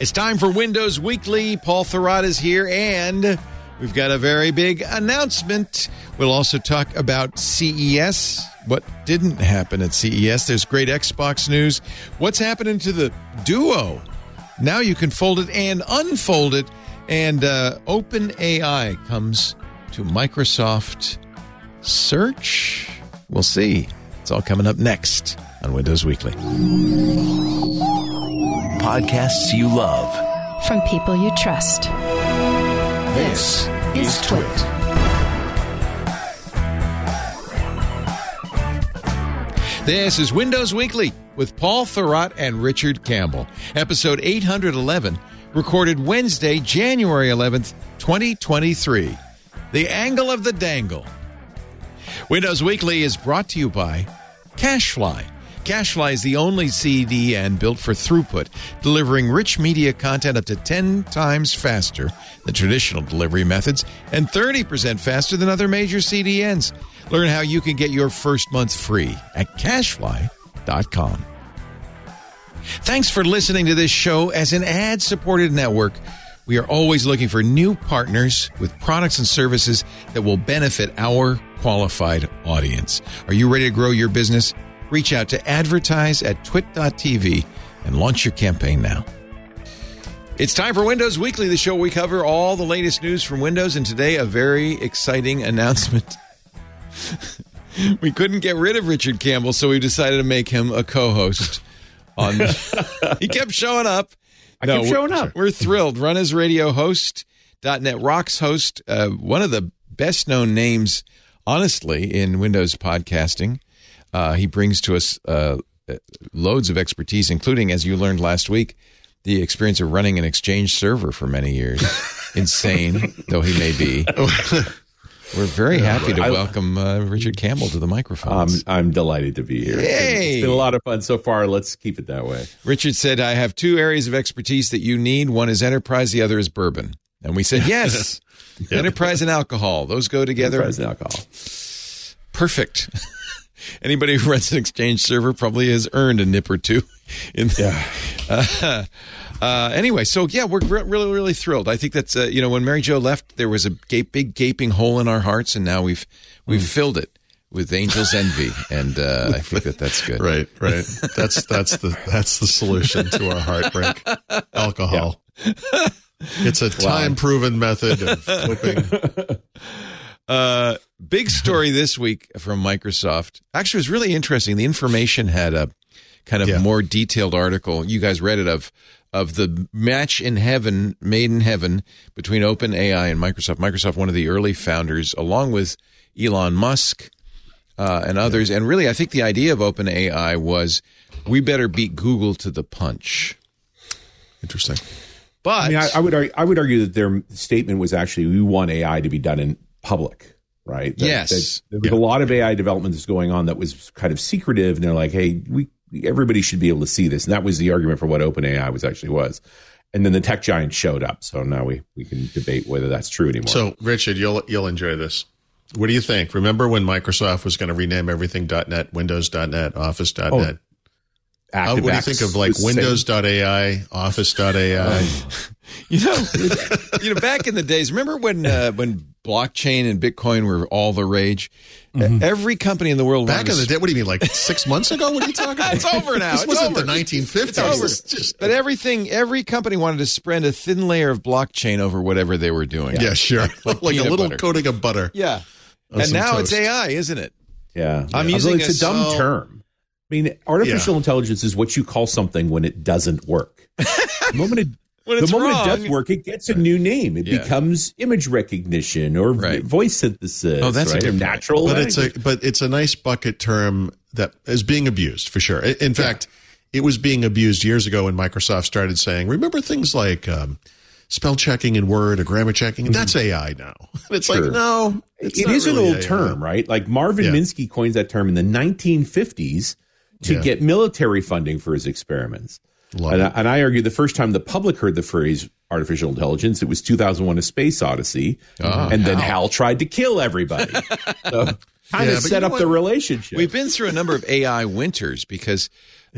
It's time for Windows Weekly. Paul Thurrott is here, and we've got a very big announcement. We'll also talk about CES, what didn't happen at CES. There's great Xbox news. What's happening to the Duo? Now you can fold it and unfold it. And uh, OpenAI comes to Microsoft Search. We'll see. It's all coming up next on Windows Weekly. Podcasts you love. From people you trust. This is TWiT. This is Windows Weekly with Paul Thurrott and Richard Campbell. Episode 811, recorded Wednesday, January 11th, 2023. The Angle of the Dangle. Windows Weekly is brought to you by CacheFly. CacheFly is the only CDN built for throughput, delivering rich media content up to 10 times faster than traditional delivery methods and 30% faster than other major CDNs. Learn how you can get your first month free at cachefly.com. Thanks for listening to this show as an ad supported network. We are always looking for new partners with products and services that will benefit our qualified audience. Are you ready to grow your business? Reach out to advertise at twit.tv and launch your campaign now. It's time for Windows Weekly, the show we cover all the latest news from Windows, and today a very exciting announcement. we couldn't get rid of Richard Campbell, so we decided to make him a co-host. On he kept showing up. I kept we're- showing up. We're thrilled. RunAs Radio host, .NET Rocks host, uh, one of the best known names, honestly, in Windows podcasting. Uh, he brings to us uh, loads of expertise, including, as you learned last week, the experience of running an Exchange server for many years. Insane though he may be. We're very happy to welcome uh, Richard Campbell to the microphone. I'm I'm delighted to be here. Yay. It's been a lot of fun so far. Let's keep it that way. Richard said, I have two areas of expertise that you need. One is enterprise, the other is bourbon. And we said, yes, enterprise and alcohol. Those go together. Enterprise and alcohol. Perfect. Anybody who runs an exchange server probably has earned a nip or two. In Yeah. uh, uh, anyway, so yeah, we're re- really, really thrilled. I think that's uh, you know when Mary Jo left, there was a gape, big gaping hole in our hearts, and now we've we've filled it with Angel's Envy, and uh, I think that that's good. Right, right. That's that's the that's the solution to our heartbreak. Alcohol. It's a time proven method of coping. Uh, big story this week from Microsoft. Actually, it was really interesting. The information had a kind of Yeah. more detailed article. You guys read it of of the match in heaven, made in heaven between OpenAI and Microsoft. Microsoft, one of the early founders, along with Elon Musk uh, and others. And really, I think the idea of OpenAI was we better beat Google to the punch. Interesting. But I mean, I, I would argue, I would argue that their statement was actually we want AI to be done in public, right? That- Yes. that there was a lot of AI development that's going on that was kind of secretive, and they're like, hey, we everybody should be able to see this, and that was the argument for what OpenAI was actually was. And then the tech giant showed up, so now we we can debate whether that's true anymore. So, Richard, you'll you'll enjoy this. What do you think? Remember when Microsoft was going to rename everything .NET, Windows.NET, Office.NET? Oh, How, what do you think of like Windows.ai, Office.ai? You know, you know, back in the days, remember when uh, when blockchain and Bitcoin were all the rage? Mm-hmm. Every company in the world Back in the day, what do you mean, like six months ago? What are you talking about? It's over now. This It's wasn't over. the 1950s. It's over. It's just- But everything, every company wanted to spread a thin layer of blockchain over whatever they were doing. yeah, sure. Like, peanut a little butter. coating of butter. yeah. And some now it's. AI, isn't it? Yeah, I'm Although using it's a a, dumb so- term. I mean, artificial Yeah. intelligence is what you call something when it doesn't work. The moment it, When the moment wrong- it does work, it gets a new name. It Yeah. becomes image recognition or Right. voice synthesis. Oh, that's a right? good natural. but it's a but it's a nice bucket term that is being abused for sure. In in fact, it was being abused years ago when Microsoft started saying, "Remember things like um, spell checking in Word or grammar checking? That's AI now." It's Sure. like, no, it's It not is an old AI. term, right? Like Marvin Yeah. Minsky coins that term in the 1950s to Yeah. get military funding for his experiments. Love And I, and I argue the first time the public heard the phrase artificial intelligence, it was 2001: A Space Odyssey, Ah, and then Hal tried to kill everybody. so, kind Yeah, of set you up know the relationship. We've been through a number of AI winters because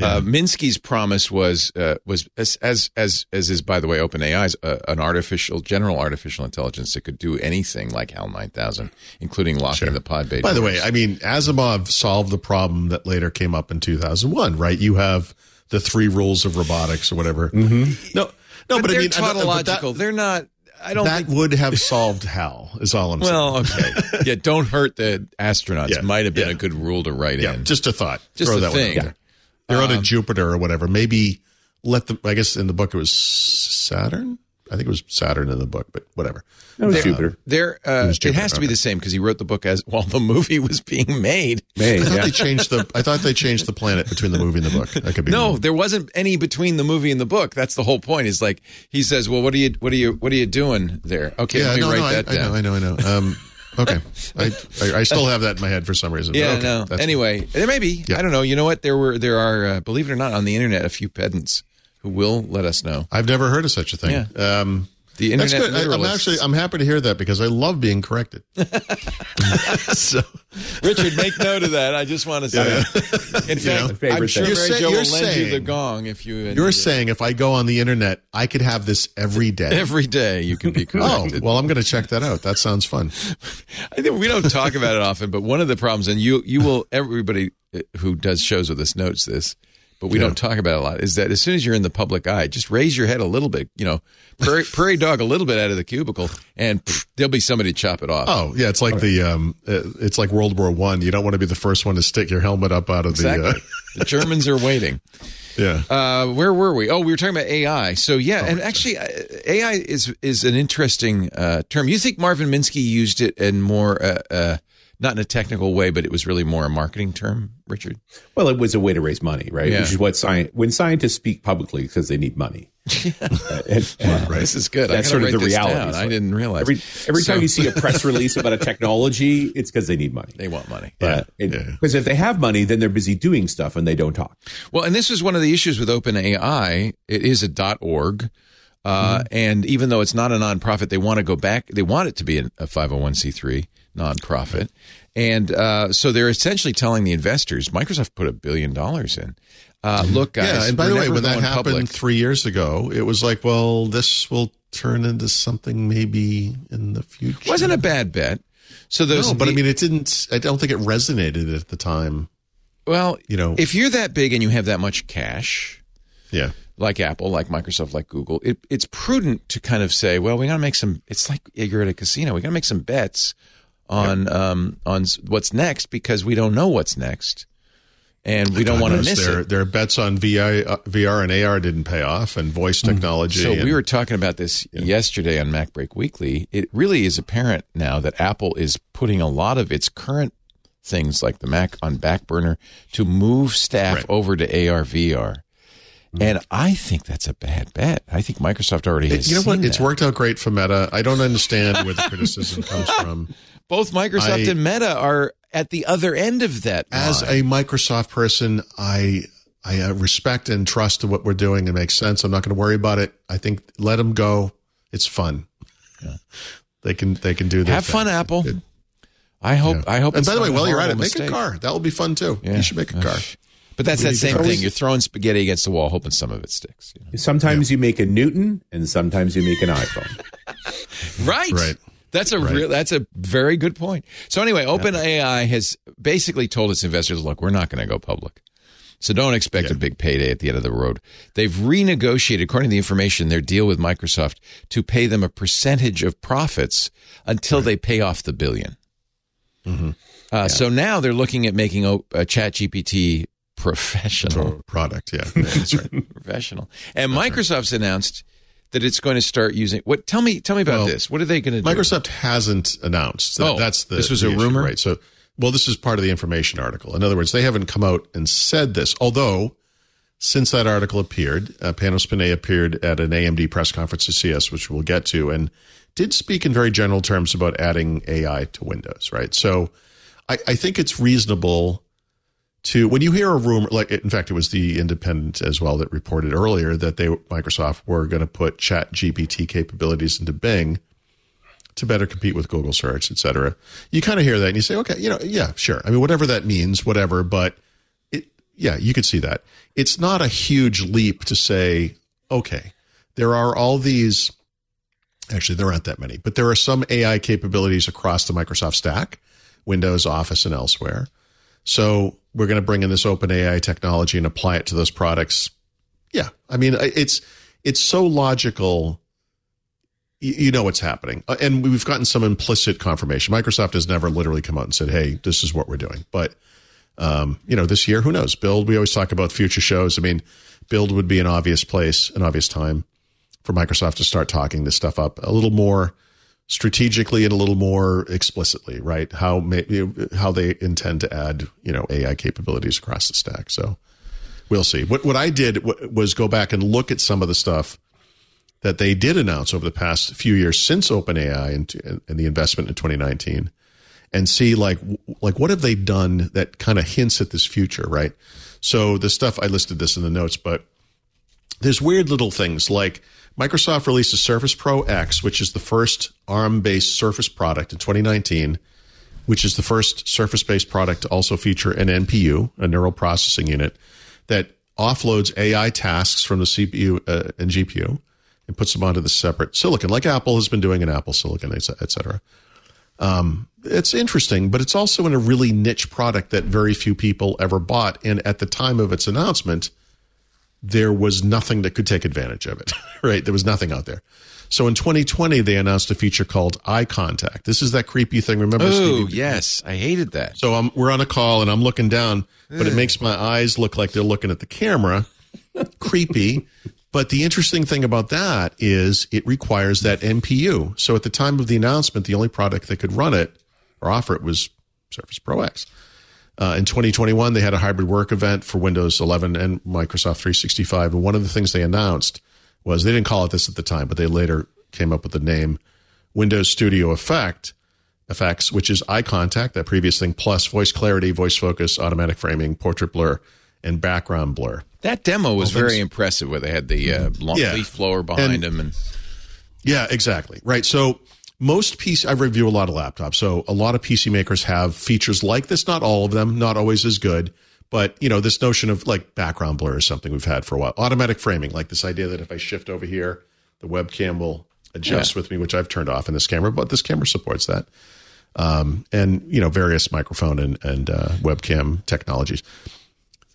uh, Minsky's promise was uh, was as as as as is by the way OpenAI's uh, an artificial general artificial intelligence that could do anything like HAL nine thousand, including locking the pod beta. By the way. I mean, Asimov solved the problem that later came up in 2001, right? You have the three rules of robotics or whatever. Mm-hmm. No, no, but, but, I they're mean, I- but tautological. that, they're not. I don't that think. would have solved HAL, is all I'm saying. Well, okay. yeah, don't hurt the astronauts. Yeah, Might have been yeah. a good rule to write Yeah, in. just a thought. Just Throw a that thing. One there. They're Um, on a Jupiter or whatever. Maybe let them. I guess in the book it was Saturn. I think it was Saturn in the book, but whatever. it was Jupiter. There, uh, was it Jupiter, has to be the same because he wrote the book as while the movie was being made. May, I thought yeah. they changed the. I thought they changed the planet between the movie and the book. That could be No, wrong. there wasn't any between the movie and the book. That's the whole point. Is like he says, "Well, what are you, what are you, what are you doing there?" Okay, Yeah, let me no, write no, I, that I down. know, I know, I know. Um, okay, I, I I still have that in my head for some reason. but Yeah, okay, no. Anyway, there may be. Yeah. I don't know. You know what? There were, there are, uh, believe it or not, on the internet, a few pedants who will let us know. I've never heard of such a thing. Yeah. Um, The that's internet good. I, I'm actually I'm happy to hear that because I love being corrected. so Richard, make note of that. I just want to say. In fact, favorite I'm sure thing. You're Mary say- Jo will you're lend you saying- the gong if you. you're saying if I go on the internet, I could have this every day. every day you can be corrected. oh, well, I'm going to check that out. That sounds fun. I think we don't talk about it often, but one of the problems, and you you will everybody who does shows with us notes this, but we Yeah. don't talk about it a lot. Is that as soon as you're in the public eye, just raise your head a little bit, you know, prairie, prairie dog a little bit out of the cubicle, and pff, there'll be somebody to chop it off. Oh, yeah, it's like the um, uh, it's like World War One. You don't want to be the first one to stick your helmet up out of exactly. the. the Germans are waiting. Uh, yeah. Uh, where were we? Oh, we were talking about AI. So Oh, yeah, and actually, uh, AI is is an interesting uh, term. You think Marvin Minsky used it in more, uh, uh, not in a technical way, but it was really more a marketing term, Richard. Well, it was a way to raise money, right? Yeah. Which is what science when scientists speak publicly because they need money. Uh, and- and This is good. That's sort of the reality. I didn't realize. Every every So- time you see a press release about a technology, it's because they need money. they want money. But Yeah. because if they have money, then they're busy doing stuff and they don't talk. Well, and this is one of the issues with OpenAI. It is a .dot .org, uh, Mm-hmm. and even though it's not a nonprofit, they want to go back. They want it to be a 501c3 nonprofit, and uh, so they're essentially telling the investors, Microsoft put a billion dollars in. Uh, look, guys. yeah, and by the way, when that happened public. three years ago, it was like, well, this will turn into something maybe in the future. wasn't a bad bet. So those, no, but the- I mean, it didn't. I don't think it resonated at the time. well, you know- if you're that big and you have that much cash, Yeah, like Apple, like Microsoft, like Google, it, it's prudent to kind of say, well, we got to make some. It's like you're at a casino. We got to make some bets on um, on what's next because we don't know what's next, and we don't want to miss their, it. Their bets on VR, uh, VR and AR didn't pay off, and voice technology. So and- we were talking about this yesterday on MacBreak Weekly. It really is apparent now that Apple is putting a lot of its current things like the Mac on back burner to move staff Right. over to AR VR. And I think that's a bad bet. I think Microsoft already has you know what? It's that. worked out great for Meta. I don't understand where the criticism comes from. Both Microsoft I- and Meta are at the other end of that. As line. a Microsoft person, I I uh, respect and trust what we're doing. It makes sense. I'm not going to worry about it. I think let them go. It's fun. They can they can do that. have thing. fun, Apple. It- I hope. I hope. and it's by the way, a while you're at it, horrible make a car. That will be fun too. Yeah. You should make a car. But that's that same thing. You're throwing spaghetti against the wall, hoping some of it sticks. you know? Sometimes you make a Newton, and sometimes you make an iPhone. Right. Right. That's a real. That's a very good point. So anyway, OpenAI has basically told its investors, "Look, we're not going to go public, so don't expect a big payday at the end of the road." They've renegotiated, according to the information, their deal with Microsoft to pay them a percentage of profits until they pay off the 1000000000 Uh, So now they're looking at making a, a ChatGPT professional. Product. Yeah, Yeah, that's right. professional. And Microsoft's announced that it's going to start using what tell me tell me about Well, this. What are they going to do? Microsoft hasn't announced. That, Oh, that's the this was the a issue, rumor? right? So, well, this is part of the information article. In other words, they haven't come out and said this. Although, since that article appeared, uh, Panos Panay appeared at an AMD press conference at CES, which we'll get to, and did speak in very general terms about adding AI to Windows. Right. So, I, I think it's reasonable to when you hear a rumor like in fact it was the independent as well that reported earlier that they microsoft were going to put ChatGPT capabilities into Bing to better compete with Google search, et cetera. You kind of hear that and you say, okay, you know, yeah, sure. I mean, whatever that means, whatever, but it, yeah, you could see that. It's not a huge leap to say, okay, there are all these, actually, there aren't that many, but there are some AI capabilities across the Microsoft stack, Windows, Office, and elsewhere. So we're going to bring in this open AI technology and apply it to those products. Yeah. I mean, it's, it's so logical you know what's happening. Uh, and we've gotten some implicit confirmation. Microsoft has never literally come out and said, hey, this is what we're doing. But, um, you know, this year, who knows? Build, we always talk about future shows. I mean, Build would be an obvious place, an obvious time for Microsoft to start talking this stuff up a little more strategically and a little more explicitly, right? How may, how they intend to add, you know, AI capabilities across the stack. So we'll see. What, what I did was go back and look at some of the stuff – that they did announce over the past few years since OpenAI and, and the investment in 2019 and see like like what have they done that kind of hints at this future, right? So the stuff I listed this in the notes, but there's weird little things like Microsoft released a Surface Pro X, which is the first ARM-based Surface product in 2019, which is the first Surface-based product to also feature an NPU, a neural processing unit, that offloads AI tasks from the CPU uh, and GPU and puts them onto the separate silicon, like Apple has been doing in Apple Silicon, et cetera. Um, it's interesting, but it's also in a really niche product that very few people ever bought. And at the time of its announcement, there was nothing that could take advantage of it, right? There was nothing out there. So in 2020, they announced a feature called eye contact. This is that creepy thing. Remember? Oh, yes. I hated that. So I'm, we're on a call and I'm looking down, but it makes my eyes look like they're looking at the camera. creepy. But the interesting thing about that is it requires that NPU. So at the time of the announcement, the only product that could run it or offer it was Surface Pro X. Uh, in 2021, they had a hybrid work event for Windows 11 and Microsoft 365. And one of the things they announced was they didn't call it this at the time, but they later came up with the name Windows Studio Effect effects, which is eye contact, that previous thing, plus voice clarity, voice focus, automatic framing, portrait blur, and background blur. That demo was very impressive, where they had the uh, long Yeah. leaf blower behind And- them, and Yeah, exactly. Right. So most PC, I review a lot of laptops. So a lot of PC makers have features like this. Not all of them, not always as good, but you know, this notion of like background blur is something we've had for a while. Automatic framing, like this idea that if I shift over here, the webcam will adjust with me, which I've turned off in this camera, but this camera supports that. Um, and you know, various microphone and, and uh, webcam technologies.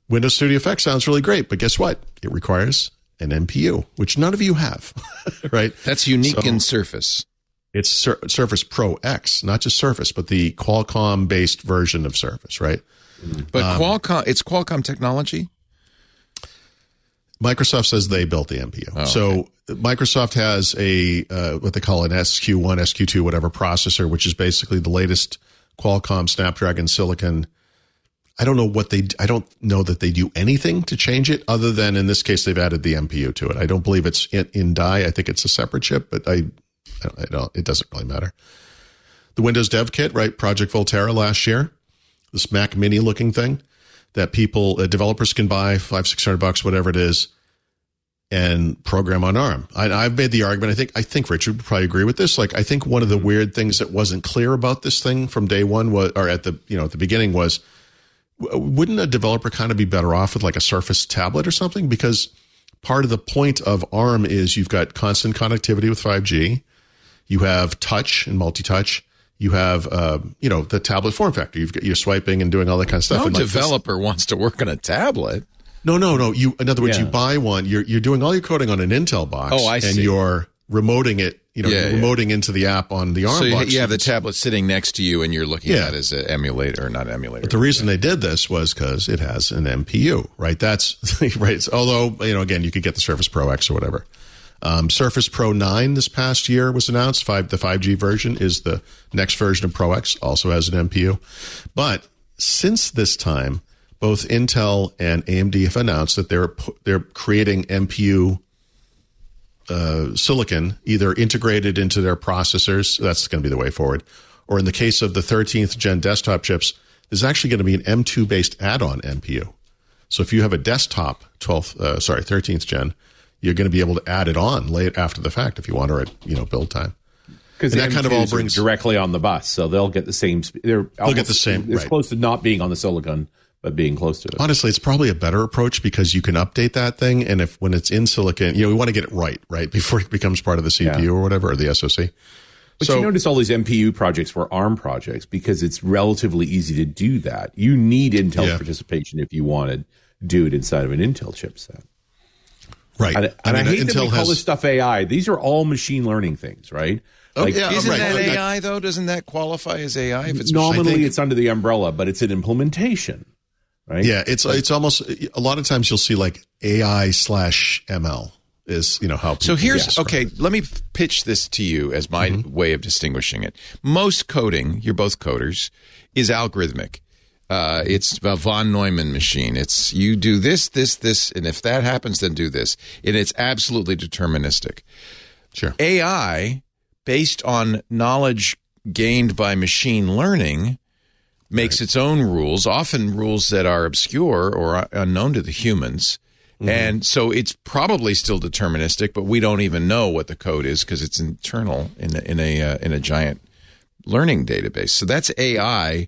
Windows Studio Effects sounds really great, but guess what? It requires an NPU, which none of you have, right? that's unique So- in Surface. It's Sur- Surface Pro X, not just Surface, but the Qualcomm based version of Surface, right? But Um, Qualcomm, it's Qualcomm technology. Microsoft says they built the NPU. so Microsoft has a uh, what they call an SQ1, SQ2, whatever processor, which is basically the latest Qualcomm Snapdragon Silicon. I don't know what they. I don't know that they do anything to change it, other than in this case they've added the NPU to it. I don't believe it's in, in die. I think it's a separate chip, but I, It doesn't really matter. The Windows Dev Kit, right? Project Volterra last year, this Mac Mini looking thing that people uh, developers can buy five six hundred bucks whatever it is and program on arm. I, i've made the argument i think i think richard would probably agree with this. Like i think one of the weird things that wasn't clear about this thing from day one was or at the you know at the beginning was wouldn't a developer kind of be better off with like a surface tablet or something? Because part of the point of arm is you've got constant connectivity with 5g you have touch and multi-touch you have uh, you know the tablet form factor you've got you're swiping and doing all that kind of stuff No and like developer wants to work on a tablet. no, no, no. You, in other words, Yeah. you buy one. You're you're doing all your coding on an Intel box. Oh, I And see. you're remoting it. You know, Yeah, you're yeah. remoting into the app on the ARM So you, box. you have the tablet sitting next to you, and you're looking at it as an emulator, or not emulator. But the reason they did this was because it has an NPU, right? That's right. Although you know, again, you could get the Surface Pro X or whatever. Um, Surface Pro 9 this past year was announced. Five, the 5G version is the next version of Pro X, also has an NPU. But since this time, both Intel and AMD have announced that they're they're creating NPU uh, silicon either integrated into their processors. That's going to be the way forward. Or in the case of the 13th gen desktop chips, there's actually going to be an M2 based add-on NPU. So if you have a desktop 12th, uh, sorry, 13th gen, you're going to be able to add it on late after the fact if you want or at you know build time. because that kind of all brings- directly on the bus, so they'll get the same. They're they'll get the same, It's right. close to not being on the silicon, but being close to it. Honestly, it's probably a better approach because you can update that thing, and if when it's in silicon, you know, we want to get it right, right before it becomes part of the CPU Yeah. or whatever or the SoC. But so you notice all these NPU projects were ARM projects because it's relatively easy to do that. You need Intel's Yeah. participation if you want to do it inside of an Intel chipset. Right, And, and I, mean, hate that we call this stuff AI. These are all machine learning things, right? Oh, yeah, Isn't right. that AI though? Doesn't that qualify as AI if it's nominally think- it's under the umbrella, but it's an implementation, right? Yeah, it's it's almost a lot of times you'll see like AI slash ML is you know how. So here's okay. it. Let me pitch this to you as my mm-hmm. way of distinguishing it. Most coding, you're both coders, is algorithmic. Uh, it's a von Neumann machine. It's you do this, this, this, and if that happens, then do this, and it's absolutely deterministic. Sure. AI, based on knowledge gained by machine learning, makes its own rules, often rules that are obscure or unknown to the humans. And so it's probably still deterministic, but we don't even know what the code is because it's internal in a, in a uh, in a giant learning database. So that's AI.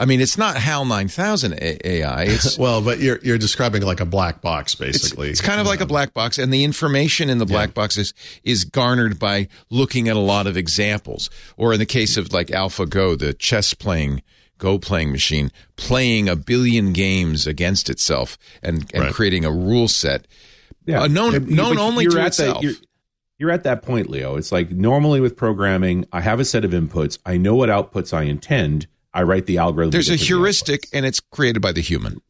I mean, it's not HAL 9000 A- AI. It's Well, but you're you're describing like a black box basically. it's kind of like a black box, and the information in the black box is, is garnered by looking at a lot of examples. Or in the case of like AlphaGo, the chess playing Go playing machine, playing a billion games against itself and, and Right. creating a rule set Yeah. uh, known But- known only you're to at itself. That, you're, you're at that point, Leo. It's like normally with programming, I have a set of inputs. I know what outputs I intend. I write the algorithm. There's a to the heuristic, and it's created by the human.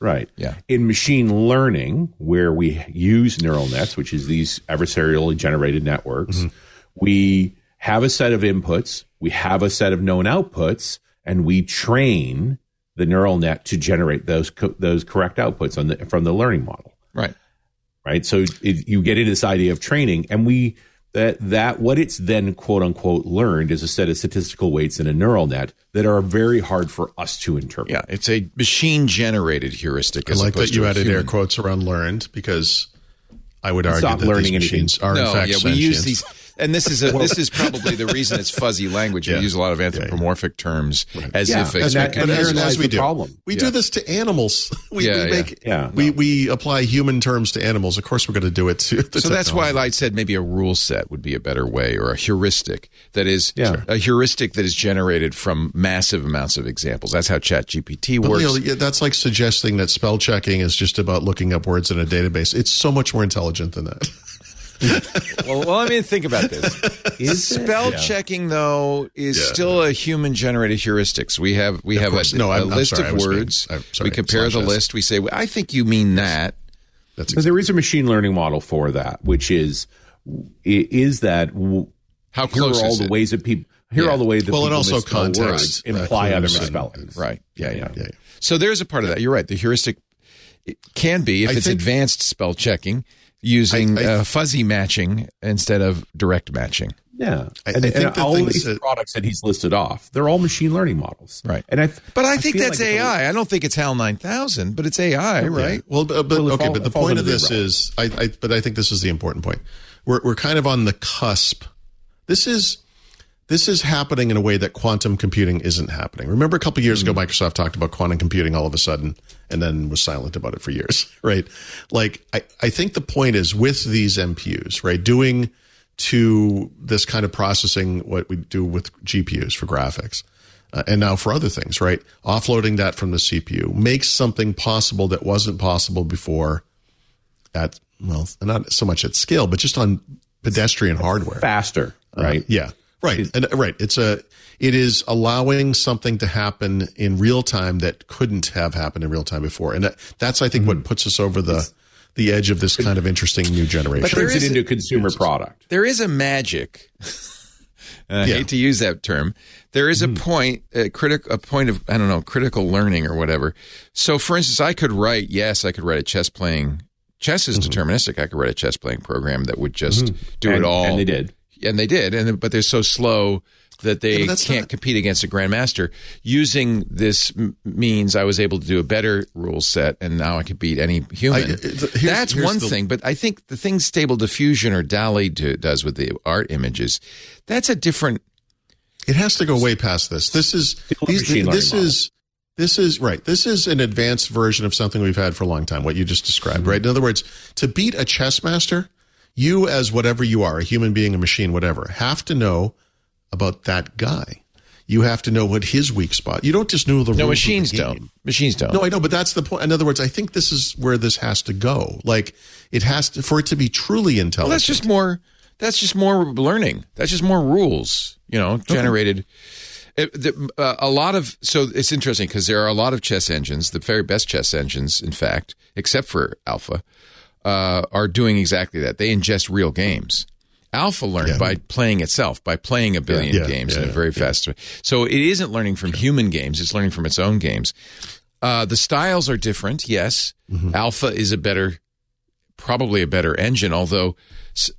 Right. Yeah. In machine learning, where we use neural nets, which is these adversarially generated networks, Mm-hmm. we have a set of inputs, we have a set of known outputs, and we train the neural net to generate those co- those correct outputs on the, from the learning model. Right. Right. So it, you get into this idea of training, and we that that what it's then quote unquote learned is a set of statistical weights in a neural net that are very hard for us to interpret. Yeah, it's a machine generated heuristic. I As like that you to a added air quotes around learned because I would argue not that learning these anything. machines are no, in fact yeah, we use sentient. these, and this is a, this is probably the reason it's fuzzy language. Yeah. We use a lot of anthropomorphic terms as Yeah, if and that- and as, as we do, problem. we Yeah. do this to animals. We, Yeah, we yeah. make Yeah, we we apply human terms to animals. Of course, we're going to do it to. The So that's why. I said maybe a rule set would be a better way, or a heuristic that is Yeah. a heuristic that is generated from massive amounts of examples. That's how ChatGPT But, works. Leo, yeah, that's like suggesting that spell checking is just about looking up words in a database. It's so much more intelligent than that. well, well, I mean, think about this. Spell checking, though, is Yeah. still a human generated heuristics. We have we have a, No, a I'm- I'm list sorry. Of was being- words. I'm sorry. we compare the Slash list. We say, well, I think you mean that. That's So there is a machine learning model for that, which is is that w- How here close are all is the it? ways that people here Yeah. are all the ways that Well, and people also misspell context, words uh, imply other clues misspellings. Right. Yeah, yeah. yeah, yeah. So there's a part of that. You're right. The heuristic it can be if I it's think- advanced spell checking using I- I- uh, fuzzy matching instead of direct matching. Yeah, I- and, I think and the all things these that- products that he's listed off, they're all machine learning models, Right. And I, But I think that's like it's a- AI. I don't think it's HAL 9000, but it's AI, right? Yeah. Well, but, but Well, okay, fall- but the point of this umbrella. is, I, I, but I think this is the important point. We're we're kind of on the cusp. This is this is happening in a way that quantum computing isn't happening. Remember, a couple years ago, Mm. Microsoft talked about quantum computing all of a sudden, and then was silent about it for years, right? Like, I, I think the point is with these NPUs, right, doing to this kind of processing what we do with GPUs for graphics uh, and now for other things, right? Offloading that from the CPU makes something possible that wasn't possible before at, well, not so much at scale, but just on pedestrian hardware. faster, right? Yeah. Right. And uh, right. It's a it is allowing something to happen in real time that couldn't have happened in real time before. And that, that's I think Mm-hmm. what puts us over the the edge of this kind of interesting new generation. But there Turns it is- into a consumer product. There is a magic. and I Yeah. hate to use that term. There is a mm-hmm. point, a critic, a point of I don't know, critical learning or whatever. So, for instance, I could write. Yes, I could write a chess playing. Chess is mm-hmm. deterministic. I could write a chess playing program that would just mm-hmm. do and, it all. and they did. And they did. And but they're so slow that they Yeah, can't not- compete against a grandmaster. Using this m- means I was able to do a better rule set, and now I can beat any human. I- uh, here's- That's here's one the- thing, but I think the thing Stable Diffusion or DALL-E do, does with the art images, that's a different. It has to go way past this. This is these, machine this model. is this is right. This is an advanced version of something we've had for a long time. What you just described, Mm-hmm. right? In other words, to beat a chess master, you as whatever you are, a human being, a machine, whatever, have to know about that guy. You have to know what his weak spot. You don't just know the No, the machines game. don't. Machines don't. No, I know, but that's the point. In other words, I think this is where this has to go. Like it has to for it to be truly Well, intelligent. that's just more. That's just more learning. That's just more rules. You know, generated. It, the, uh, a lot of so it's interesting because there are a lot of chess engines. The very best chess engines, in fact, except for Alpha, uh, are doing exactly that. They ingest real games. Alpha learned Yeah. by playing itself, by playing a billion Yeah, games yeah, in a very fast way. So it isn't learning from human games; it's learning from its own games. Uh, the styles are different. Yes, Mm-hmm. Alpha is a better probably a better engine, although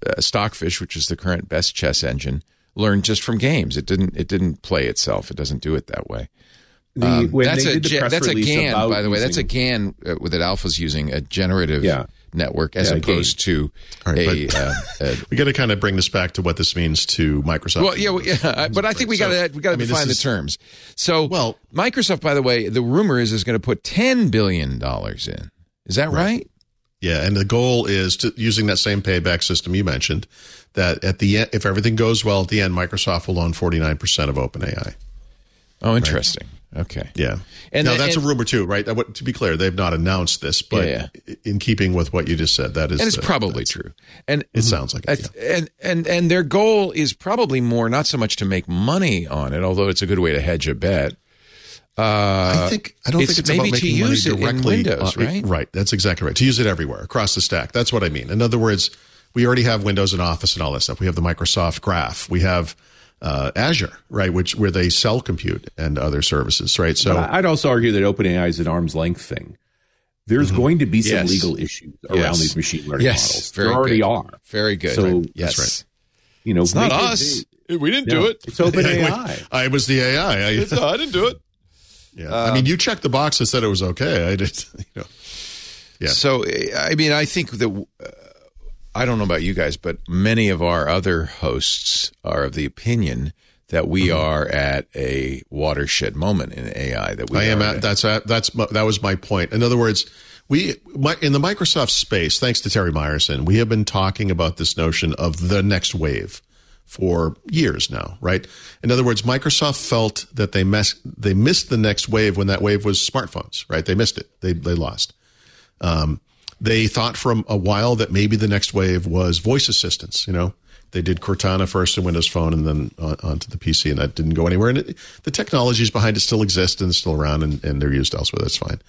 uh, Stockfish, which is the current best chess engine, learned just from games. It didn't. It didn't play itself. It doesn't do it that way. The, Um, that's a ge- that's a GAN, by the way. That's a GAN uh, that Alpha's using a generative Yeah. Network as Yeah, opposed to All right, a. uh, a we got to kind of bring this back to what this means to Microsoft. well, yeah, yeah, but I think we got to we got to I mean, define the terms. So, Well- Microsoft, by the way, the rumor is is going to put ten billion dollars in. Is that right? Yeah, and the goal is to using that same payback system you mentioned. That at the end, if everything goes well at the end, Microsoft will own forty nine percent of OpenAI. Oh, interesting. Okay. Yeah, And now the- that's and- a rumor too, right? To be clear, they've not announced this, but Yeah, in keeping with what you just said, that is and it's the- probably true. And It sounds like it. th- and and and their goal is probably more not so much to make money on it, although it's a good way to hedge a bet. I think I don't it's think it's maybe about to use it money in. Windows, uh, right? Right. That's exactly right. To use it everywhere across the stack. That's what I mean. In other words, we already have Windows and Office and all that stuff. We have the Microsoft Graph. We have uh, Azure, right, which where they sell compute and other services, right? So But I'd also argue that OpenAI is an arm's length thing. There's going to be some Mm-hmm. Yes. legal issues around Yes. these machine learning Yes, models. very there already good. are. Very good. So Right. That's yes, right. You know, It's not make it us. big. We didn't No, do it. It's OpenAI. I was the AI. I, I didn't do it. yeah. I mean, you checked the box and said it was okay. I did. You know. Yeah. So I mean, I think that uh, I don't know about you guys, but many of our other hosts are of the opinion that we Mm-hmm. are at a watershed moment in AI. That we I am at that's at, that's that was my point. In other words, we my, in the Microsoft space, thanks to Terry Myerson, we have been talking about this notion of the next wave for years now, right? In other words, Microsoft felt that they mess, they missed the next wave when that wave was smartphones, right? They missed it. They they lost. Um, they thought for a while that maybe the next wave was voice assistants. You know, they did Cortana first in Windows Phone and then on, onto the PC, and that didn't go anywhere. And it, the technologies behind it still exist and still around, and, and they're used elsewhere. That's fine.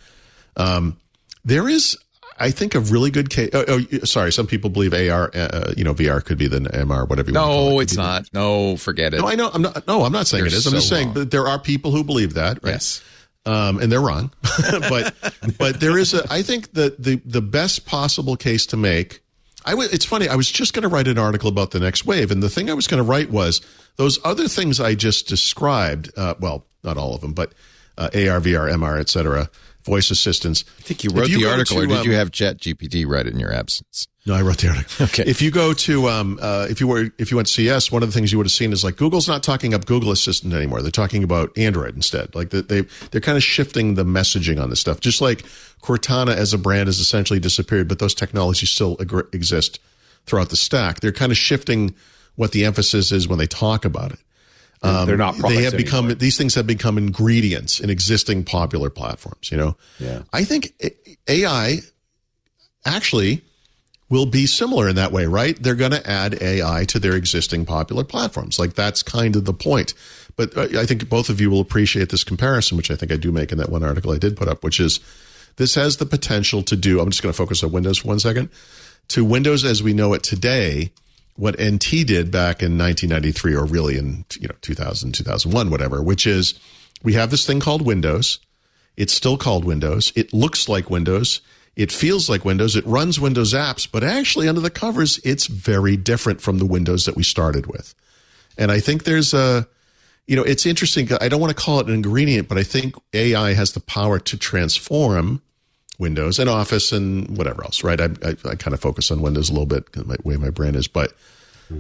Um, there is, I think, a really good case. Oh, oh, sorry, some people believe AR, uh, you know, VR could be the MR, whatever. You want to call No, it. it's not. No, forget it. No, I know. I'm not. No, I'm not saying You're it is. I'm just saying wrong. that there are people who believe that. Right? Yes. Um, and they're wrong. but but there is a. I think that the the best possible case to make. I w- it's funny. I was just going to write an article about the next wave, and the thing I was going to write was those other things I just described. Uh, well, not all of them, but uh, AR, VR, MR, et cetera, voice assistants. I think you wrote the article, to, or did um, you have ChatGPT write it in your absence? No, I wrote the article. Okay. If you go to, um, uh, if you were, if you went to CES, one of the things you would have seen is like Google's not talking up Google Assistant anymore. They're talking about Android instead. Like they, they they're kind of shifting the messaging on this stuff. Just like Cortana as a brand has essentially disappeared, but those technologies still ag- exist throughout the stack. They're kind of shifting what the emphasis is when they talk about it. They're not. they have become anymore. these things have become ingredients in existing popular platforms. You know, Yeah. I think AI actually will be similar in that way, right? They're going to add AI to their existing popular platforms. Like that's kind of the point. But uh, I think both of you will appreciate this comparison, which I think I do make in that one article I did put up, which is this has the potential to do. I'm just going to focus on Windows for one second. To Windows as we know it today, what NT did back in 1993, or really in you know 2000, 2001, whatever, which is we have this thing called Windows. It's still called Windows. It looks like Windows. It feels like Windows. It runs Windows apps, but actually under the covers, it's very different from the Windows that we started with. And I think there's a you know, it's interesting. I don't want to call it an ingredient, but I think AI has the power to transform Windows and Office and whatever else, right? I, I, I kind of focus on Windows a little bit, the way my brain is, but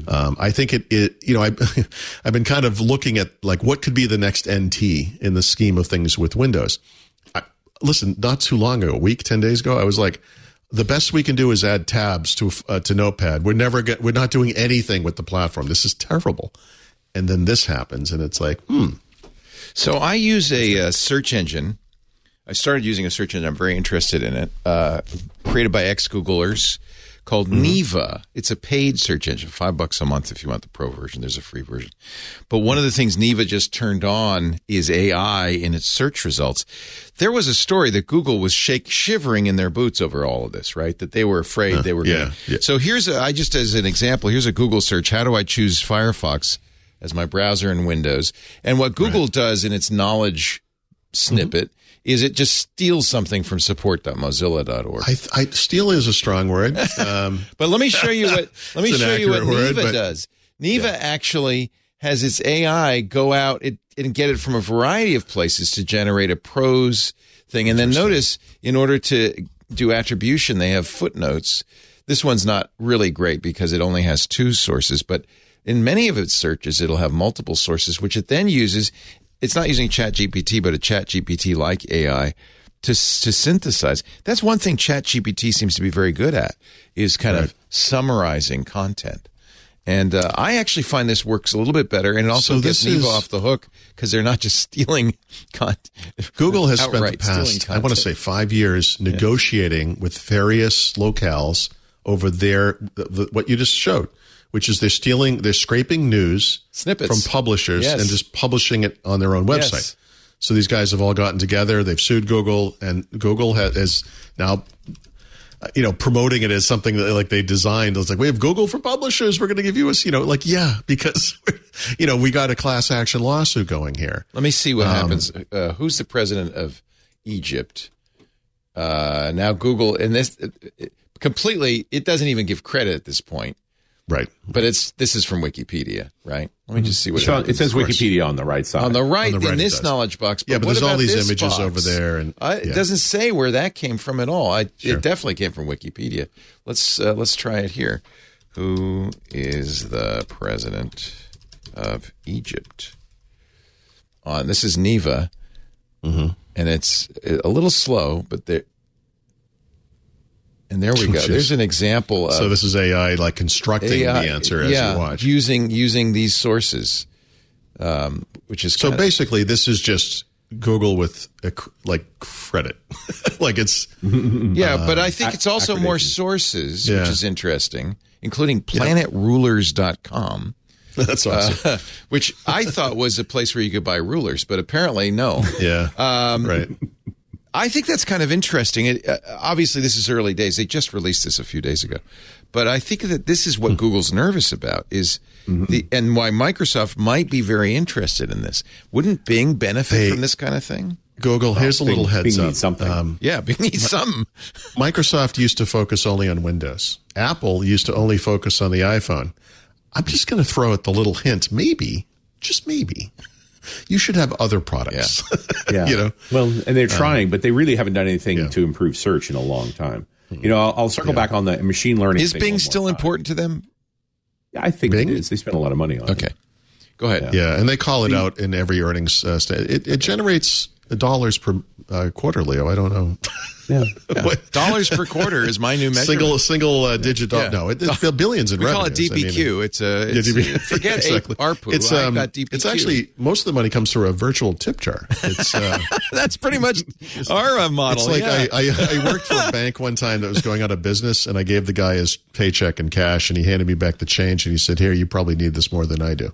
um, I think it, it, you know, I, I've been kind of looking at like what could be the next NT in the scheme of things with Windows. Listen, not too long ago, a week, ten days ago, I was like, the best we can do is add tabs to uh, to Notepad. We're never get, we're not doing anything with the platform. This is terrible. And then this happens, and it's like, hmm. So I use a uh, search engine. I started using a search engine. I'm very interested in it. Uh, created by ex Googlers called Mm-hmm. Neeva. It's a paid search engine, five bucks a month if you want the pro version. There's a free version. But one of the things Neeva just turned on is AI in its search results. There was a story that Google was shake shivering in their boots over all of this, right? That they were afraid they were yeah, going yeah. So here's a, I just as an example, here's a Google search. How do I choose Firefox as my browser in Windows? And what Google does in its knowledge snippet is it just steals something from support.mozilla.org. I, I steal is a strong word. Um, But let me show you what let me show you what word, Neeva but- does. Neeva actually has its AI go out it, and get it from a variety of places to generate a prose thing. And then notice, in order to do attribution, they have footnotes. This one's not really great because it only has two sources, but in many of its searches, it'll have multiple sources, which it then uses. It's not using ChatGPT, but a ChatGPT like AI to to synthesize. That's one thing ChatGPT seems to be very good at is kind of summarizing content. And uh, I actually find this works a little bit better, and it also So gets Neeva off the hook because they're not just stealing content. Google has spent the past, I want to say, five years negotiating with various locales over their the, the, what you just showed, which is they're stealing, they're scraping news Snippets. from publishers Yes. and just publishing it on their own website. Yes. So these guys have all gotten together. They've sued Google, and Google has, is now, uh, you know, promoting it as something that like they designed. It's like we have Google for publishers. We're going to give you a, you know, like yeah, because you know we got a class action lawsuit going here. Let me see what Um, happens. Uh, who's the president of Egypt? Uh, now Google, and this it, it- completely, it doesn't even give credit at this point. Right. But it's this is from Wikipedia, right? Let me just see what Sean, happens. it says Wikipedia on the right side. on the right On the right in this does. knowledge box. But Yeah, but what there's all these images box? over there and- I, it doesn't say where that came from at all. I, Sure. It definitely came from Wikipedia. Let's uh, let's try it here. Who is the president of Egypt? On this is Neeva, Mm-hmm. and it's a little slow, but there. And there we go. Jeez. There's an example of So this is AI like constructing AI, the answer as yeah, you watch. using using these sources, um, which is so kinda- basically, this is just Google with a, like credit, like it's Yeah, but I think it's also more sources, Yeah. which is interesting, including planetrulers.com, that's awesome. uh, which I thought was a place where you could buy rulers, but apparently no. yeah, um, right. I think that's kind of interesting. It, uh, obviously, this is early days. They just released this a few days ago, but I think that this is Hmm. what Google's nervous about is Mm-hmm. the and why Microsoft might be very interested in this. Wouldn't Bing benefit They- from this kind of thing? Google, here's a little Bing- heads Bing up. needs something. Um, Yeah, Bing needs something. Microsoft used to focus only on Windows. Apple used to only focus on the iPhone. I'm just going to throw out the little hint. Maybe, just maybe, you should have other products. Yeah. you know, Well, and they're trying, but they really haven't done anything Yeah. to improve search in a long time. You know, I'll, I'll circle back on the machine learning. Is thing Bing still time. important to them? I think Bing? it is. They spend a lot of money on it. Okay, go ahead. yeah, and they call it out in every earnings. Uh, sta- it, it generates dollars per uh, quarter, Leo. I don't know. Yeah. What- Dollars per quarter is my new measurement. single single uh, digit. Yeah. No, it, it's billions in revenue. we call it revenues. I mean, it's a Yeah, it's, DB forget exactly. ARPU. It's I um, got DBQ. it's actually most of the money comes through a virtual tip jar. It's uh, that's pretty much our uh, model. it's like yeah. I, I I worked for a bank one time that was going out of business, and I gave the guy his paycheck in cash, and he handed me back the change, and he said, "Here, you probably need this more than I do."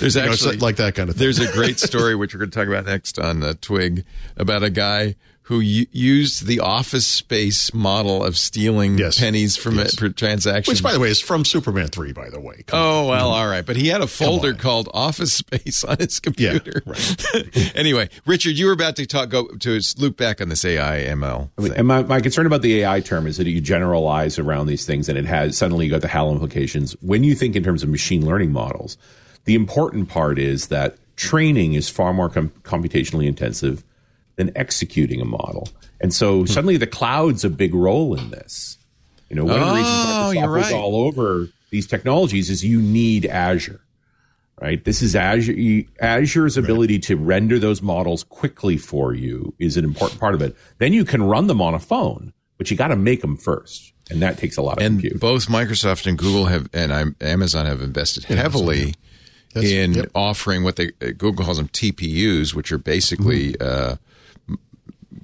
There's You know, actually like that kind of thing. there's a great story which we're going to talk about next on uh, TWiG about a guy who u- used the office space model of stealing Yes. pennies from Yes. it for transactions. Which, by the way, is from Superman three. By the way, Come on. Oh well, all right, but he had a folder called Office Space on his computer. right. anyway, Richard, you were about to talk go to loop back on this AI ML. I mean, and my, my concern about the AI term is that you generalize around these things and it has suddenly you got the HAL implications. When you think in terms of machine learning models, the important part is that training is far more com- computationally intensive than executing a model. And so Hmm. suddenly the cloud's a big role in this. You know, one of the reasons Oh, Microsoft you're was all over these technologies is you need Azure. Right? This is Azure Azure's ability to render those models quickly for you is an important part of it. Then you can run them on a phone, but you got to make them first. And that takes a lot of and compute. both Microsoft and Google have, and I'm, Amazon have invested heavily That's- in yep. offering what they uh, Google calls them TPUs, which are basically uh,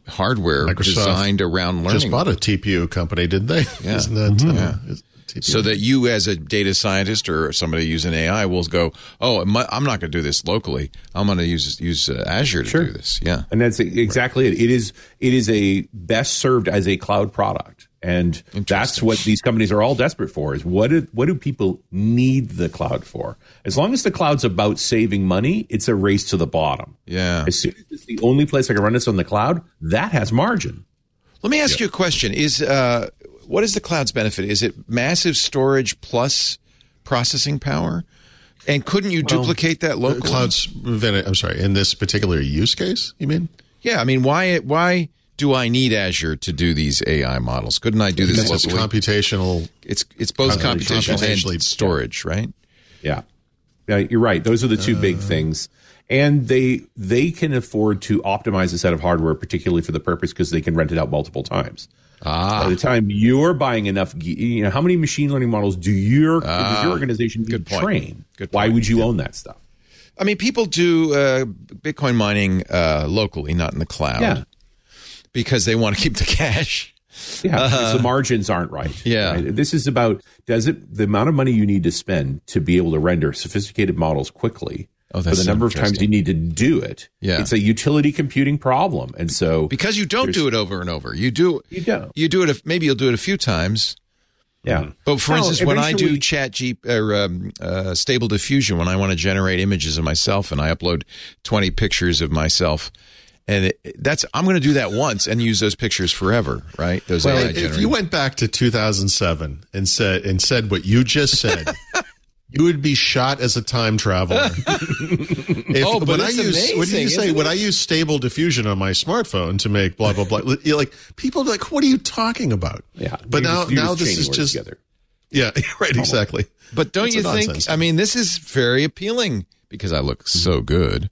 hardware Microsoft designed around learning. Just bought a TPU company, didn't they? Yeah. Isn't that uh, is- TPU? so that you, as a data scientist or somebody using AI, will go, "Oh, I'm I'm not going to do this locally. I'm going to use use uh, Azure to Sure. do this." Yeah, And that's exactly it. It is it is a best served as a cloud product. And that's what these companies are all desperate for is what do, what do people need the cloud for? As long as the cloud's about saving money, it's a race to the bottom. yeah. As soon as it's the only place I can run this on the cloud, that has margin. Let me ask you a question: Is uh, what is the cloud's benefit? Is it massive storage plus processing power? And couldn't you duplicate that locally? Cloud's. I'm sorry. In this particular use case, you mean? Yeah, I mean, why why do I need Azure to do these AI models? Couldn't I do this Because it's computational. it's it's both computational- computational computationally- and storage, right? Yeah. Yeah, you're right. Those are the two big things. And they they can afford to optimize a set of hardware, particularly for the purpose because they can rent it out multiple times. Ah, By the time you're buying enough, you know, how many machine learning models do your does your organization need good to point. train? Good Why would you own that stuff? I mean, people do uh, Bitcoin mining uh, locally, not in the cloud, Yeah. Because they want to keep the cash. Yeah, because the margins aren't right. Yeah. right? This is about does it the amount of money you need to spend to be able to render sophisticated models quickly. Oh, for that's the so number of times you need to do it. Yeah. It's a utility computing problem. And so Because you don't do it over and over. You do You don't. You do it. Maybe you'll do it a few times. yeah. But for Well, instance, when I do Chat G or um, uh, Stable Diffusion, when I want to generate images of myself and I upload twenty pictures of myself, and it, that's I'm going to do that once and use those pictures forever, right? Those AI if generated. you went back to 2007 and said and said what you just said, you would be shot as a time traveler. If, Oh, but when I use what did you say? isn't When it? I use Stable Diffusion on my smartphone to make blah blah blah, you're like people are like, what are you talking about? Yeah. but now just- now this is just together. yeah, right, exactly. But don't It's you think? nonsense I mean, this is very appealing because I look so good.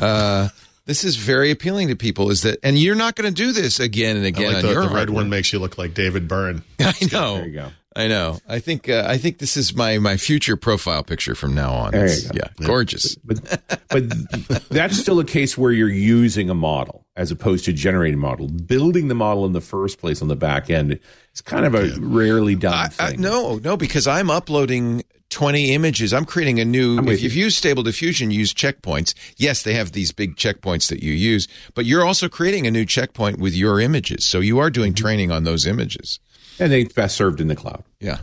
Uh, this is very appealing to people. Is that, and you're not going to do this again and I again like on the, your the red one makes you look like David Byrne. I know. There you go. I know. I think. Uh, I think this is my my future profile picture from now on. There you go. Yeah, gorgeous. But but that's still a case where you're using a model as opposed to generating a model. Building the model in the first place on the back end is kind of a rarely done I, I, thing. no, no, because I'm uploading 20 images. I'm creating a new. If you've used Stable Diffusion, use checkpoints. Yes, they have these big checkpoints that you use, but you're also creating a new checkpoint with your images. So you are doing Mm-hmm. training on those images. And they best served in the cloud. Yeah.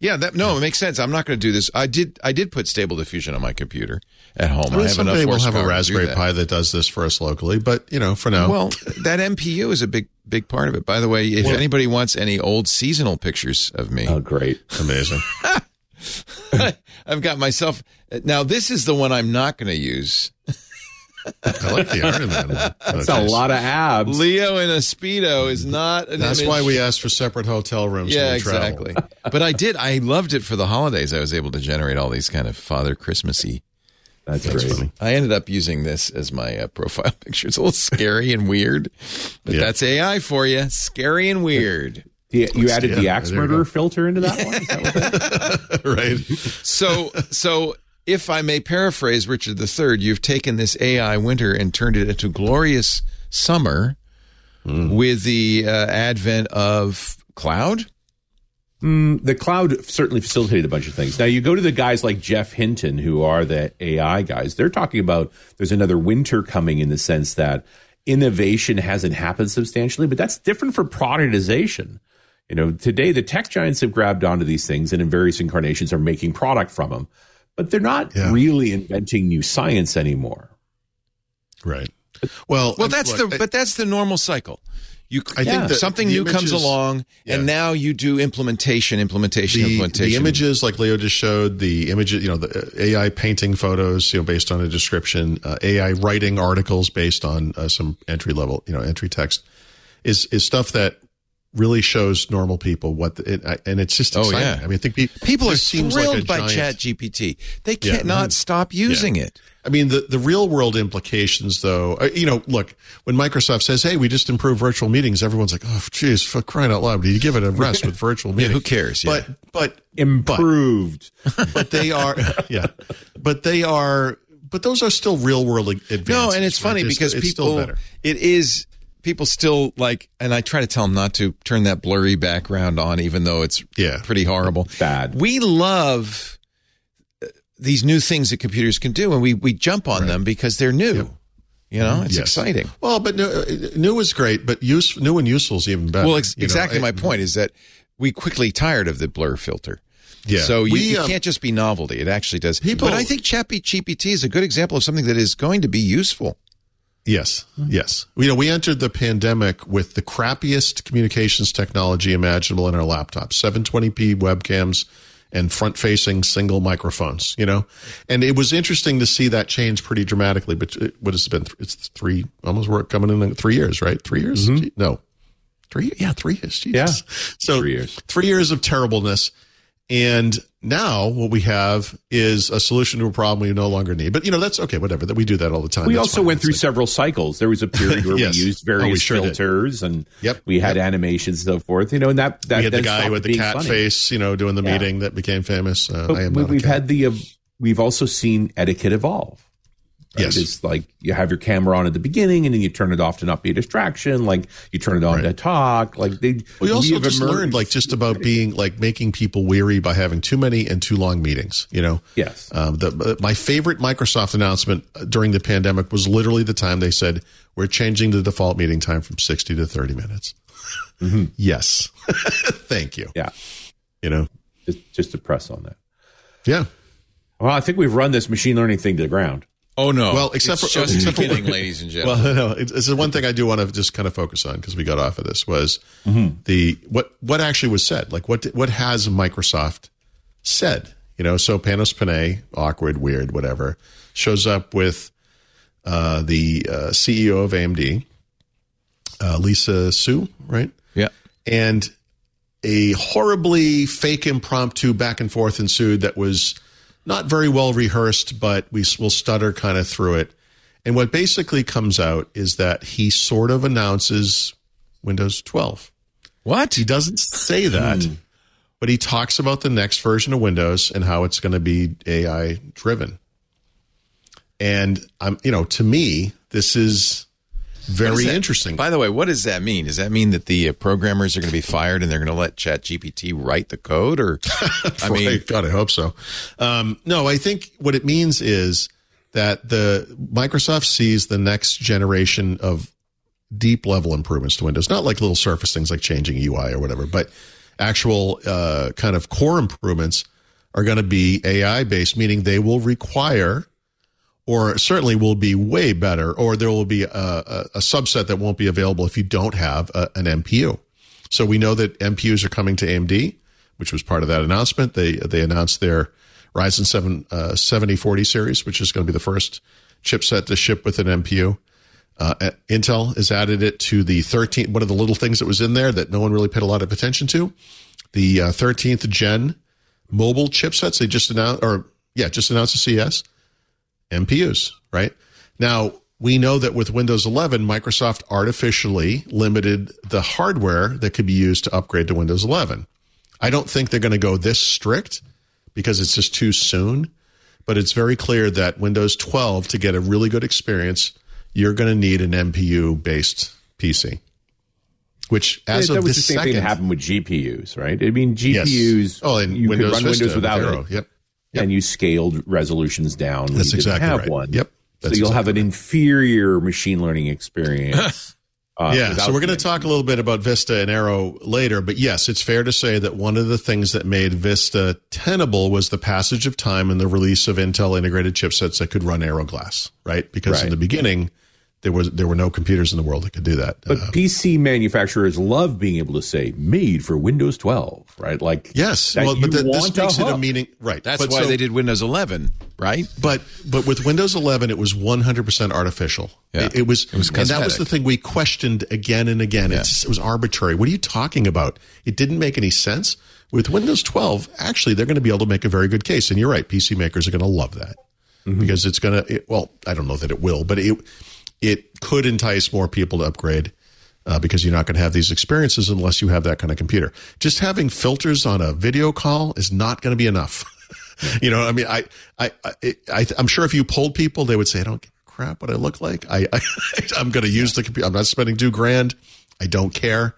Yeah, that no, it makes sense. I'm not going to do this. I did I did put Stable Diffusion on my computer at home. I mean, I have someday enough we'll have a Raspberry that. Pi that does this for us locally, but you know, for now, Well, that NPU is a big big part of it. By the way, if anybody wants any old seasonal pictures of me, Oh, great. amazing. I've got myself. Now, this is the one I'm not going to use. I like the Iron Man one. That's a lot of abs. Leo in a speedo is not. An That's image. why we asked for separate hotel rooms. Yeah, when we travel. exactly. but I did. I loved it for the holidays. I was able to generate all these kind of Father Christmassy. That's, That's great. funny. I ended up using this as my uh, profile picture. It's a little scary and weird, but Yeah. that's AI for you. Scary and weird. Yeah, you added the axe there murderer filter into that one? That that- right? So, so if I may paraphrase Richard III, you've taken this AI winter and turned it into glorious summer with the uh, advent of cloud. the cloud certainly facilitated a bunch of things. Now you go to the guys like Geoff Hinton, who are the AI guys. They're talking about there's another winter coming in the sense that innovation hasn't happened substantially, but that's different for productization. You know, today the tech giants have grabbed onto these things and in various incarnations are making product from them, but they're not Yeah. really inventing new science anymore. Right. Well, Well, I- that's look, the I- but that's the normal cycle. You, I think yeah, that something the new comes along, Yeah. and now you do implementation, implementation, the, implementation. the images like Leo just showed, the images, you know, the uh, AI painting photos, you know, based on a description, uh, AI writing articles based on uh, some entry level, you know, entry text, is is stuff that really shows normal people what the, it, and it's just Oh, exciting. yeah. I mean, I think pe- People are this seems like a thrilled by giant- ChatGPT. They Yeah. cannot stop using it. I mean, the, the real world implications, though, uh, you know, look, when Microsoft says, hey, we just improved virtual meetings, everyone's like, oh, geez, for crying out loud, do you give it a rest with virtual meetings? who cares? Yeah. But, but, Improved. but they are, yeah, but they are, but those are still real world advances. No, and it's right? funny It's- because it's still people, better. it is people still like, and I try to tell them not to turn that blurry background on, even though it's Yeah. pretty horrible. Bad. We love uh, these new things that computers can do, and we we jump on them because they're new. You know, it's Yes. exciting. Well, but new, uh, new is great, but use, new and useful is even better. Well, ex- you know? exactly. I- my point is that we quickly tired of the blur filter. Yeah. So you, We, you um, can't just be novelty. It actually does. People- but I think ChatGPT is a good example of something that is going to be useful. Yes, yes. You know, we entered the pandemic with the crappiest communications technology imaginable in our laptops 720p webcams and front facing single microphones, you know? And it was interesting to see that change pretty dramatically. But it, what has it been? It's three, almost we're coming in three years, right? Three years? Mm-hmm. Gee, No. Three? Yeah, three years. Jesus. Yeah. So Three years. Three years of terribleness. And now what we have is a solution to a problem we no longer need. But you know, that's okay, whatever. That we do that all the time. We That's also fine. went through like- several cycles. There was a period where Yes. we used Oh, we various sure did. filters and Yep. we had Yep. animations and so forth. You know, and that that we had the guy with the cat funny. face, you know, doing the Yeah. meeting that became famous. Uh, But I am we, we've had the uh, we've also seen etiquette evolve. Right? Yes. it's like you have your camera on at the beginning, and then you turn it off to not be a distraction. Like you turn it on to talk. Like they. we also have just emerged- learned like just about being like making people weary by having too many and too long meetings. You know. Yes. Um, the, my favorite Microsoft announcement during the pandemic was literally the time they said we're changing the default meeting time from sixty to thirty minutes. Yes. Thank you. yeah, You know. just just to press on that. Yeah. Well, I think we've run this machine learning thing to the ground. Oh no! Well, except It's for- just except for- ladies and gentlemen. Well, no, it's, it's the one thing I do want to just kind of focus on because we got off of this was the what what actually was said. Like what what has Microsoft said? You know, so Panos Panay, awkward, weird, whatever, shows up with uh, the uh, CEO of AMD, uh, Lisa Su, right? yeah. and a horribly fake impromptu back and forth ensued that was not very well rehearsed, but we will stutter kind of through it. And what basically comes out is that he sort of announces Windows 12. What? He doesn't say that, hmm. but he talks about the next version of Windows and how it's going to be AI driven. And I'm, you know, to me, this is very interesting. By the way, what does that mean? Does that mean that the uh, programmers are going to be fired and they're going to let ChatGPT write the code? Or, I mean, Right. God, I hope so. Um, no, I think what it means is that the Microsoft sees the next generation of deep level improvements to Windows, not like little surface things like changing UI or whatever, but actual uh, kind of core improvements are going to be AI based, meaning they will require or certainly will be way better, or there will be a, a, a subset that won't be available if you don't have a, an NPU. So we know that NPUs are coming to AMD, which was part of that announcement. They they announced their Ryzen 7 uh, 7040 series, which is going to be the first chipset to ship with an NPU. Uh, Intel has added it to the 13th. One of the little things that was in there that no one really paid a lot of attention to, the uh, 13th gen mobile chipsets. They just announced, or yeah, just announced a CES. NPUs, right? Now, we know that with Windows 11, Microsoft artificially limited the hardware that could be used to upgrade to Windows 11. I don't think they're going to go this strict because it's just too soon, but it's very clear that Windows 12, to get a really good experience, you're going to need an NPU based PC. Which, as that of was this the same second, thing that happened with GPUs, right? I mean, Yes. GPUs. Oh, and you Windows could run Vista Windows with without Aero. it, Yep. And you scaled resolutions down. That's exactly have right. one. Yep. So you'll have exactly an inferior machine learning experience. uh, yeah, so we're going to talk a little bit about Vista and Aero later, but yes, it's fair to say that one of the things that made Vista tenable was the passage of time and the release of Intel integrated chipsets that could run Aero Glass, right? Because in the beginning, there was there were no computers in the world that could do that. But Uh, PC manufacturers love being able to say "made for Windows 12," right? Like yes, well, but that, this makes it a meaning, right? That's but why so- they did Windows 11, right? But but with Windows 11, it was 100 percent artificial. Yeah. It, it was, It was and that was the thing we questioned again and again. It's, it was arbitrary. What are you talking about? It didn't make any sense. With Windows 12, actually, they're going to be able to make a very good case. And you're right, PC makers are going to love that because it's going to. Well, I don't know that it will, but it it could entice more people to upgrade. Uh, because you're not going to have these experiences unless you have that kind of computer. Just having filters on a video call is not going to be enough. you know, I mean, I, I, I, I, I'm sure if you polled people, they would say, "I don't give a crap what I look like. I, I I'm going to use the computer. I'm not spending two grand. I don't care."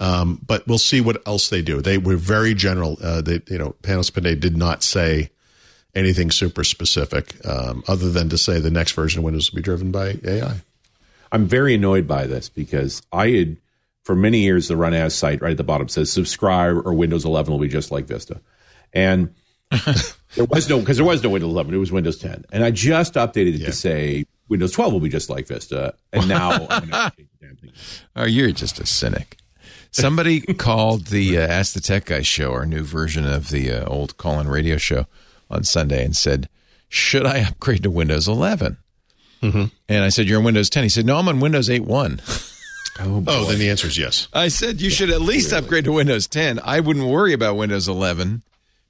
Um, but we'll see what else they do. They were very general. Uh, they, you know, Panos Panay did not say anything super specific, um, other than to say the next version of Windows will be driven by AI. I'm very annoyed by this because I had, for many years, the RunAs site right at the bottom says subscribe or Windows 11 will be just like Vista. And there was no, because there was no Windows 11, it was Windows 10. And I just updated it Yeah. to say Windows 12 will be just like Vista. And now I'm going to change the damn thing. Oh, you're just a cynic. Somebody called the uh, Ask the Tech Guy show, our new version of the uh, old call-in radio show, on Sunday, and said, "Should I upgrade to Windows 11?" Mm-hmm. And I said, "You're on Windows 10." He said, "No, I'm on Windows 8.1." Oh, then the answer is yes. I said, "You should at least upgrade to Windows 10." I wouldn't worry about Windows 11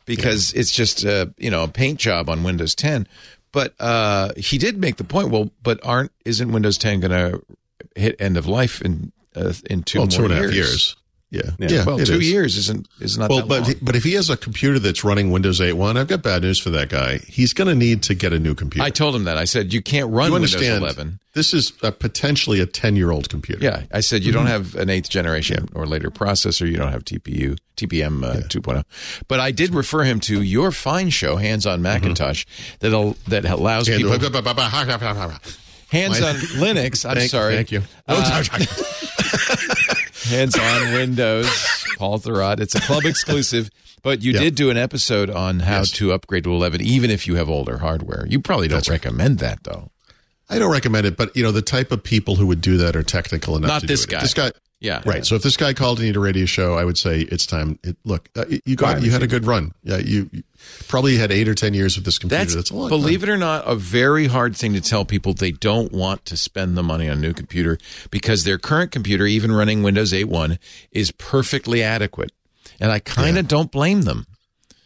because it's just uh, you know a paint job on Windows 10. But uh, he did make the point. Well, but aren't isn't Windows 10 going to hit end of life in uh, in two Well, more two and a half years? years. Yeah, Yeah. Well, two is. years isn't is not Well, that but long. but if he has a computer that's running Windows 8.1, I've got bad news for that guy. He's going to need to get a new computer. I told him that. I said you can't run you Windows understand? 11. This is a potentially a 10 year old computer. Yeah, I said you Mm-hmm. don't have an eighth generation or later processor. You don't have TPU, TPM uh, 2.0. But I did refer him to your fine show, Hands on Macintosh, that'll that allows And- people Hands on Linux. I'm thank- sorry, Thank you. hands on Windows. Paul Thurrott. It's a club exclusive. But you Yeah. did do an episode on how Yes. to upgrade to 11, even if you have older hardware. You probably don't That's right. recommend that, though. I don't recommend it, but you know the type of people who would do that are technical enough. Not to this do it. guy. This guy, Yeah. right. So if this guy called and you need a radio show, I would say it's time. It, look, uh, you got Right. you had a good run. Yeah, you, you probably had eight or ten years with this computer. That's, That's, a lot. believe it or not, a very hard thing to tell people they don't want to spend the money on a new computer because their current computer, even running Windows 8.1, is perfectly adequate. And I kind of don't blame them.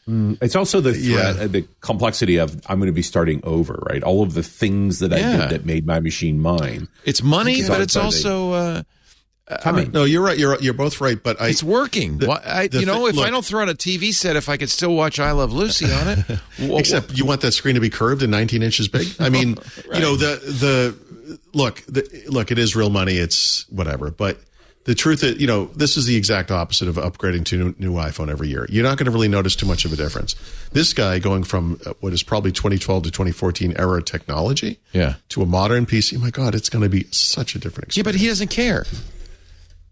It's also the threat, Yeah. uh, the complexity of I'm going to be starting over, right? All of the things that I Yeah. did that made my machine mine. It's money, but it's also. they- also uh, Coming. No, you're right. You're you're both right. But I it's working. The- Why, I, you know, thi- if I don't throw out a TV set, if I could still watch I Love Lucy on it, wha- Except you want that screen to be curved and 19 inches big. I mean, you know the the look the, look it is real money. It's whatever, but the truth is, you know, this is the exact opposite of upgrading to new, new iPhone every year. You're not going to really notice too much of a difference. This guy going from uh, what is probably 2012 to 2014 era technology, Yeah. to a modern PC. My God, it's going to be such a different experience. yeah, but he doesn't care.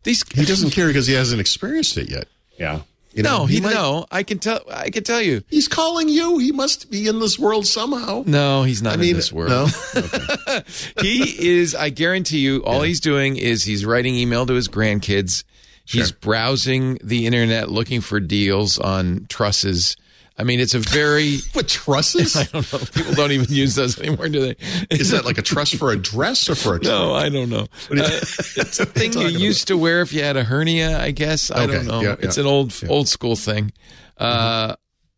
These he doesn't care because he hasn't experienced it yet. Yeah. You know, no, he, might- no. I can tell. I can tell you. He's calling you. He must be in this world somehow. No, he's not I mean, in this world. no. he is i guarantee you all he's doing is he's writing email to his grandkids he's browsing the internet looking for deals on trusses i mean it's a very What trusses? i don't know. People don't even use those anymore do they? Is that like a truss for a dress or for a no i don't know. Uh, it's a thing you used to wear if you had a hernia i guess. I Okay, don't know. Yeah, it's yeah. an old old school thing. Uh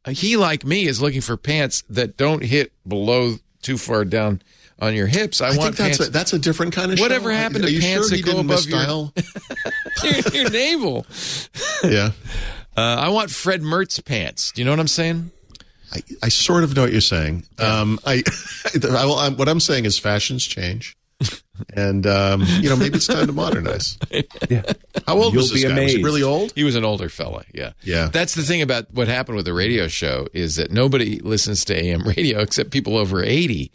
he like me is looking for pants that don't hit below too far down on your hips. I, I want think that's pants a, that's a different kind of Whatever show. happened Are to pants sure that go above your- your, your navel. yeah. Uh, I want Fred Mertz pants. Do you know what I'm saying? I, I sort of know what you're saying. Um, I, I, I'm, what I'm saying is fashions change, and um, you know maybe it's time to modernize. Yeah. How old was You'll this be guy? Was he really old? He was an older fella, yeah. Yeah. That's the thing about what happened with the radio show is that nobody listens to AM radio except people over 80.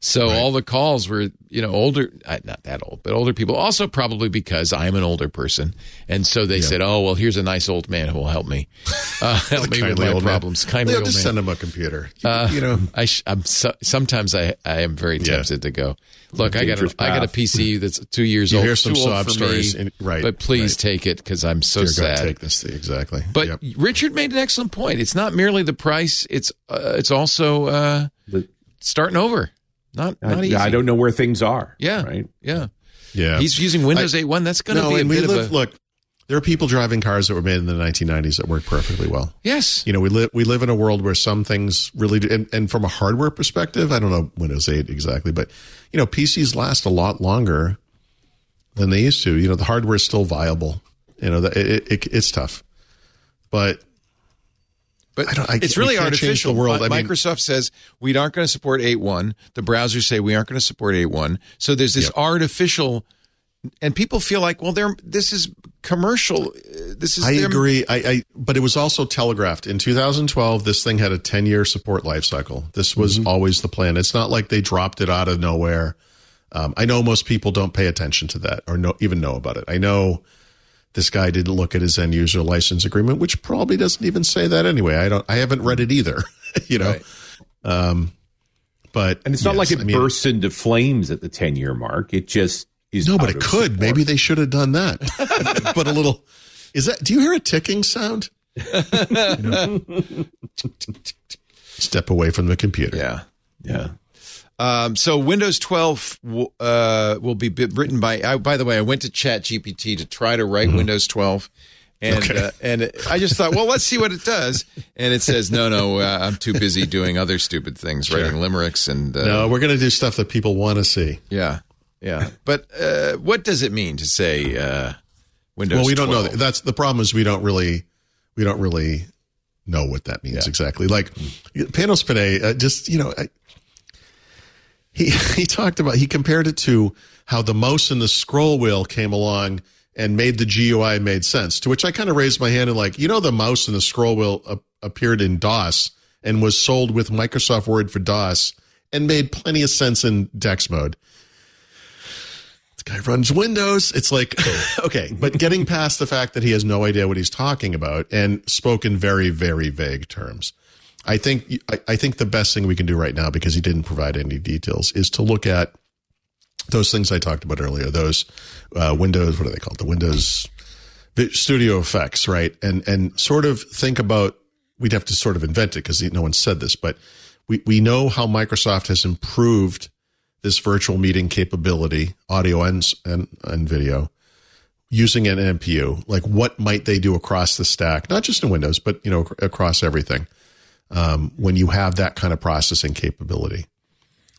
So all the calls were, you know, older, uh, not that old, but older people. Also probably because I'm an older person. And so they said, oh, well, here's a nice old man who will help me, uh, help me with my old man. problems. Kindly Leo, old just man. send him a computer. Uh, you know, I sh- I'm so, sometimes I I am very Yeah. tempted to go. Look, I got a, I got a. PC that's two years You old. hear some sob stories me, and- right, But please right. take it because I'm so Dear God, sad. take this exactly. But Yep. Richard made an excellent point. It's not merely the price; it's uh, it's also uh, The- starting over. Not not I, easy. I don't know where things are. Yeah, Right. Yeah, yeah, he's using Windows 8.1. That's going to no, be a bit live. of a Look, there are people driving cars that were made in the 1990s that work perfectly well. yes. You know, we live we live in a world where some things really do, and, and from a hardware perspective, I don't know Windows 8 exactly, but you know, PCs last a lot longer than they used to. You know, the hardware is still viable. You know, that it, it, it's tough, but But I don't- I- it's really artificial. the world. Mi- I mean- Microsoft says we aren't going to support 8.1. The browsers say we aren't going to support 8.1. So there's this artificial, and people feel like, well, they're this is commercial. Uh, This is I their- agree. I, I but it was also telegraphed in 2012. This thing had a 10 year support life cycle. This was always the plan. It's not like they dropped it out of nowhere. Um, I know most people don't pay attention to that or know, even know about it. I know this guy didn't look at his end user license agreement, which probably doesn't even say that anyway. I don't. I haven't read it either. you know. Um, but And it's not yes, like it I mean, bursts into flames at the 10 year mark. It just No, but it could. support. Maybe they should have done that. but a little. Is that? Do you hear a ticking sound? Step away from the computer. Yeah, yeah. Um, so Windows 12 uh, will be written by. I, by the way, I went to ChatGPT to try to write Windows 12, and Okay. uh, and I just thought, well, let's see what it does. And it says, no, no, uh, I'm too busy doing other stupid things, writing limericks and uh, No, we're going to do stuff that people want to see. yeah, yeah. But uh, what does it mean to say uh, Windows? Well, we don't know. 12? That. That's the problem. Is we don't really, we don't really know what that means exactly. Like Panos Panay, uh, just you know, I, he he talked about he compared it to how the mouse and the scroll wheel came along and made the GUI made sense. To which I kind of raised my hand and like, you know, the mouse and the scroll wheel appeared in DOS and was sold with Microsoft Word for DOS and made plenty of sense in Dex mode guy runs Windows. It's like, okay, but getting past the fact that he has no idea what he's talking about and spoke in very, very vague terms. I think I, think the best thing we can do right now, because he didn't provide any details, is to look at those things I talked about earlier. Those uh, Windows, what are they called? The Windows Studio effects, right? And and sort of think about. We'd have to sort of invent it because no one said this, but we we know how Microsoft has improved this virtual meeting capability, audio and, and, and video, using an NPU? Like, what might they do across the stack, not just in Windows, but you know, ac- across everything, um, when you have that kind of processing capability?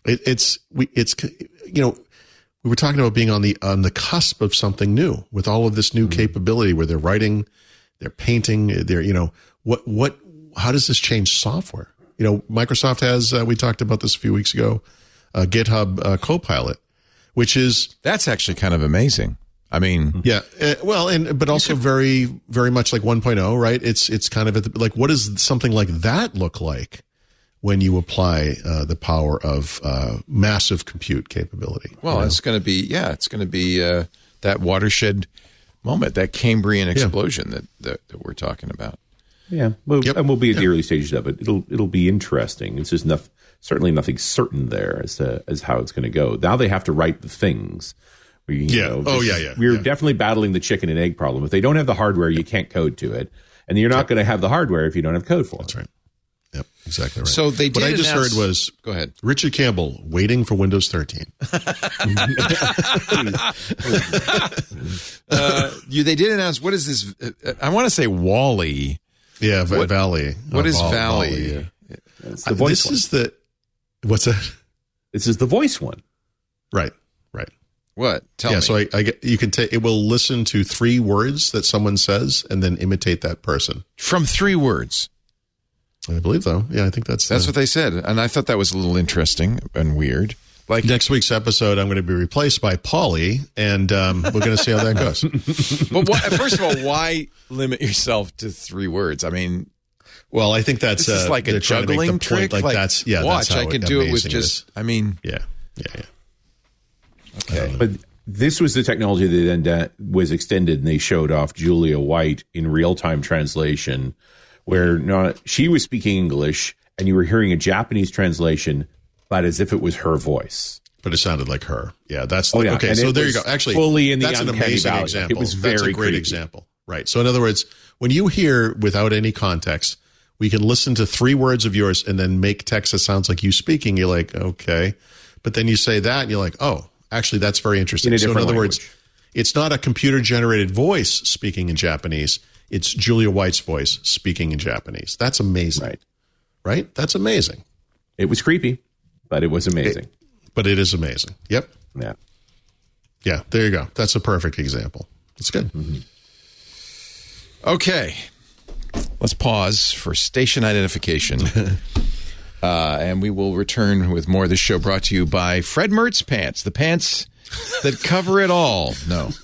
It, it's we, it's you know, we were talking about being on the on the cusp of something new with all of this new capability where they're writing, they're painting, they're you know, what what how does this change software? You know, Microsoft has uh, we talked about this a few weeks ago uh, GitHub uh, Copilot, which is That's actually kind of amazing. I mean, yeah, uh, well, and but also very very much like 1.0, right? It's it's kind of at the, like what does something like that look like when you apply uh, the power of uh, massive compute capability? well, it's going to be yeah, it's going to be uh, that watershed moment, that Cambrian explosion that, that that we're talking about. Yeah, well, Yep. and we'll be at the early stages of it. It'll it'll be interesting. It's just enough, certainly nothing certain there as to as how it's going to go. Now they have to write the things. We, you Yeah. know, Oh, yeah, yeah, We're yeah. definitely battling the chicken and egg problem. If they don't have the hardware, you can't code to it, and you're not going to have the hardware if you don't have code for it. That's right. Yep, exactly right. So they did what I just announce- heard was Go ahead. Richard Campbell waiting for Windows 13. Uh, you they did announce what is this? Uh, I want to say Wally. Yeah, Va- VALL-E. What Uh, is Val- VALL-E? yeah. It's the Uh, voice this one. is the what's that? this is the voice one. Right, right. What? Tell yeah, me. so I, I get, you can take it will listen to three words that someone says and then imitate that person. From three words. I believe though. Yeah, I think that's That's the, what they said, and I thought that was a little interesting and weird. Like Next week's episode, I'm going to be replaced by Polly, and um, we're going to see how that goes. but why, first of all, why limit yourself to three words? I mean, Well, I think that's this is uh, like a they're trying to make the juggling point, trick. Like, that's yeah. Watch, that's how I can do it with just. is. I mean, yeah, yeah, yeah. okay. But this was the technology that then that was extended, and they showed off Julia White in real time translation, where not she was speaking English, and you were hearing a Japanese translation, but as if it was her voice. But it sounded like her. Yeah, that's Oh, yeah. okay. And So there you go. Actually, fully in the that's an amazing valley. example. It was that's a great creepy. example. Right. So in other words, when you hear without any context, we can listen to three words of yours and then make text that sounds like you speaking. You're like, okay, but then you say that and you're like, oh, actually, that's very interesting. In so in other words, it's not a computer generated voice speaking in Japanese. It's Julia White's voice speaking in Japanese. That's amazing. Right. Right. That's amazing. It was creepy, but it was amazing. But it is amazing. Yep. yeah. Yeah. There you go. That's a perfect example. It's good. Mm-hmm. Okay. Let's pause for station identification. uh, and we will return with more of this show brought to you by Fred Mertz Pants, the pants that cover it all. No.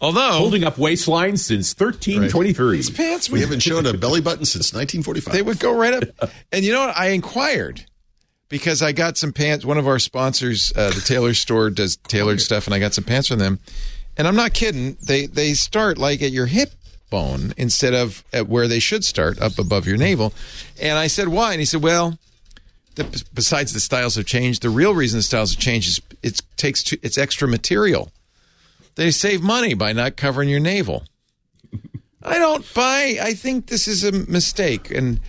Although, Holding up waistlines since 1323. these pants, We haven't shown a belly button since 1945. they would go right up. And you know what? I inquired because I got some pants. One of our sponsors, uh, the tailor store, does tailored stuff, and I got some pants from them. And I'm not kidding. They they start like at your hip bone instead of at where they should start, up above your navel. And I said, why? And he said, well, the, besides the styles have changed, the real reason the styles have changed is it takes it's extra material. They save money by not covering your navel. I don't buy. I think this is a mistake. And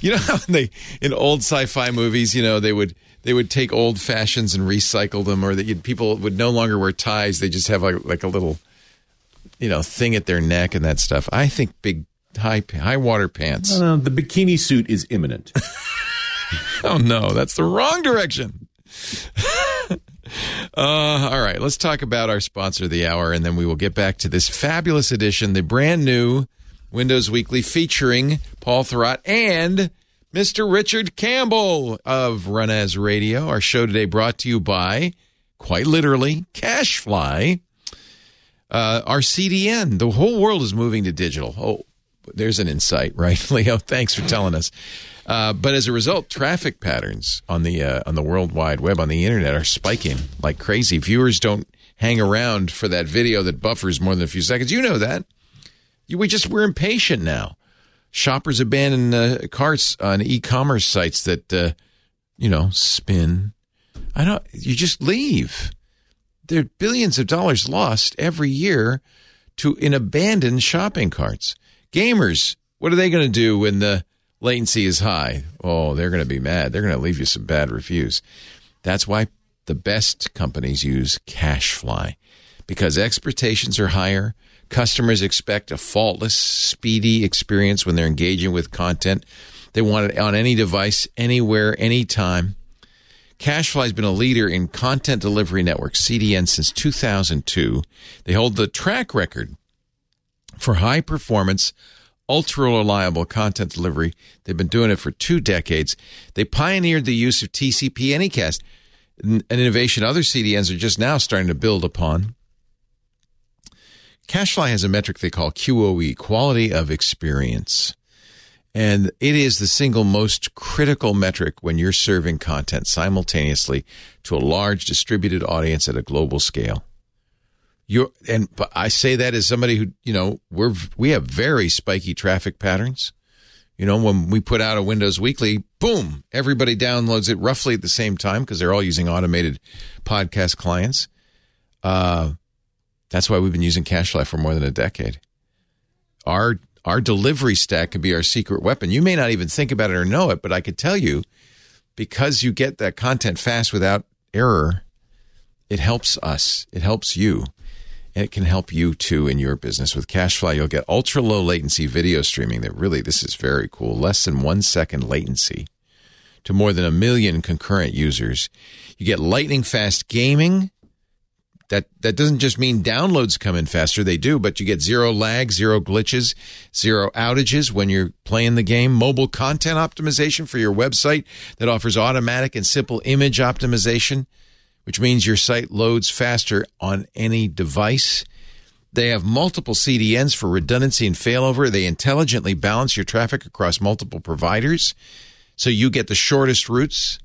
you know how they in old sci-fi movies, you know, they would they would take old fashions and recycle them, or that people would no longer wear ties. They just have like, like a little, you know, thing at their neck and that stuff. I think big high high water pants. Uh, the bikini suit is imminent. Oh no, that's the wrong direction. uh, all right, let's talk about our sponsor of the hour, and then we will get back to this fabulous edition, the brand new Windows Weekly featuring Paul Thurrott and Mr. Richard Campbell of RunAs Radio. Our show today brought to you by, quite literally, CacheFly. Uh, our CDN. The whole world is moving to digital. Oh, there's an insight, right, Leo? Thanks for telling us. Uh, but as a result, traffic patterns on the uh, on the World Wide Web on the internet are spiking like crazy. Viewers don't hang around for that video that buffers more than a few seconds. You know that. You, we just we're impatient now. Shoppers abandon uh, carts on e-commerce sites that uh, you know spin. I don't. You just leave. There are billions of dollars lost every year to in abandoned shopping carts. Gamers, what are they going to do when the latency is high? Oh, they're going to be mad. They're going to leave you some bad reviews. That's why the best companies use CacheFly because expectations are higher. Customers expect a faultless, speedy experience when they're engaging with content. They want it on any device, anywhere, anytime. CacheFly has been a leader in content delivery network CDN since 2002. They hold the track record for high performance, ultra reliable content delivery. They've been doing it for two decades. They pioneered the use of TCP Anycast, an innovation other CDNs are just now starting to build upon. CacheFly has a metric they call QoE, quality of experience. And it is the single most critical metric when you're serving content simultaneously to a large distributed audience at a global scale. You're, and I say that as somebody who, you know, we're, we have very spiky traffic patterns. You know, when we put out a Windows Weekly, boom, everybody downloads it roughly at the same time because they're all using automated podcast clients. Uh, that's why we've been using CacheFly for more than a decade. Our our delivery stack could be our secret weapon. You may not even think about it or know it, but I could tell you because you get that content fast without error, it helps us. It helps you. And it can help you too in your business. With CacheFly, you'll get ultra low latency video streaming that really, this is very cool. Less than one second latency to more than a million concurrent users. You get lightning fast gaming That that doesn't just mean downloads come in faster. They do, but you get zero lag, zero glitches, zero outages when you're playing the game. Mobile content optimization for your website that offers automatic and simple image optimization, which means your site loads faster on any device. They have multiple CDNs for redundancy and failover. They intelligently balance your traffic across multiple providers so you get the shortest routes,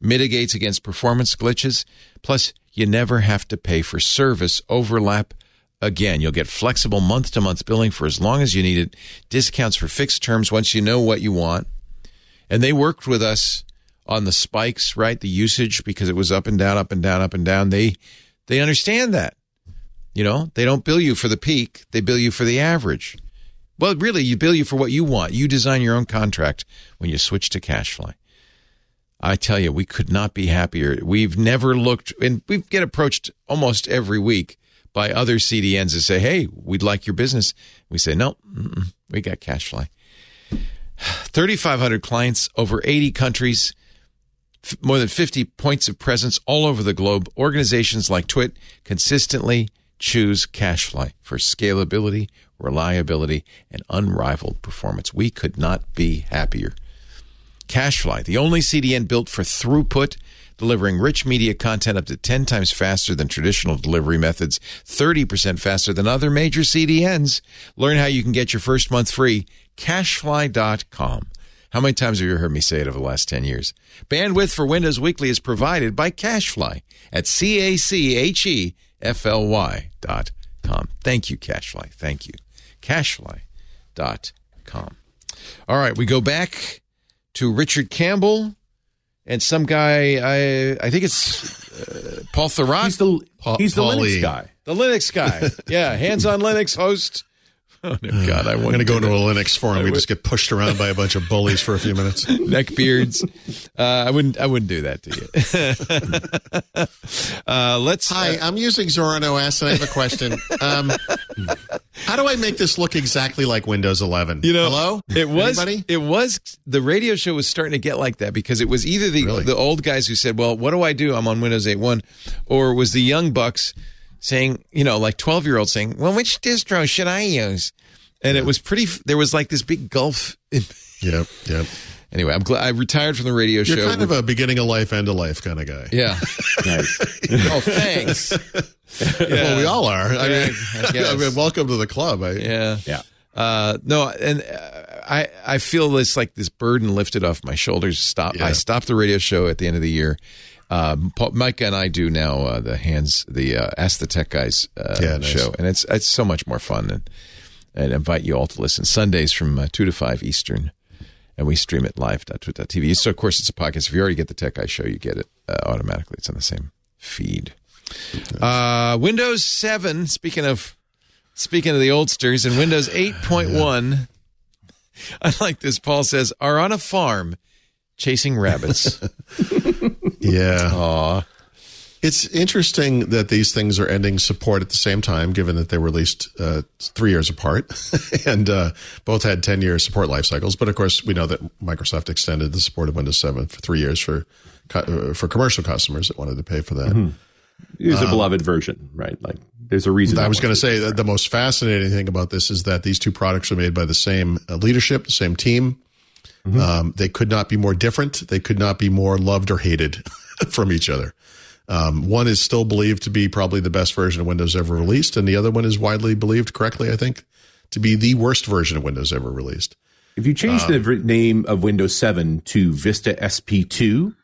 mitigates against performance glitches. Plus, you never have to pay for service overlap again. You'll get flexible month to month billing for as long as you need it, discounts for fixed terms once you know what you want. And they worked with us on the spikes, right? The usage because it was up and down, up and down, up and down. They they understand that. You know, they don't bill you for the peak, they bill you for the average. Well, really, you bill you for what you want. You design your own contract when you switch to CacheFly. I tell you, we could not be happier. We've never looked, and we get approached almost every week by other CDNs that say, "Hey, we'd like your business." We say, "No, we got CacheFly." Thirty-five hundred clients, over eighty countries, f- more than fifty points of presence all over the globe. Organizations like TWiT consistently choose CacheFly for scalability, reliability, and unrivaled performance. We could not be happier. CacheFly, the only CDN built for throughput, delivering rich media content up to 10 times faster than traditional delivery methods, 30% faster than other major CDNs. Learn how you can get your first month free. CacheFly.com. How many times have you heard me say it over the last 10 years? Bandwidth for Windows Weekly is provided by CacheFly at C A C H E F L Y dot com. Thank you, CacheFly. Thank you. CacheFly dot com. All right, we go back to Richard Campbell and some guy. I I think it's uh, Paul Thurrott, He's the Pa- he's the Linux guy. the Linux guy. Yeah, hands on Linux host. Oh no, God, I I'm want going to go into a Linux forum. We just get pushed around by a bunch of bullies for a few minutes. neck beards. Uh, I wouldn't. I wouldn't do that to you. uh, let's. Hi, I'm using Zorin OS and I have a question. Um, how do I make this look exactly like Windows 11? You know, hello. It was Anybody? it was the radio show was starting to get like that because it was either the Really? the old guys who said, "Well, what do I do? I'm on Windows 8.1," or was the young bucks saying, you know, like 12 year olds saying, "Well, which distro should I use?" And it was pretty. There was like this big gulf. In, Yep, yep. anyway, I'm glad I retired from the radio You're show. kind of a beginning of life, end of life kind of guy. yeah. Nice. oh, thanks. Well, we all are. I Yeah, mean, I guess. I mean, welcome to the club. I, Yeah. yeah. Uh, no, and uh, I I feel this like this burden lifted off my shoulders. Stop. Yeah. I stopped the radio show at the end of the year. Um, Paul, Mike and I do now uh, the hands the uh, Ask the Tech Guys uh, Yeah, nice. show, and it's it's so much more fun. And and invite you all to listen Sundays from uh, two to five Eastern, and we stream it live.twit.tv. So of course it's a podcast. If you already get the Tech Guys show, you get it uh, automatically. It's on the same feed. Uh, Windows Seven. Speaking of speaking of the oldsters, and Windows eight point one. I like this. Paul says, are on a farm chasing rabbits. yeah. Aw. It's interesting that these things are ending support at the same time, given that they were released uh, three years apart, and uh, both had ten year support life cycles. But of course, we know that Microsoft extended the support of Windows 7 for three years for uh, for commercial customers that wanted to pay for that. It was a beloved version, right? Like there's a reason. I was going to say that the most fascinating thing about this is that these two products are made by the same uh, leadership, the same team. Um, they could not be more different. They could not be more loved or hated from each other. Um, one is still believed to be probably the best version of Windows ever released, and the other one is widely believed, correctly, I think, to be the worst version of Windows ever released. If you change Um, the name of Windows 7 to Vista SP2,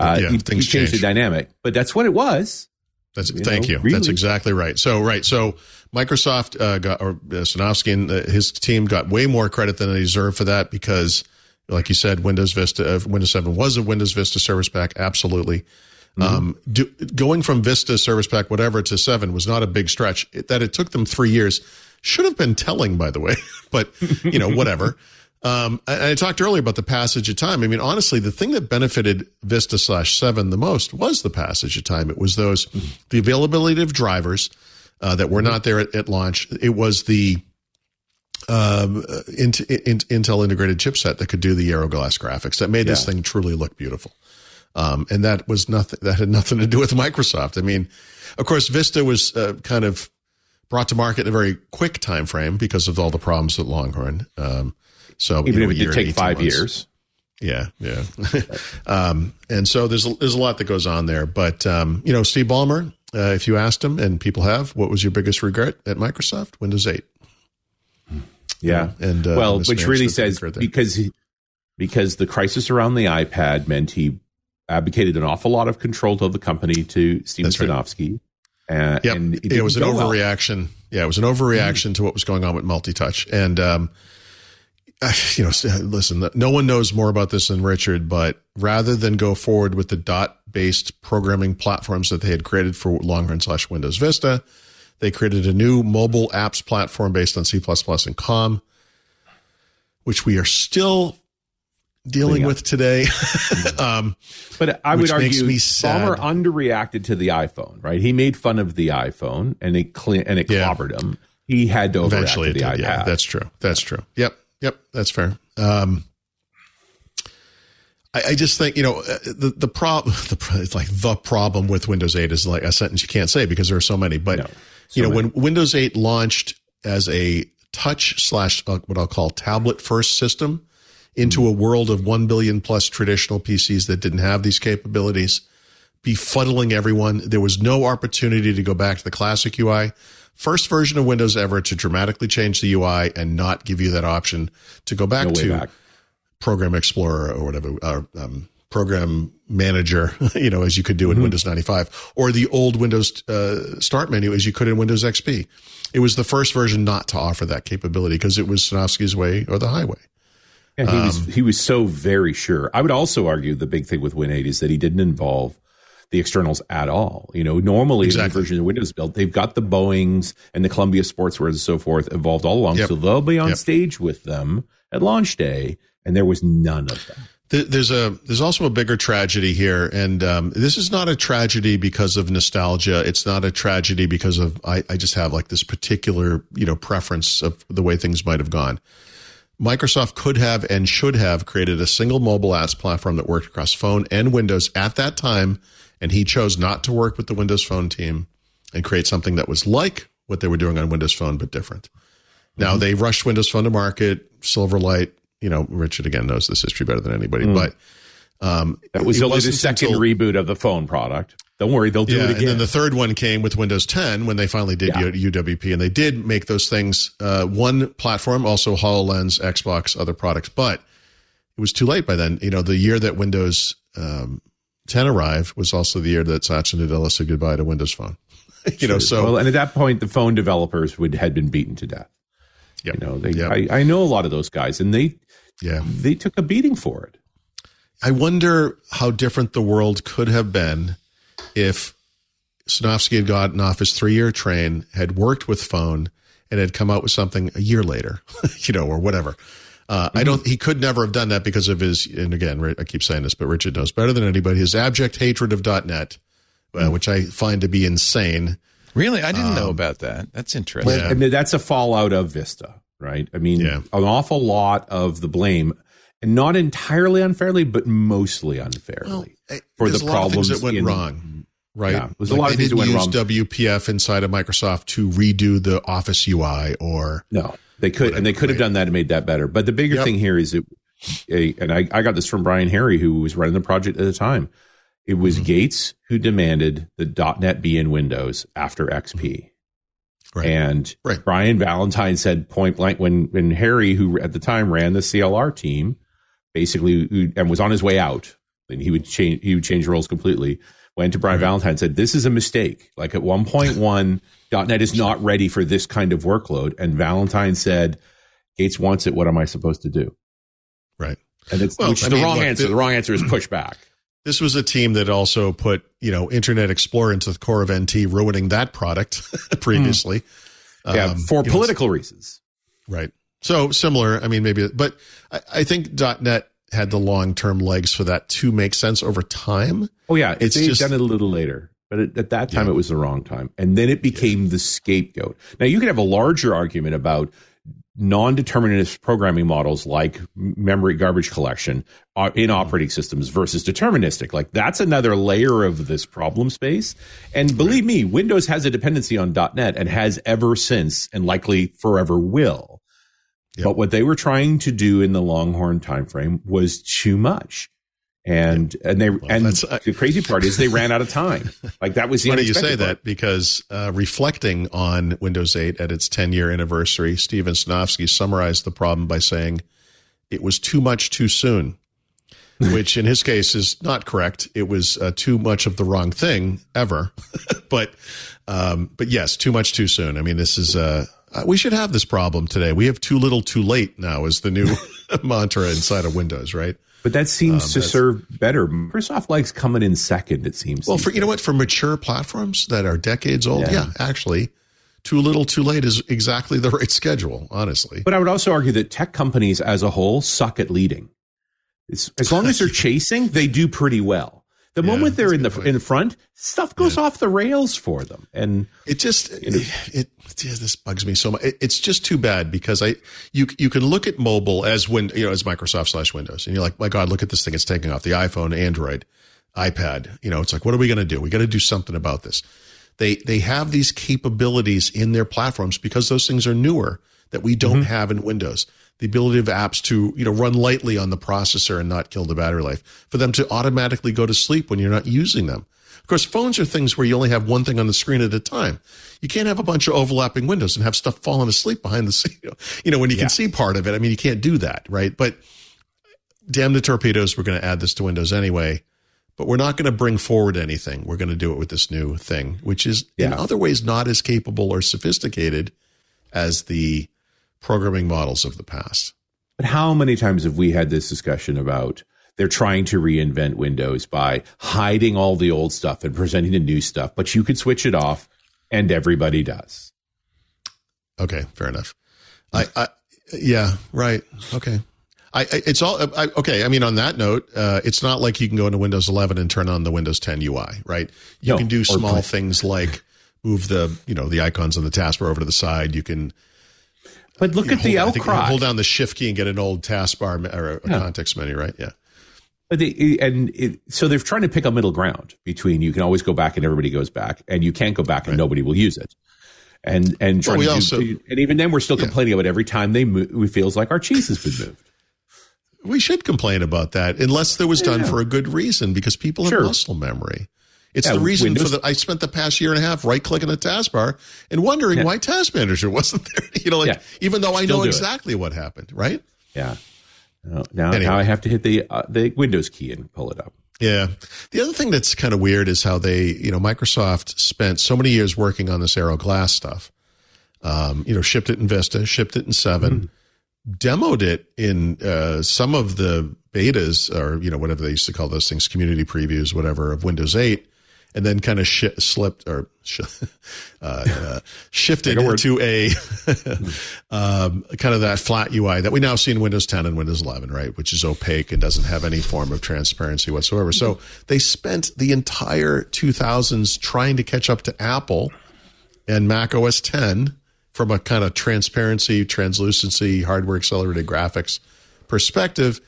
uh, Yeah, you, things you change the dynamic. But that's what it was. That's You thank know, you. really. That's exactly right. So right. So Microsoft uh, got or uh, Sinofsky and uh, his team got way more credit than they deserve for that because, like you said, Windows Vista, uh, Windows 7 was a Windows Vista Service Pack. Absolutely. Um, do, going from Vista Service Pack whatever to seven was not a big stretch. It, that it took them three years should have been telling, by the way. but you know, whatever. Um, and I talked earlier about the passage of time. I mean, honestly, the thing that benefited Vista slash seven the most was the passage of time. It was those the availability of drivers uh, that were not there at, at launch. It was the um, uh, int, int, Intel integrated chipset that could do the Aero Glass graphics that made this thing truly look beautiful. Um, and that was nothing, that had nothing to do with Microsoft. I mean, of course, Vista was uh, kind of brought to market in a very quick time frame because of all the problems at Longhorn. Um, so Even you know, if it did take five months. years. Yeah, yeah. um, and so there's a, there's a lot that goes on there. But um, you know, Steve Ballmer, uh, if you asked him, and people have, what was your biggest regret at Microsoft? Windows 8. Yeah. And, uh, well, which really says because he, because the crisis around the iPad meant he abdicated an awful lot of control of the company to Steven That's right. Uh, Yep. and it, didn't was an go well. overreaction. Yeah, it was an overreaction to what was going on with multi-touch. And, um, you know, listen, no one knows more about this than Richard, but rather than go forward with the dot-based programming platforms that they had created for Longhorn slash Windows Vista, they created a new mobile apps platform based on C++ and COM, which we are still dealing with today. um, But I would argue. Ballmer underreacted to the iPhone, right? He made fun of the iPhone and it cle and it Yeah. clobbered him. He had to overreact Eventually, to the did. iPad. Yeah, that's true. That's true. Yep, yep, that's fair. Um, I, I just think you know uh, the the problem. The it's like the problem with Windows 8 is like a sentence you can't say because there are so many. But No, you know many. when Windows 8 launched as a touch slash uh, what I'll call tablet first system into a world of one billion plus traditional PCs that didn't have these capabilities, befuddling everyone. There was no opportunity to go back to the classic UI. First version of Windows ever to dramatically change the UI and not give you that option to go back No to back. Program Explorer or whatever, or um, Program Manager, you know, as you could do in Mm-hmm. Windows 95, or the old Windows uh, Start menu as you could in Windows XP. It was the first version not to offer that capability because it was Sinofsky's way or the highway. Yeah, he Um, was he was so very sure. I would also argue the big thing with Win 8 is that he didn't involve the externals at all. You know, normally in Exactly. the version of Windows built, they've got the Boeings and the Columbia Sportswear and so forth involved all along. Yep. So they'll be on Yep. stage with them at launch day, and there was none of that. Th- There's a there's also a bigger tragedy here, and um, this is not a tragedy because of nostalgia. It's not a tragedy because of I, I just have like this particular you know preference of the way things might have gone. Microsoft could have and should have created a single mobile apps platform that worked across phone and Windows at that time, and he chose not to work with the Windows Phone team and create something that was like what they were doing on Windows Phone but different. Now they rushed Windows Phone to market, Silverlight. You know, Richard again knows this history better than anybody, but um, That was only the second until- reboot of the phone product. Don't worry, they'll do yeah, it and again. then the third one came with Windows 10 when they finally did Yeah. UWP, and they did make those things uh, one platform, also Hololens, Xbox, other products, but it was too late by then. You know, the year that Windows um, 10 arrived was also the year that Satya Nadella said goodbye to Windows Phone. you know, so well, and at that point, the phone developers would had been beaten to death. Yep. You know, they, Yep. I, I know a lot of those guys, and they yeah. they took a beating for it. I wonder how different the world could have been if Sinofsky had gotten off his three year train, had worked with phone, and had come out with something a year later, you know, or whatever. Uh, I don't. He could never have done that because of his. And again, I keep saying this, but Richard knows better than anybody. His abject hatred of .NET, uh, which I find to be insane. Really? I didn't Um, know about that. That's interesting. Yeah. And that's a fallout of Vista, right? I mean, Yeah. an awful lot of the blame, and not entirely unfairly, but mostly unfairly eh, for the a lot of things problems that went in- wrong, right? Yeah, there's a lot of things that went use wrong. WPF inside of Microsoft to redo the Office UI, or No, they could, and they could have done that and made that better. But the bigger Yep. thing here is it, and I, I got this from Brian Harry, who was running the project at the time. It was Mm-hmm. Gates who demanded the .NET be in Windows after XP. Right? And Right. Brian Valentine said point blank when when Harry, who at the time ran the CLR team, basically who- and was on his way out, and he would change he would change roles completely. Went to Brian Valentine and said, "This is a mistake. Like at one point one, .NET is not ready for this kind of workload." And Valentine said, "Gates wants it. What am I supposed to do?" right. And it's Well, which is I the mean, wrong look, answer. the- the wrong answer is push back. This was a team that also put, you know, Internet Explorer into the core of NT, ruining that product previously. yeah, Um, for you know, political reasons. right. So similar. I mean, maybe, but I, I think .NET had the long term legs for that to make sense over time. Oh yeah, It's it's just- done it a little later, but at, at that time Yeah. it was the wrong time, and then it became the scapegoat. Now you could have a larger argument about non-determinist programming models like memory garbage collection uh, in operating systems versus deterministic. Like that's another layer of this problem space. And believe me, Windows has a dependency on .NET and has ever since and likely forever will. Yep. But what they were trying to do in the Longhorn timeframe was too much. And and they and that's- I- the crazy part is they ran out of time. Like that was the Funny you say part. that because uh, reflecting on Windows 8 at its 10 year anniversary, Steven Sinofsky summarized the problem by saying it was too much too soon, which in his case is not correct. It was uh, too much of the wrong thing ever. but um, but yes, too much too soon. I mean, this is uh, uh, we should have this problem today. We have too little too late now is the new mantra inside of Windows, right? But that seems Um, to serve better. Microsoft likes coming in second. It seems. Well, for you know what, for mature platforms that are decades old, Yeah. yeah, actually, too little, too late is exactly the right schedule. Honestly, But I would also argue that tech companies as a whole suck at leading. It's, as long as they're chasing, they do pretty well. The Yeah, moment they're in the good in front, stuff goes off the rails for them. And it just it, it yeah, this bugs me so much. It, it's just too bad because I you you can look at mobile as when you know as Microsoft slash Windows, and you're like, my God, look at this thing. It's taking off the iPhone, Android, iPad. You know, it's like, what are we going to do? We got to do something about this. They they have these capabilities in their platforms because those things are newer that we don't mm-hmm. have in Windows. The ability of apps to you know run lightly on the processor and not kill the battery life. For them to automatically go to sleep when you're not using them. Of course, phones are things where you only have one thing on the screen at a time. You can't have a bunch of overlapping windows and have stuff falling asleep behind the scene. You know, when you Yeah. can see part of it. I mean, you can't do that, right? But damn the torpedoes, we're going to add this to Windows anyway. But we're not going to bring forward anything. We're going to do it with this new thing, which is in other ways not as capable or sophisticated as the programming models of the past. but how many times have we had this discussion about they're trying to reinvent Windows by hiding all the old stuff and presenting the new stuff, but you could switch it off, and everybody does. Okay, fair enough. I, I yeah, right. Okay. I, I it's all I, okay. I mean, on that note, uh, it's not like you can go into Windows 11 and turn on the Windows 10 UI, right? You No, can do small play- things like move the you know the icons on the taskbar over to the side. You can But look you at the outcry. hold down the Shift key and get an old taskbar or a, Yeah. context menu, right? Yeah. But they, and it, so they're trying to pick a middle ground between you can always go back and everybody goes back, and you can't go back and nobody will use it. And and trying we to do- also- and even then we're still complaining about every time they move, it feels like our cheese has been moved. We should complain about that unless it was done Yeah. for a good reason because people have Sure. muscle memory. It's Yeah, the reason Windows- for that. I spent the past year and a half right clicking the taskbar and wondering Yeah. why Task Manager wasn't there. You know, like Yeah. even though I Still know do it. exactly what happened, right? Yeah. Now, now, Anyway. now I have to hit the uh, the Windows key and pull it up. Yeah. The other thing that's kind of weird is how they, you know, Microsoft spent so many years working on this Aero Glass stuff. Um, you know, shipped it in Vista, shipped it in 7 demoed it in uh, some of the betas or, you know, whatever they used to call those things, community previews, whatever, of Windows 8, and then kind of sh- slipped or sh- uh, uh, shifted Take a to a um, kind of that flat UI that we now see in Windows 10 and Windows 11, right? Which is opaque and doesn't have any form of transparency whatsoever. So they spent the entire 2000s trying to catch up to Apple and Mac OS 10 from a kind of transparency, translucency, hardware accelerated graphics perspective.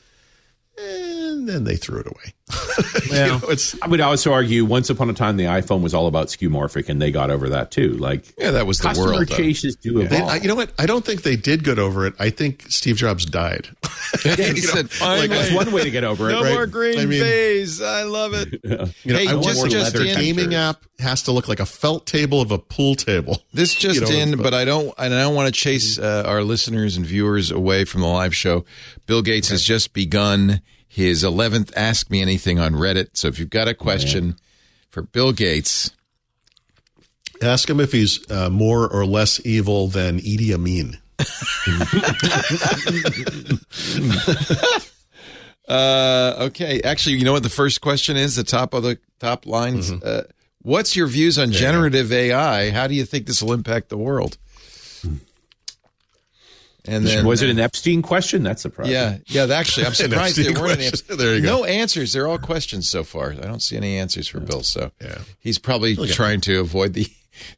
And then they threw it away. You know, it's I would also argue once upon a time the iPhone was all about skeuomorphic and they got over that too. Like Yeah, that was the customer world. though. chases do They- evolve. I, you know what? I don't think they did get over it. I think Steve Jobs died. he said, finally, That's one way to get over it. no right? more green I mean- phase. I love it. You know, Hey, I want just- just leather in- gaming app has to look like a felt table of a pool table. This just You know, in, but- but I don't. And I don't want to chase uh, our listeners and viewers away from the live show. Bill Gates has just begun his eleventh Ask Me Anything on Reddit. So if you've got a question for Bill Gates, Ask him if he's uh, more or less evil than Idi Amin. uh, okay. Actually, you know what the first question is? The top of the top lines. Mm-hmm. Uh, what's your views on generative AI? How do you think this will impact the world? And then was it an Epstein question? That's surprising. Yeah, yeah. Actually, I'm surprised there weren't any. question. There you go. No answers. They're all questions so far. I don't see any answers for Bill. So Yeah. he's probably trying to avoid the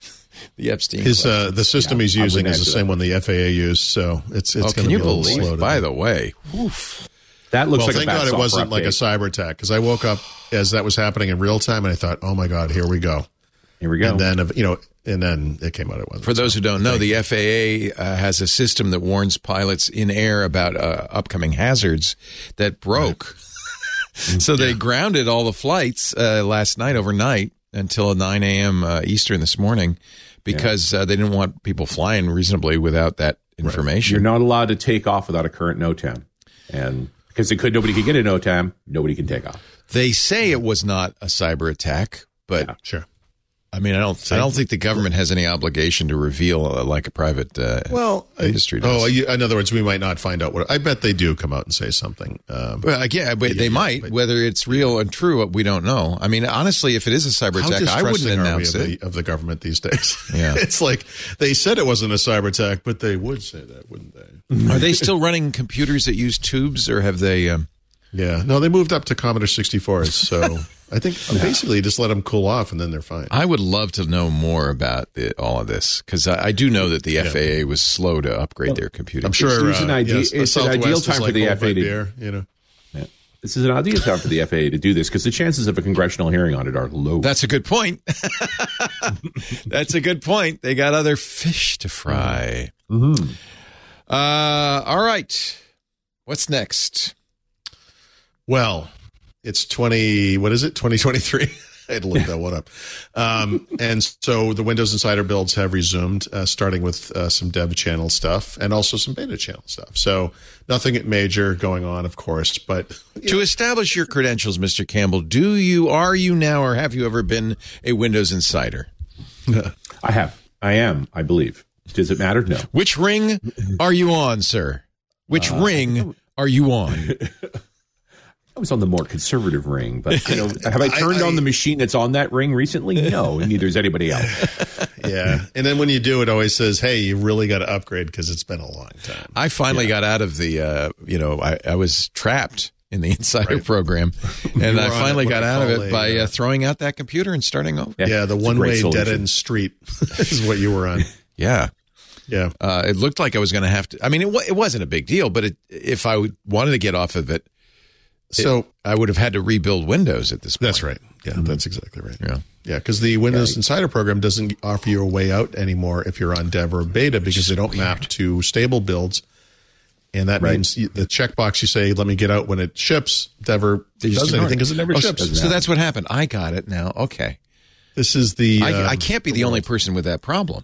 the Epstein. His uh, the system he's using is the same one the FAA used, so it's it's oh, going to be believe? slow. By the way, That looks well, like thank God it wasn't like a cyber attack because I woke up as that was happening in real time and I thought, oh my God, here we go. Here we go. And then you know, and then it came out it wasn't. For those who don't know, the FAA uh, has a system that warns pilots in air about uh, upcoming hazards that broke. so they grounded all the flights uh, last night overnight until 9 a.m. Uh, Eastern this morning because uh, they didn't want people flying reasonably without that information. You're not allowed to take off without a current NOTAM, and because it could, nobody could get a NOTAM, nobody can take off. They say it was not a cyber attack, but sure. I mean, I don't. I don't think the government has any obligation to reveal uh, like a private. Uh, Well, Industry does. Oh, you, in other words, we might not find out what. I bet they do come out and say something. Um, Well, yeah, but they yeah, might. but- Whether it's real and true, we don't know. I mean, honestly, if it is a cyber attack, I wouldn't announce of it. the, of the government these days. Yeah. it's like they said it wasn't a cyber attack, but they would say that, wouldn't they? Are they still running computers that use tubes, or have they? Um, Yeah. No, they moved up to Commodore 64s, so I think basically just let them cool off and then they're fine. I would love to know more about the, all of this because I, I do know that the FAA was slow to upgrade their computer. I'm sure It's an uh, ide- yes, it's an ideal is time for the FAA to- beer, you know. This is an ideal time for the FAA to do this because the chances of a congressional hearing on it are low. That's a good point. That's a good point. They got other fish to fry. Mm-hmm. Uh, all right. What's next? Well, it's 20, what is it? 2023. I had to look that one up. Um, and so the Windows Insider builds have resumed, uh, starting with uh, some dev channel stuff and also some beta channel stuff. So nothing major going on, of course, but To establish your credentials, Mr. Campbell, do you, are you now, or have you ever been a Windows insider? I have. I am. I believe. Does it matter? No. Which ring are you on, sir? Which ring are you on? I was on the more conservative ring, but you know, have I turned I- on the machine that's on that ring recently? No, and neither has anybody else. yeah. And then when you do, it always says, hey, you really got to upgrade because it's been a long time. I finally got out of the, uh, you know, I, I was trapped in the insider program, and I finally got out of it a, by uh, uh, throwing out that computer and starting over. Yeah, the it's one way solution. dead end street is what you were on. Yeah. Yeah. Uh, it looked like I was going to have to. I mean, it, wa- it wasn't a big deal, but it, if I wanted to get off of it, So I would have had to rebuild Windows at this point. that's right. Yeah, that's exactly right. Yeah. Yeah, because the Windows Insider program doesn't offer you a way out anymore if you're on Dev or Beta because they don't map to stable builds. And that means the checkbox you say, let me get out when it ships, never just does ignore anything it. because it never Oh, ships. So that's what happened. I got it now. Okay. This is the. I, um, I can't be the only person with that problem.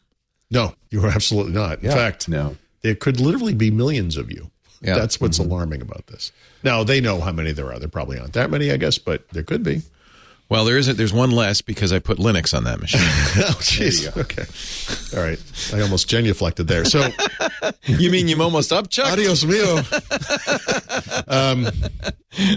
No, you are absolutely not. In fact, No. there could literally be millions of you. Yeah. That's what's alarming about this. Now, they know how many there are. There probably aren't that many, I guess, but there could be. Well, there isn't. There's one less because I put Linux on that machine. oh, jeez. Okay. All right. I almost genuflected there. So, you mean you almost up, Chuck? adios mio. um,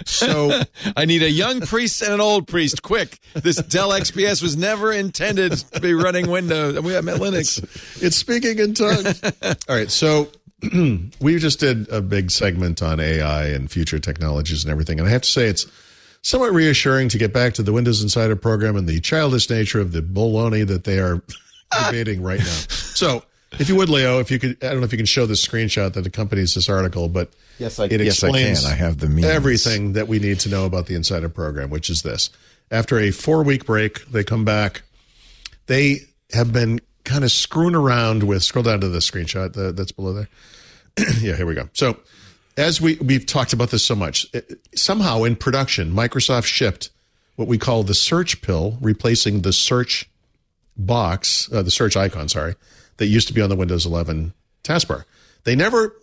so, I need a young priest and an old priest. Quick! This Dell XPS was never intended to be running Windows. We have Linux. it's speaking in tongues. All right. So, we just did a big segment on AI and future technologies and everything. And I have to say, it's somewhat reassuring to get back to the Windows Insider program and the childish nature of the baloney that they are debating right now. So, if you would, Leo, if you could, I don't know if you can show this screenshot that accompanies this article, but Yes, I- it yes, I can. explains I have the means. everything that we need to know about the Insider program, which is this. After a four week break, they come back. They have been kind of screwing around with, scroll down to the screenshot the, that's below there. yeah, here we go. So, as we we've talked about this so much, it- somehow in production, Microsoft shipped what we call the search pill, replacing the search box, uh, the search icon, sorry, that used to be on the Windows 11 taskbar. They never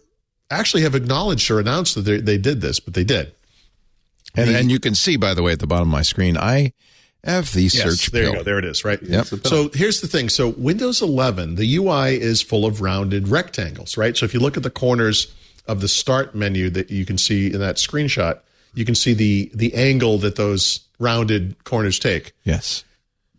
actually have acknowledged or announced that they, they did this, but they did. And, and you can see, by the way, at the bottom of my screen, I have the Yes, search there pill. you go. There it is. Right. Yep. So here's the thing. So Windows 11, the UI is full of rounded rectangles, right? So if you look at the corners of the start menu that you can see in that screenshot, you can see the the angle that those rounded corners take. Yes.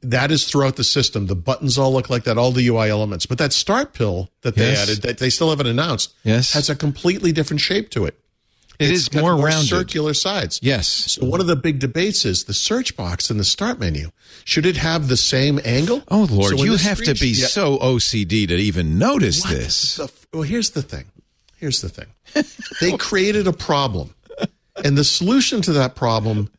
That is throughout the system. The buttons all look like that, all the UI elements. But that start pill that they Yes. added, that they still haven't announced, Yes. has a completely different shape to it. It It's is got more rounded. circular sides. Yes. So one of the big debates is the search box in the start menu. Should it have the same angle? Oh Lord, So you have to be Yeah. so OCD to even notice What this. the well, here's the thing. Here's the thing. they created a problem, and the solution to that problem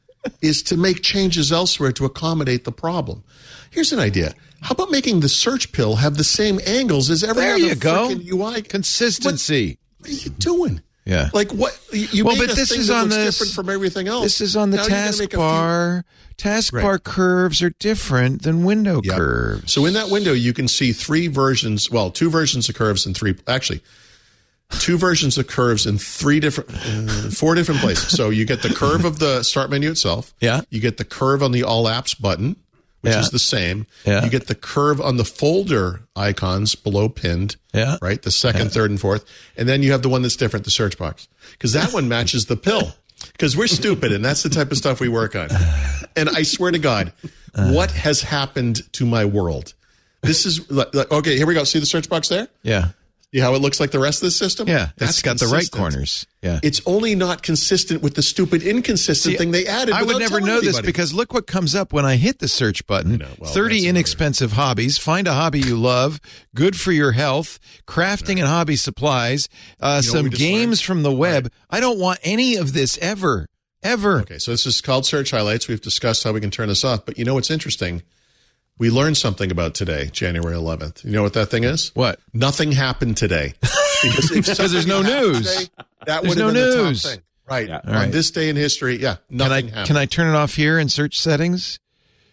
is to make changes elsewhere to accommodate the problem. Here's an idea. How about making the search pill have the same angles as every There other you go. UI? Consistency. What are you doing? Yeah. Like what? You Well, made but a this thing is that on looks the different from everything else. This is on the Now you're gonna make a few- taskbar. Taskbar curves are different than window Yep. curves. So in that window, you can see three versions. Well, two versions of curves and three. Actually, two versions of curves in three different, uh, four different places. So you get the curve of the start menu itself. Yeah. You get the curve on the all apps button, which Yeah. is the same. Yeah. You get the curve on the folder icons below pinned. Yeah. Right. The second, third, and fourth, and then you have the one that's different, the search box, because that one matches the pill. Because we're stupid, and that's the type of stuff we work on. And I swear to God, what has happened to my world? This is like- okay. Here we go. See the search box there? Yeah. See how it looks like the rest of the system? Yeah. That's It's got the right corners. Yeah. It's only not consistent with the stupid inconsistent See, thing they added. I would never know this because look what comes up when I hit the search button. know. Well, 30 that's inexpensive hobbies. Find a hobby you love. Good for your health. Crafting and hobby supplies. Uh, You know some games learned? from the web. I don't want any of this ever. Ever. Okay, so this is called search highlights. We've discussed how we can turn this off, but you know what's interesting? We learned something about today, January 11th. You know what that thing is? What? Nothing happened today. Because Because there's no news. today, that would no have been the top news. thing. Right. Yeah. On right. this day in history, yeah, Can I nothing happened. can I turn it off here in search settings?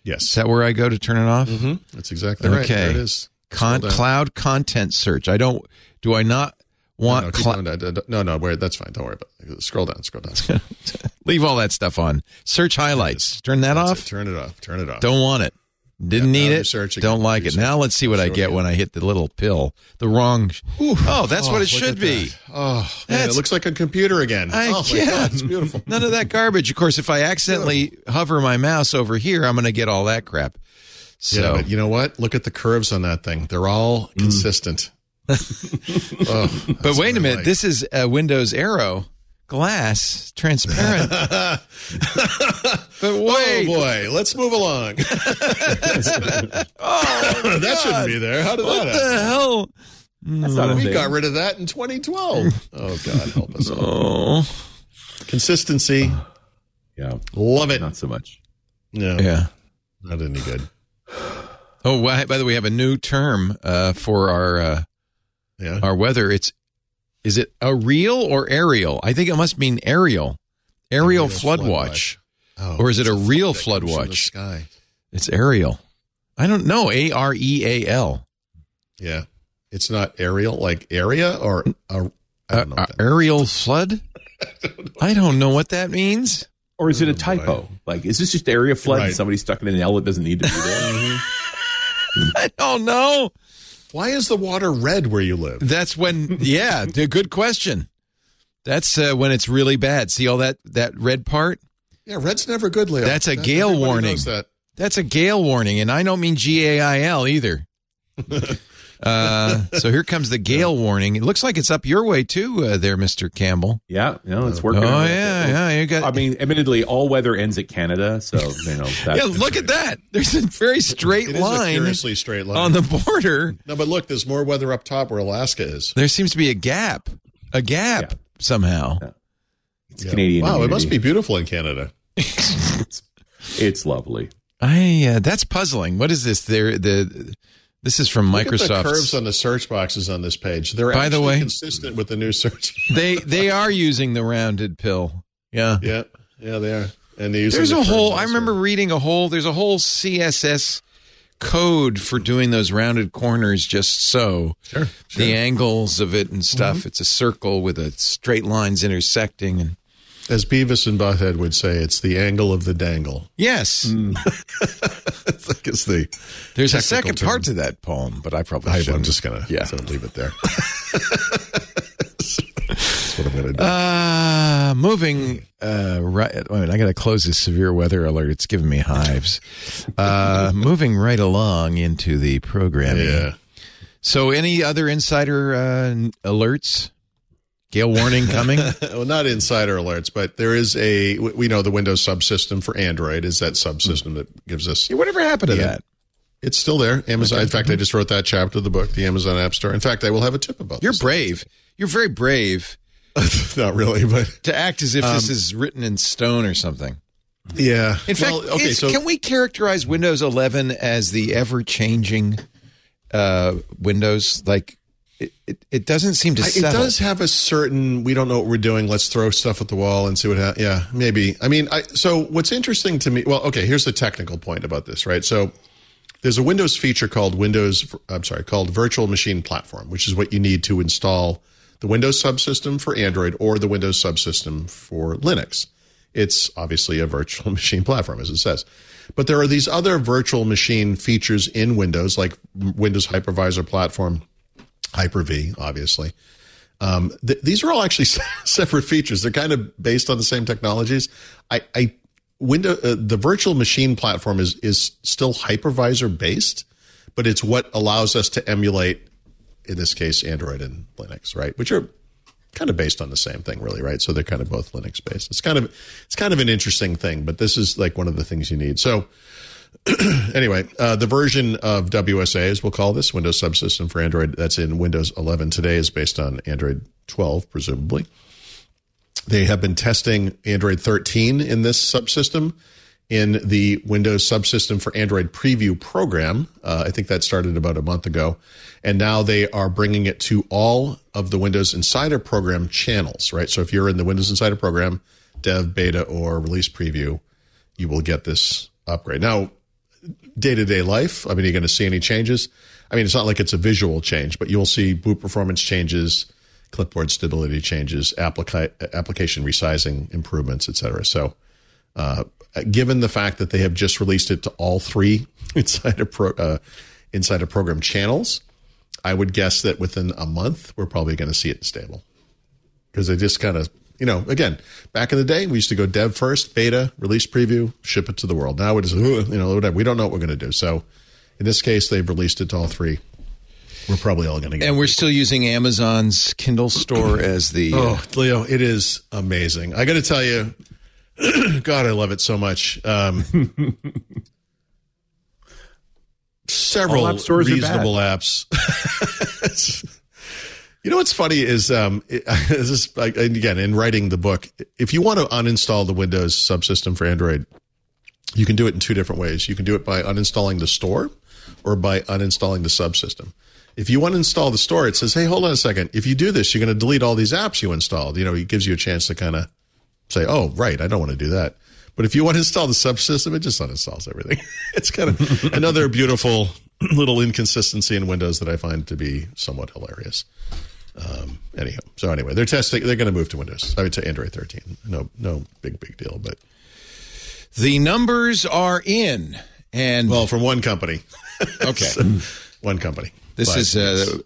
Yes. Is that where I go to turn it off? hmm That's exactly right. Okay. There it is. Con- cloud content search. I don't. Do I not want? No, clou- going. No, no, no, wait, that's fine. Don't worry about it. Scroll down, scroll down. leave all that stuff on. Search highlights. Turn that That's off. it. Turn it off. Turn it off. Don't want it. Didn't Yeah, need it. you're searching Don't like it. Now let's see what I get when I hit the little pill. The wrong. Oh, that's what Oh, it should be. that. Oh, man, it looks like a computer again. I, oh, my yeah. God, it's beautiful. None of that garbage. Of course, if I accidentally hover my mouse over here, I'm going to get all that crap. So, Yeah, but you know what? Look at the curves on that thing. They're all Mm. consistent. oh, but wait a minute. like- This is a Windows Aero glass, transparent. but oh wait, boy, let's move along. oh, that shouldn't be there. How did what that happen? the hell? That's not We thing. got rid of that in 2012. Oh God, help us all. Oh, Consistency, yeah, love it. not so much. No, yeah. not any good. Oh, by the way, we have a new term uh, for our uh, Yeah, our weather. It's is it a real or aerial? I think it must mean aerial. Aerial, Aerial flood, flood watch. Oh, Or is it it's a real that flood comes from the watch? Sky. It's aerial. I don't know. A R E A L. Yeah, it's not aerial like area or a, I don't know. Uh, what that- aerial flood. I don't know what that means. Or is it a typo? Like, is this just area flood? Right. And somebody stuck in an L that doesn't need to be there. I don't know. Why is the water red where you live? That's when. Yeah, good question. That's uh, when it's really bad. See all that that red part? Yeah, red's never good, Leo. That's a That- gale warning. That. That's a gale warning, and I don't mean G A I L either. uh, so here comes the gale warning. It looks like it's up your way too, uh, there, Mister Campbell. yeah, no, it's working. Oh working. yeah, yeah. You got. I mean, admittedly, all weather ends at Canada, so you know. That, yeah, look at that. There's a very straight It is a line curiously straight line. on the border. no, but look, there's more weather up top where Alaska is. There seems to be a gap, a gap Yeah. somehow. It's Canadian. Wow, it must be beautiful in Canada. It's lovely. I uh, that's puzzling. What is this? There the this is from Look at the Microsoft. curves on the search boxes on this page. They're By the way- consistent with the new search. they they are using the rounded pill. Yeah. yeah, yeah, they are. And they use There's the a whole. I remember reading a whole. There's a whole CSS code for doing those rounded corners just so. Sure, sure. The angles of it and stuff. Mm-hmm. It's a circle with a straight lines intersecting and As Beavis and Butthead would say, it's the angle of the dangle. yes, It's like it's the. there's a second term. part to that poem, but I probably I, shouldn't. I'm just gonna Yeah. sort of leave it there. That's what I'm gonna do. Uh, moving uh, right. Wait a minute, I got to close this severe weather alert. It's giving me hives. Uh, moving right along into the programming. yeah. So, any other insider uh, alerts? Gale warning coming. well, not insider alerts, but there is a. We know the Windows subsystem for Android is that subsystem that gives us. Whatever happened to Yeah. that? It's still there. Amazon. In fact, I just wrote that chapter of the book, the Amazon App Store. In fact, I will have a tip about. You're this. brave. You're very brave not really, but to act as if this is written in stone or something. yeah. In fact, Well, okay. is- so can we characterize Windows 11 as the ever-changing uh, Windows? Like, it, it, it doesn't seem to I- it does have a certain. We don't know what we're doing. Let's throw stuff at the wall and see what happens. Yeah, maybe. I mean, I, so what's interesting to me? Well, okay. Here's the technical point about this, right? So there's a Windows feature called Windows. I'm sorry, called Virtual Machine Platform, which is what you need to install the Windows subsystem for Android or the Windows subsystem for Linux. It's obviously a virtual machine platform, as it says. But there are these other virtual machine features in Windows, like Windows Hypervisor Platform, Hyper V, obviously. Um, th- these are all actually separate features. They're kind of based on the same technologies. I, I window uh, the virtual machine platform is is still hypervisor based, but it's what allows us to emulate, in this case, Android and Linux, right? Which are kind of based on the same thing, really, right? So they're kind of both Linux based. It's kind of it's kind of an interesting thing, but this is like one of the things you need. So anyway, uh, the version of WSA, as we'll call this, Windows Subsystem for Android, that's in Windows 11 today, is based on Android 12, presumably. They have been testing Android 13 in this subsystem in the Windows Subsystem for Android Preview program. Uh, I think that started about a month ago. And now they are bringing it to all of the Windows Insider program channels, right? So if you're in the Windows Insider program, dev, beta, or release preview, you will get this upgrade. Now, day to day life, I mean, are you're going to see any changes. I mean, it's not like it's a visual change, but you'll see boot performance changes, clipboard stability changes, applica- application resizing improvements, et cetera. So, uh, given the fact that they have just released it to all three inside a pro, uh, inside a program channels, I would guess that within a month we're probably going to see it stable because they just kind of you know again back in the day we used to go dev first, beta, release preview, ship it to the world. Now it is you know whatever we don't know what we're going to do. So in this case they've released it to all three. We're probably all going to get. and we're still using Amazon's Kindle store as the. Oh, Leo, it is amazing. I got to tell you, God, I love it so much. Um, several app reasonable apps. you know what's funny is um, it, this is like, and again in writing the book. If you want to uninstall the Windows subsystem for Android, you can do it in two different ways. You can do it by uninstalling the store, or by uninstalling the subsystem. If you want to install the store, it says, "Hey, hold on a second. If you do this, you're going to delete all these apps you installed." You know, it gives you a chance to kind of say, "Oh, right, I don't want to do that." But if you want to install the subsystem, it just uninstalls everything. it's kind of another beautiful little inconsistency in Windows that I find to be somewhat hilarious. Um, anyhow, so anyway, they're testing. They're going to move to Windows. I would say Android 13. No, no big big deal. But The numbers are in, and well, from one company. okay, one company. this But is uh,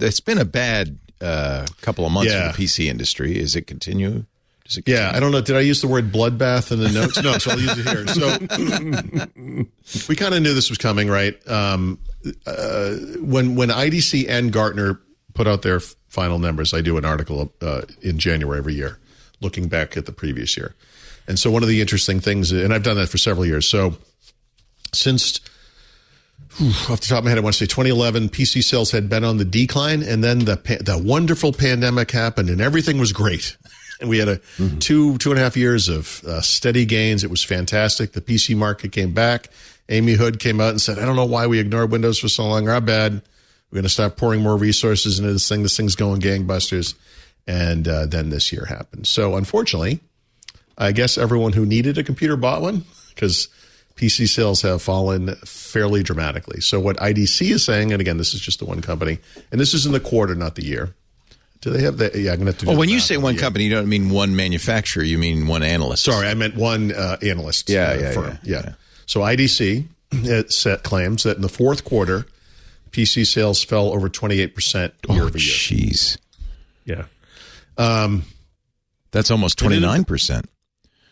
it's been a bad uh, couple of months Yeah. for the PC industry. Is it continue? Does it? Yeah, I don't know. Did I use the word bloodbath in the notes? No, so I'll use it here. So we kind of knew this was coming, right? Um, uh, when when IDC and Gartner put out their final numbers, I do an article uh, in January every year, looking back at the previous year. And so one of the interesting things, and I've done that for several years. So since whew, off the top of my head, I want to say 2011, PC sales had been on the decline, and then the the wonderful pandemic happened, and everything was great. And we had a two two and a half years of uh, steady gains. It was fantastic. The PC market came back. Amy Hood came out and said, "I don't know why we ignored Windows for so long. Our bad. We're going to start pouring more resources into this thing. This thing's going gangbusters." And uh, then this year happened. So unfortunately, I guess everyone who needed a computer bought one because PC sales have fallen fairly dramatically. So what IDC is saying, and again, this is just the one company, and this is in the quarter, not the year. Do they have that? Yeah, I'm going to have to. do Well, the when you say one the- company, you don't mean one manufacturer. You mean one analyst. Sorry, I meant one uh, analyst. Yeah, uh, yeah, firm. yeah, Yeah. yeah. So IDC it set claims that in the fourth quarter, PC sales fell over 28 percent year Oh, over year. jeez. Yeah. That's almost twenty nine percent.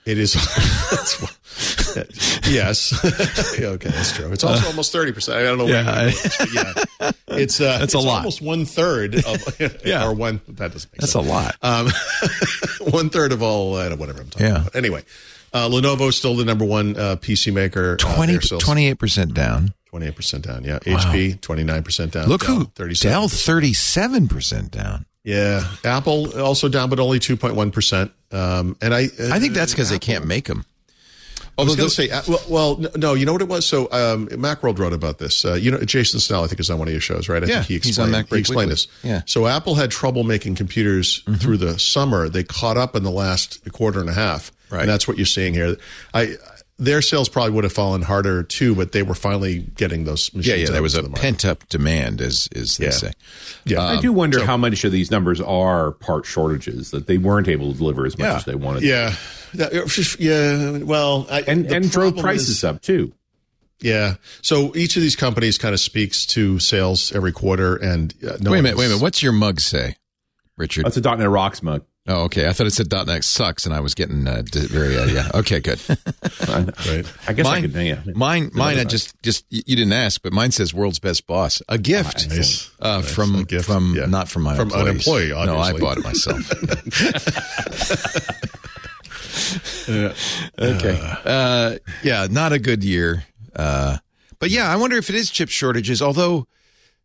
It is. that's, yes. okay, that's true. It's also almost thirty percent. I don't know. Yeah, where it is, yeah. It's uh, That's a lot. Almost one third of Yeah. or one. That doesn't make sense. That's sense. a lot. Um, one third of all uh, whatever I'm talking Yeah. about. Anyway, uh, Lenovo is still the number one uh, PC maker. Uh, 20, they're 28% down. 28% down. Yeah. HP 29% down. Look Dell, who 37%. Dell 37% down. Yeah. Apple also down, but only 2.1%. Um, and I, I think that's because they can't make them. I was Although going to say, uh, well, well, no, you know what it was? So, um, Macworld wrote about this. Uh, you know, Jason Snell, I think, is on one of your shows, right? I Yeah, think he he's on explained, he explained Weekly. this. Yeah. Mm-hmm. So, Apple had trouble making computers through the summer. They caught up in the last quarter and a half. Right. And that's what you're seeing here. I, their sales probably would have fallen harder too, but they were finally getting those machines. Yeah, yeah, there was a the pent up demand, as, as they Yeah. say. Yeah. I do wonder how much of these numbers are part shortages that they weren't able to deliver as much Yeah. as they wanted. Yeah. That- yeah. Well, I, And and drove prices is- up too. Yeah. So each of these companies kind of speaks to sales every quarter. And uh, no wait a minute, wait a minute. What's your mug say, Richard? That's a .NET Rocks mug. Oh, okay. I thought it said .NET sucks, and I was getting uh, very, uh, yeah. Okay, good. Right. I guess I mine, could. Yeah. mine, mine. I just, just you didn't ask, but mine says "World's Best Boss," a gift Nice. uh, Nice. from A gift. from Yeah. not from my From an employees. employee, No, I bought it myself. okay. Uh, yeah, not a good year. Uh, but yeah, I wonder if it is chip shortages. Although,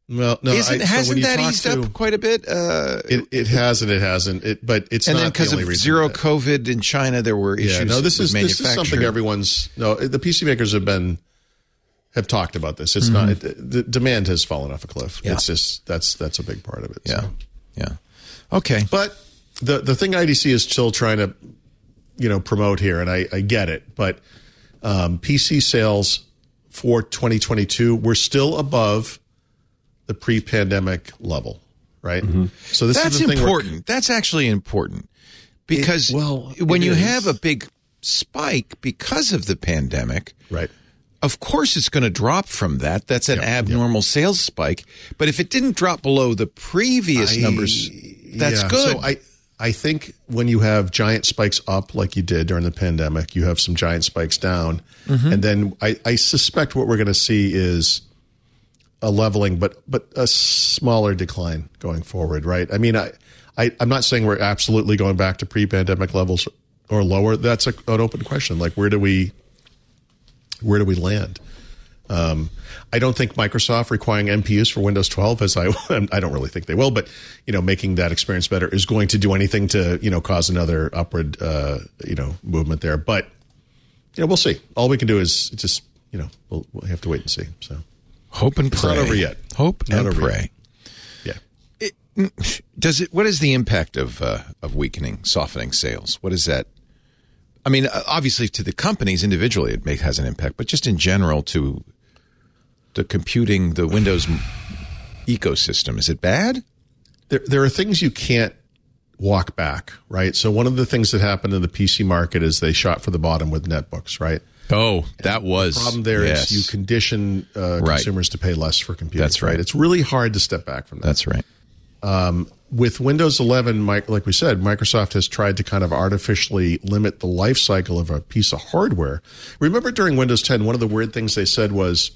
Well, no, isn't I, hasn't you that eased to- up quite a bit? Uh, It, it has and it hasn't. It, but it's and not then because the of zero that- COVID in China, there were issues. Yeah, no, this is this is something everyone's. No, the PC makers have been have talked about this. It's not it, the demand has fallen off a cliff. Mm-hmm. Yeah. It's just that's that's a big part of it. Yeah, so. yeah. Okay. But the the thing IDC is still trying to, you know, promote here, and I, I get it, but um, PC sales for 2022 we're still above the pre-pandemic level, right? So this That's is the thing. we're- important. That's actually important because It- well, when you is. have a big spike because of the pandemic, right? of course it's going to drop from that. That's an abnormal sales spike. But if it didn't drop below the previous I- numbers, that's yeah, good. So I, I think when you have giant spikes up like you did during the pandemic, you have some giant spikes down, Mm-hmm. and then I, I suspect what we're going to see is a leveling, but but a smaller decline going forward. Right? I mean, I, I I'm not saying we're absolutely going back to pre-pandemic levels or lower. That's a, an open question. Like where do we where do we land? Um, I don't think Microsoft requiring NPUs for Windows 12, as I I don't really think they will, but you know, making that experience better is going to do anything to you know cause another upward uh, you know movement there. But you know, we'll see. All we can do is just you know we'll, we'll have to wait and see. So Hope and It's pray. not over yet. Hope Not and pray. yet. yeah, Does it? What is the impact of uh, of weakening, softening sales? What is that? I mean, uh, obviously to the companies individually, it may, has an impact, but just in general to the computing, the Windows ecosystem, is it bad? there there are things you can't walk back, right? So one of the things that happened in the PC market is they shot for the bottom with netbooks, right? Oh, that was The problem there is yes. you condition uh, Right. consumers to pay less for computers. That's right. It's really hard to step back from that. That's right. with Windows 11, Mike, like we said, Microsoft has tried to kind of artificially limit the life cycle of a piece of hardware. Remember during Windows 10, one of the weird things they said was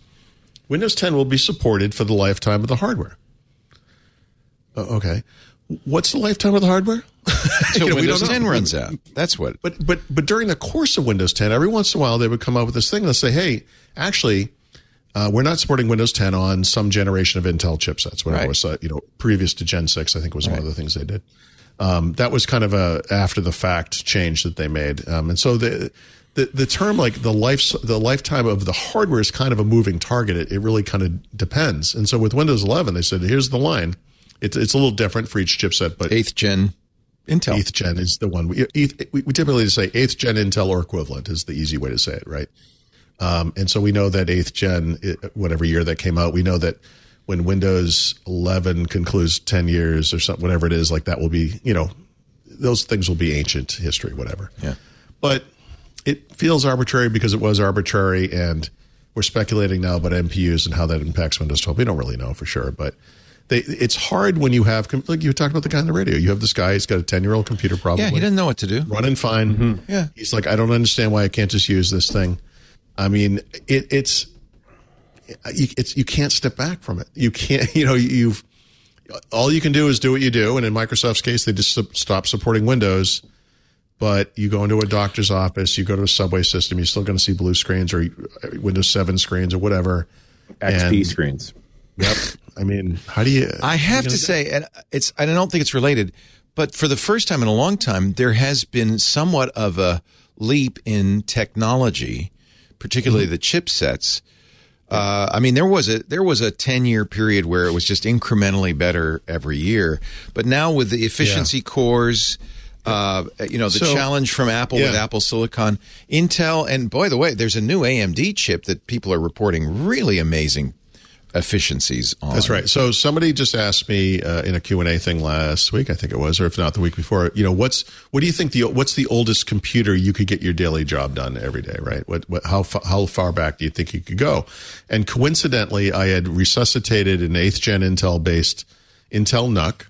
Windows 10 will be supported for the lifetime of the hardware. Uh, okay. What's the lifetime of the hardware? Until You know, Windows don't know. 10 runs out. That's what. But but but during the course of Windows 10, every once in a while they would come up with this thing. They'll say, "Hey, actually, uh, we're not supporting Windows 10 on some generation of Intel chipsets." Whatever Right. was uh, you know previous to Gen 6, I think was one of the things they did. Um, that was kind of a after the fact change that they made, um, and so the. The, the term like the life the lifetime of the hardware is kind of a moving target. It, it really kind of depends. And so with Windows 11, they said here's the line. It's it's a little different for each chipset, but Eighth gen Intel. eighth gen is the one we, eighth, we we typically say eighth gen Intel or equivalent is the easy way to say it, right? Um, and so we know that eighth gen, whatever year that came out, we know that when Windows 11 concludes 10 years or something, whatever it is, like that will be, you know, those things will be ancient history, whatever. Yeah. But it feels arbitrary because it was arbitrary, and we're speculating now about NPUs and how that impacts Windows 12. We don't really know for sure, but they, it's hard when you have like you talked about the guy on the radio. You have this guy. He's got a ten year old computer. Probably Yeah, he doesn't know what to do. running fine. Mm-hmm. Yeah. He's like, I don't understand why I can't just use this thing. I mean, it, it's, you, it's, you can't step back from it. You can't, you know, you've, all you can do is do what you do. And in Microsoft's case, they just su- stop supporting Windows. But you go into a doctor's office, you go to a subway system, you're still going to see blue screens or uh, Windows 7 screens or whatever. XP And- screens. Yep. I mean, how do you? I have to say, and it's and I don't think it's related, but for the first time in a long time, there has been somewhat of a leap in technology, particularly the chipsets. Uh, I mean, there was a there was a ten year period where it was just incrementally better every year, but now with the efficiency cores. Uh, you know the So- challenge from Apple with Apple Silicon, Intel, and by the way there's a new AMD chip that people are reporting really amazing efficiencies on. That's right. So somebody just asked me uh, in a Q&A thing last week, I think it was, or if not the week before, you know, what's what do you think the what's the oldest computer you could get your daily job done every day, right? What, what how how far back do you think you could go? And coincidentally, I had resuscitated an 8th gen Intel based Intel NUC,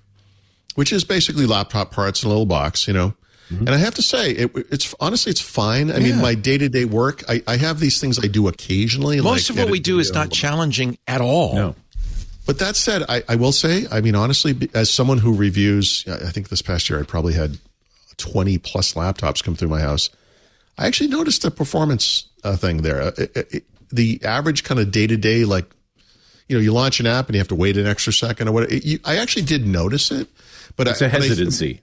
which is basically laptop parts in a little box, you know. And I have to say, it, it's honestly, it's fine. I mean, my day to day work, I, I have these things I do occasionally. Most like of what we do is not challenging at all. No. But that said, I, I will say, I mean, honestly, as someone who reviews, I think this past year I probably had 20 plus laptops come through my house. I actually noticed a performance uh, thing there. Uh, it- it- the average kind of day to day, like, you know, you launch an app and you have to wait an extra second or what. You, I actually did notice it, but It's a I, I- hesitancy.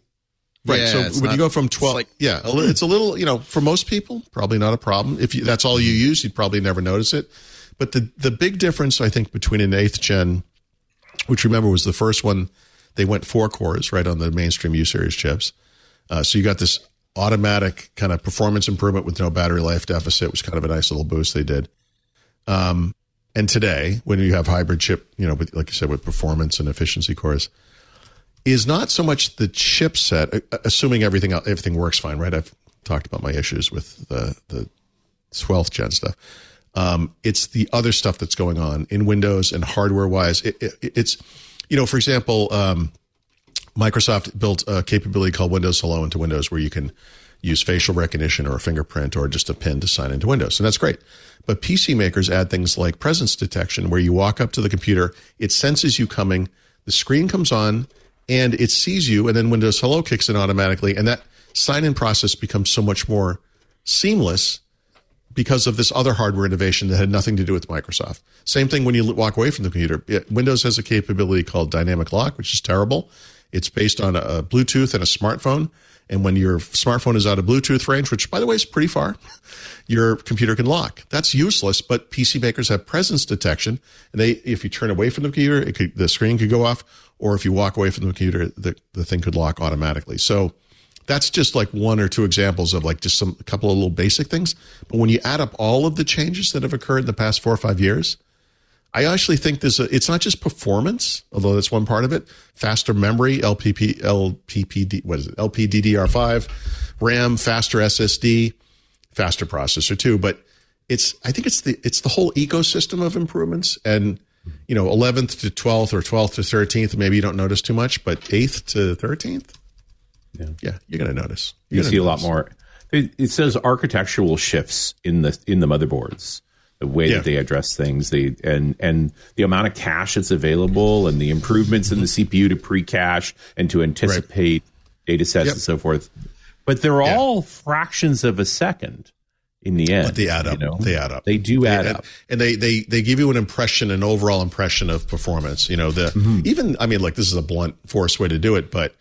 Right. Yeah, so when you go from 12, like- yeah, a li- it's a little, you know, for most people, probably not a problem. If you, that's all you use, you'd probably never notice it. But the, the big difference, I think, between an eighth gen, which remember was the first one, they went four cores right on the mainstream U series chips. Uh, so you got this automatic kind of performance improvement with no battery life deficit, was kind of a nice little boost they did. Um, and today, when you have hybrid chip, you know, with, like you said, with performance and efficiency cores, is not so much the chipset, uh, assuming everything everything works fine, right? I've talked about my issues with the the 12th gen stuff. Um, it's the other stuff that's going on in Windows and hardware wise. It, it, it's, you know, for example, um, Microsoft built a capability called Windows Hello into Windows where you can use facial recognition or a fingerprint or just a pin to sign into Windows. And that's great. But PC makers add things like presence detection where you walk up to the computer, it senses you coming, the screen comes on, and it sees you, and then Windows Hello kicks in automatically. And that sign in process becomes so much more seamless because of this other hardware innovation that had nothing to do with Microsoft. Same thing when you walk away from the computer. Windows has a capability called dynamic lock, which is terrible. It's based on a, Bluetooth and a smartphone. And when your smartphone is out of Bluetooth range, which by the way is pretty far, your computer can lock. That's useless, but PC makers have presence detection. And they, if you turn away from the computer, could, the screen could go off. Or if you walk away from the computer, the, the thing could lock automatically. So that's just like one or two examples of like just some a couple of little basic things. But when you add up all of the changes that have occurred in the past four or five years, I actually think there's a, it's not just performance, although that's one part of it. Faster memory, LPP, LPPD, what is it? LPDDR5, RAM, faster SSD, faster processor too. But it's, I think it's the, it's the whole ecosystem of improvements and, you know, 11th to 12th or 12th to 13th, maybe you don't notice too much, but 8th to 13th, yeah, yeah you're going to notice. You're You're see a lot more. It, it says architectural shifts in the in the motherboards, the way Yeah. that they address things, they and and the amount of cache that's available, and the improvements in the CPU to pre-cache and to anticipate data sets Yep. and so forth. But they're Yeah. all fractions of a second in the end. But they add you up. know? They add up. They do add and, up. and they they they give you an impression, an overall impression of performance. You know, the Mm-hmm. even I mean, like this is a blunt, forced way to do it, but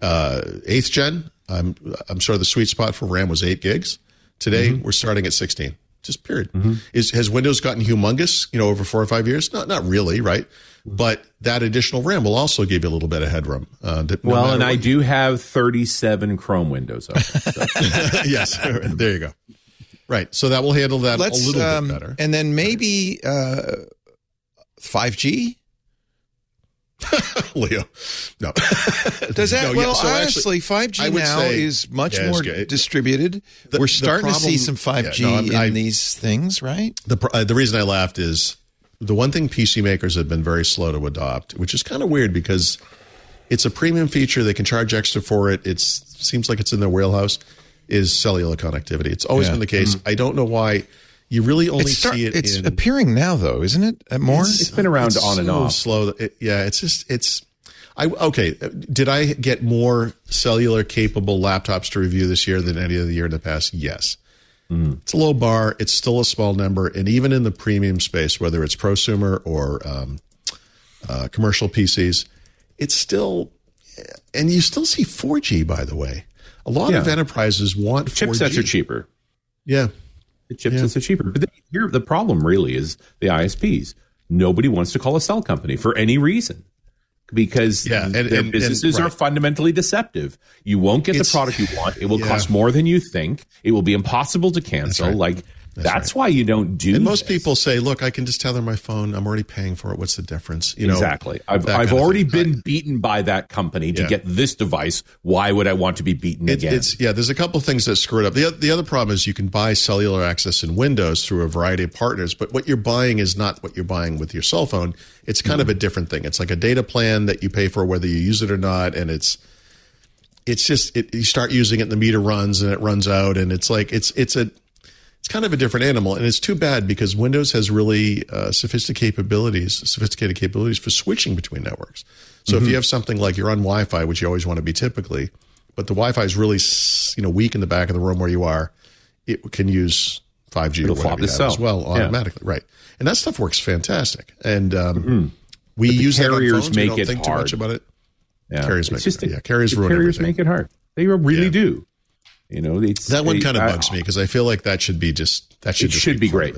uh, eighth gen, I'm I'm sure the sweet spot for RAM was eight gigs. Today Mm-hmm. we're starting at sixteen. Just period. Is has Windows gotten humongous? You know, over four or five years? Not not really, right? But that additional RAM will also give you a little bit of headroom. Uh, no Well, and I do have 37 Chrome windows open. So. yes, there you go. Right, so that will handle that Let's a little um, bit better. and then maybe uh, 5G. Leo, no. Does that No, yeah, well? so honestly, five G now say- is much Yeah, more good. distributed. The- We're starting to see some 5G yeah, no, in I- these things, right? The uh, the reason I laughed is the one thing PC makers have been very slow to adopt, which is kind of weird because it's a premium feature. They can charge extra for it. It seems like it's in their wheelhouse. Is cellular connectivity? It's always Yeah. been the case. I don't know why. You really only It's, start- see it. it's in, appearing now, though, isn't it? More. It's been around it's on and off. Slow. It- yeah, it's just it's. I okay. Did I get more cellular capable laptops to review this year than any other year in the past? Yes. It's a low bar. It's still a small number, and even in the premium space, whether it's prosumer or um, uh, commercial PCs, it's still. And you still see 4G, by the way. A lot of enterprises want 4G. Chipsets are cheaper. Yeah, The chipsets are cheaper. But the, here, the problem really is the ISPs. Nobody wants to call a cell company for any reason because Yeah, and- their and- and- businesses are fundamentally deceptive. You won't get It's- the product you want. It will Yeah. cost more than you think. It will be impossible to cancel. right. Like that's, why you don't do. and most this. people say, "Look, I can just tether my phone. I'm already paying for it. What's the difference?" You know, exactly. I've I've already been beaten by that company to Yeah. get this device. Why would I want to be beaten It, again? it's yeah. There's a couple things that screw it up. The the other problem is you can buy cellular access in Windows through a variety of partners, but what you're buying is not what you're buying with your cell phone. It's kind of a mm-hmm. different thing. It's like a data plan that you pay for whether you use it or not, and it's it's just it, you start using it, and the meter runs and it runs out, and it's like it's it's a it's kind of a different animal, and it's too bad because Windows has really uh, sophisticated capabilities, sophisticated capabilities for switching between networks. So if you have something like you're on Wi-Fi, which you always want to be typically, but the Wi-Fi is really you know weak in the back of the room where you are, it can use 5G It'll or whatever you the have cell. as well Yeah. automatically, right? And that stuff works fantastic, and um, we use carriers phones. Make don't it think too hard. much about it. yeah. carriers It's make it- yeah, carriers ruin carriers everything. make it hard. They really Yeah. do. You know, it's, That one kind of I- bugs me because I feel like that should be just that should should be of great.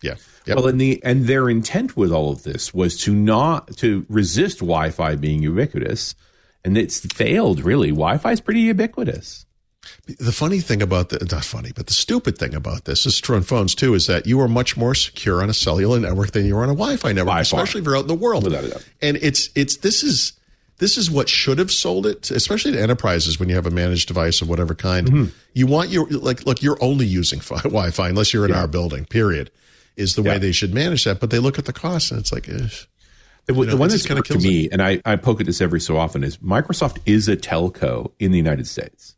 Yeah. Yep. Well, and the and their intent with all of this was to not to resist Wi-Fi being ubiquitous, and it's failed. Really, Wi-Fi is pretty ubiquitous. The funny thing about the not funny, but the stupid thing about this is true on phones too, is that you are much more secure on a cellular network than you are on a Wi-Fi network, especially if you're out in the world. Without a doubt. And it's it's this is this is what should have sold it, to, especially to enterprises when you have a managed device of whatever kind. Mm-hmm. You want your like look, you're only using fi- Wi-Fi unless you're in our building. Period. Is the way they should manage that, but they look at the cost and it's like, eh. The, the know, one that's kinda to kills me, and I, I poke at this every so often, is Microsoft is a telco in the United States.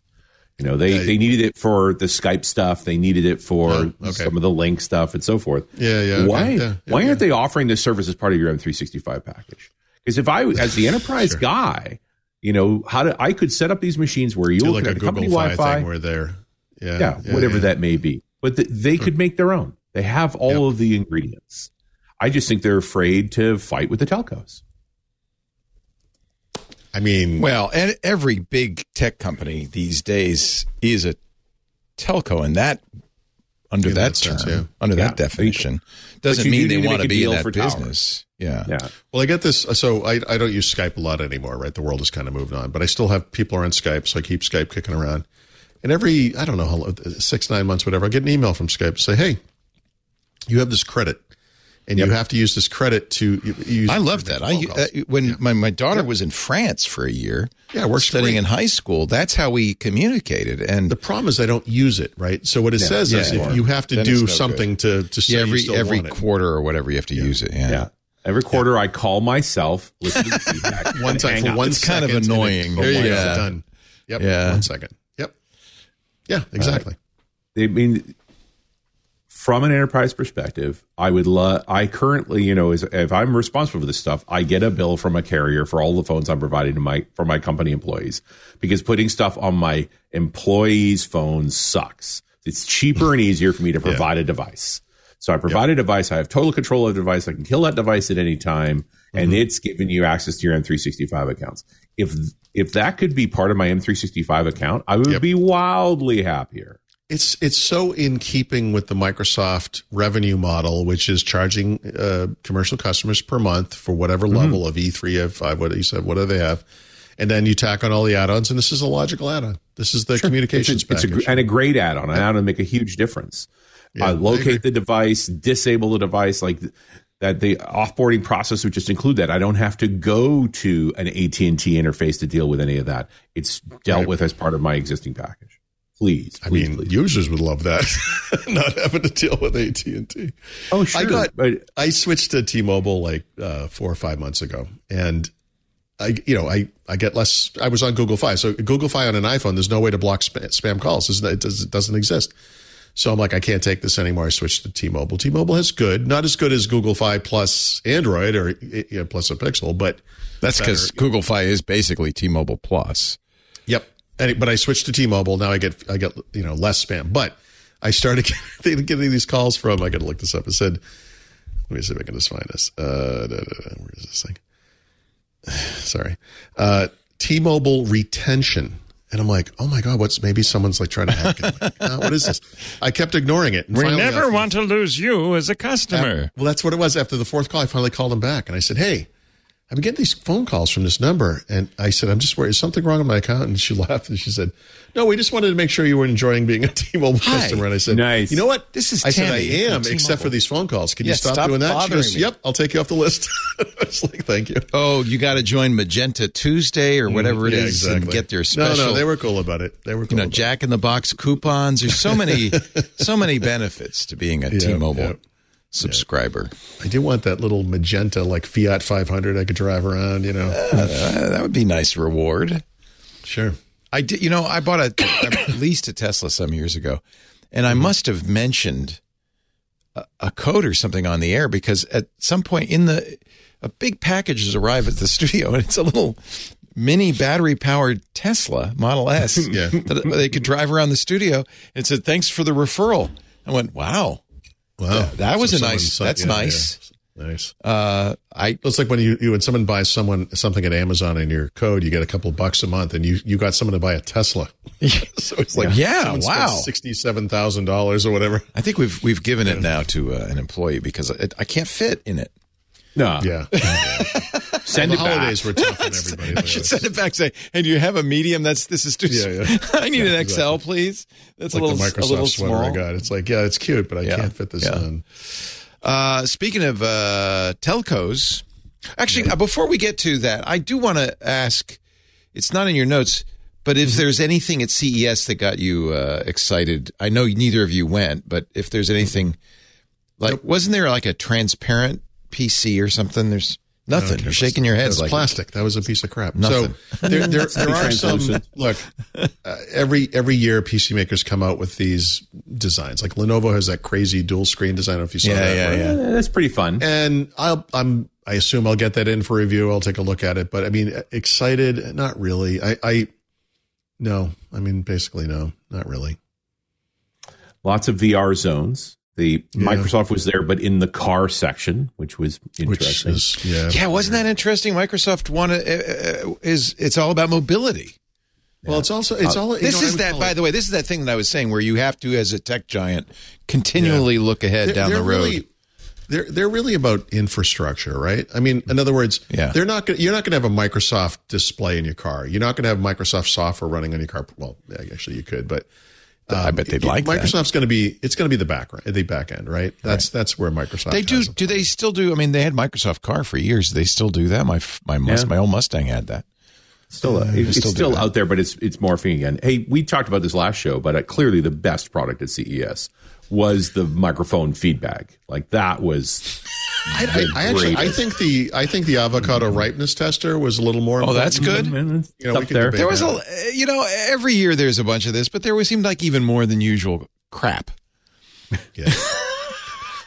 You know, they, they needed it for the Skype stuff. They needed it for Oh, okay. some of the link stuff and so forth. Yeah, yeah. Why, Yeah, yeah, why yeah. aren't they offering this service as part of your M365 package? Because if I, as the enterprise guy, you know, how do I could set up these machines where you look like a at the company Google Fi Wi-Fi, thing where they're yeah, yeah, whatever yeah. that may be. But th- they could make their own. They have all of the ingredients. I just think they're afraid to fight with the telcos. I mean, Well, and every big tech company these days is a telco, and that under In that, that sense, term, yeah. under Yeah. that definition, doesn't you mean do they want to be in deal that for business. Yeah. Yeah. Well, I get this. So I, I don't use Skype a lot anymore, right? The world has kind of moved on, but I still have people are on Skype, so I keep Skype kicking around. And every I don't know how six nine months, whatever, I get an email from Skype say, "Hey, you have this credit, and you have to use this credit to use." I love that. I uh, when my, my daughter was in France for a year, Yeah, we're studying great. in high school. That's how we communicated. And the problem is I don't use it, right? So what it says is yeah. if you have to Then do no something to to say yeah, you every still every want it. quarter or whatever, you have to use it. Yeah. Yeah. Every quarter, I call myself, listen to the feedback, one time for up. one It's kind of annoying. it- Yeah. yeah, done. Yep. Yeah. One second. Yep. Yeah. Exactly. I mean, from an enterprise perspective, I would love. I currently, you know, as, if I'm responsible for this stuff, I get a bill from a carrier for all the phones I'm providing to my for my company employees because putting stuff on my employees' phones sucks. It's cheaper and easier for me to provide a device. So I provide a device. I have total control of the device. I can kill that device at any time, and mm-hmm. it's giving you access to your M365 accounts. If if that could be part of my M365 account, I would Yep. be wildly happier. It's it's so in keeping with the Microsoft revenue model, which is charging uh, commercial customers per month for whatever Mm-hmm. level of E3, F5, what you said, whatever they have, and then you tack on all the add-ons, and this is a logical add-on. This is the communications it's a, it's a, package. and a great add-on. An add-on to make a huge difference. Yeah, uh, I locate the device, disable the device, like that. The offboarding process would just include that. I don't have to go to an AT and T interface to deal with any of that. It's dealt Right. with as part of my existing package. Please, I mean, please. users would love that, not having to deal with AT and T. oh sure. I got but I switched to T-Mobile like uh, four or five months ago, and I you know I I get less. I was on Google Fi, so Google Fi on an iPhone, there's no way to block spam, spam calls. It's not- It, does, it doesn't exist. So I'm like, I can't take this anymore. I switched to T-Mobile. T-Mobile is good, not as good as Google Fi plus Android or you know, plus a Pixel, but That's because Google Fi is basically T-Mobile Plus. Yep. And, but I switched to T-Mobile. Now I get I get you know less spam. But I started getting, getting these calls from. I got to look this up. It said, "Let me see if I can just find this." Uh, da, da, da, where is this thing? Sorry, uh, T-Mobile retention. And I'm like, oh my god, what's maybe someone's like trying to hack it? Like, uh, what is this? I kept ignoring it. We never after- want to lose you as a customer. well, that's what it was. After the fourth call, I finally called him back and I said, Hey, I've been getting these phone calls from this number. And I said, I'm just worried. Is something wrong with my account? And she laughed and she said, No, we just wanted to make sure you were enjoying being a T Mobile customer. And I said, Nice. You know what? This is I said, I am, except for these phone calls. Can Yeah, you stop, stop doing that? She goes, me. Yep, I'll take you off the list. I was like, Thank you. Oh, you got to join Magenta Tuesday or whatever it Mm, Yeah, is and get their special. No, no, they were cool about it. They were cool. you know, Jack in the Box coupons. There's so many, so many benefits to being a Yeah, T-Mobile yeah. Subscriber. I do want that little magenta, like Fiat 500 I could drive around, you know. Uh, that would be nice reward. sure. I did. You know, I bought a I leased a Tesla some years ago, and I must have mentioned a, a code or something on the air because at some point in the a big package has arrived at the studio, and it's a little mini battery powered Tesla Model S Yeah. that they could drive around the studio. And it said, "Thanks for the referral." I went, "Wow, Wow. that was a nice- that's nice. yeah. Nice. uh, I It's like when you, you when someone buys someone something at Amazon in your code, you get a couple bucks a month, and you you got someone to buy a Tesla. so it's like Yeah, wow. sixty seven thousand dollars or whatever. I think we've we've given it now to uh, an employee because I, I can't fit in it." No, Yeah, send the it back. were tough on everybody. I should send it back. Say, hey, do you have a medium? That's this is too. Yeah, yeah. I need Yeah, an XL, please. That's like a little the a Microsoft little sweater small. I got. It's like yeah, it's cute, but I Yeah, can't fit this yeah. on. Uh, speaking of uh, telcos, actually, uh, before we get to that, I do want to ask. It's not in your notes, but if there's anything at CES that got you uh, excited, I know neither of you went, but if there's anything, like, wasn't there like a transparent PC or something? There's nothing. You're shaking your That heads was like plastic. That was a piece of crap. Nothing. So there, there, there are some. Look, uh, every every year PC makers come out with these designs. Like Lenovo has that crazy dual screen design. I don't know if you saw Yeah, that. yeah, where- yeah. That's pretty fun. and I'll I'm I assume I'll get that in for review. I'll take a look at it. But I mean, excited? Not really. I I no. I mean, basically no. Not really. Lots of VR zones. The Microsoft was there, but in the car section, which was Which interesting. is yeah. Yeah, wasn't that interesting? Microsoft wanted uh, uh, is it's all about mobility. Well, it's also it's all. you This know, is that, by it- the way. This is that thing that I was saying, where you have to, as a tech giant, continually look ahead They're- down the they're road. Really, they're they're really about infrastructure, right? I mean, in other words, Yeah. they're not. Gonna, you're not going to have a Microsoft display in your car. You're not going to have Microsoft software running on your car. Well, actually, you could, but I bet they'd like. Microsoft's going to be. It's going to be the back the back end, right? That's that's where Microsoft. They do. has Do they still do? I mean, they had Microsoft Car for years. They still do that. My my Mus- Yeah. my old Mustang had that. still, uh, it's still still out there, but it's it's morphing again. Hey, we talked about this last show, but uh, clearly the best product at CES was the microphone feedback. Like that was. I, I, I actually, I think the I think the avocado ripeness tester was a little more. Oh, that's good. Mm-hmm. Man, it's You know, up there. There was Yeah. a, you know, every year there's a bunch of this, but there was seemed like even more than usual crap. Yeah.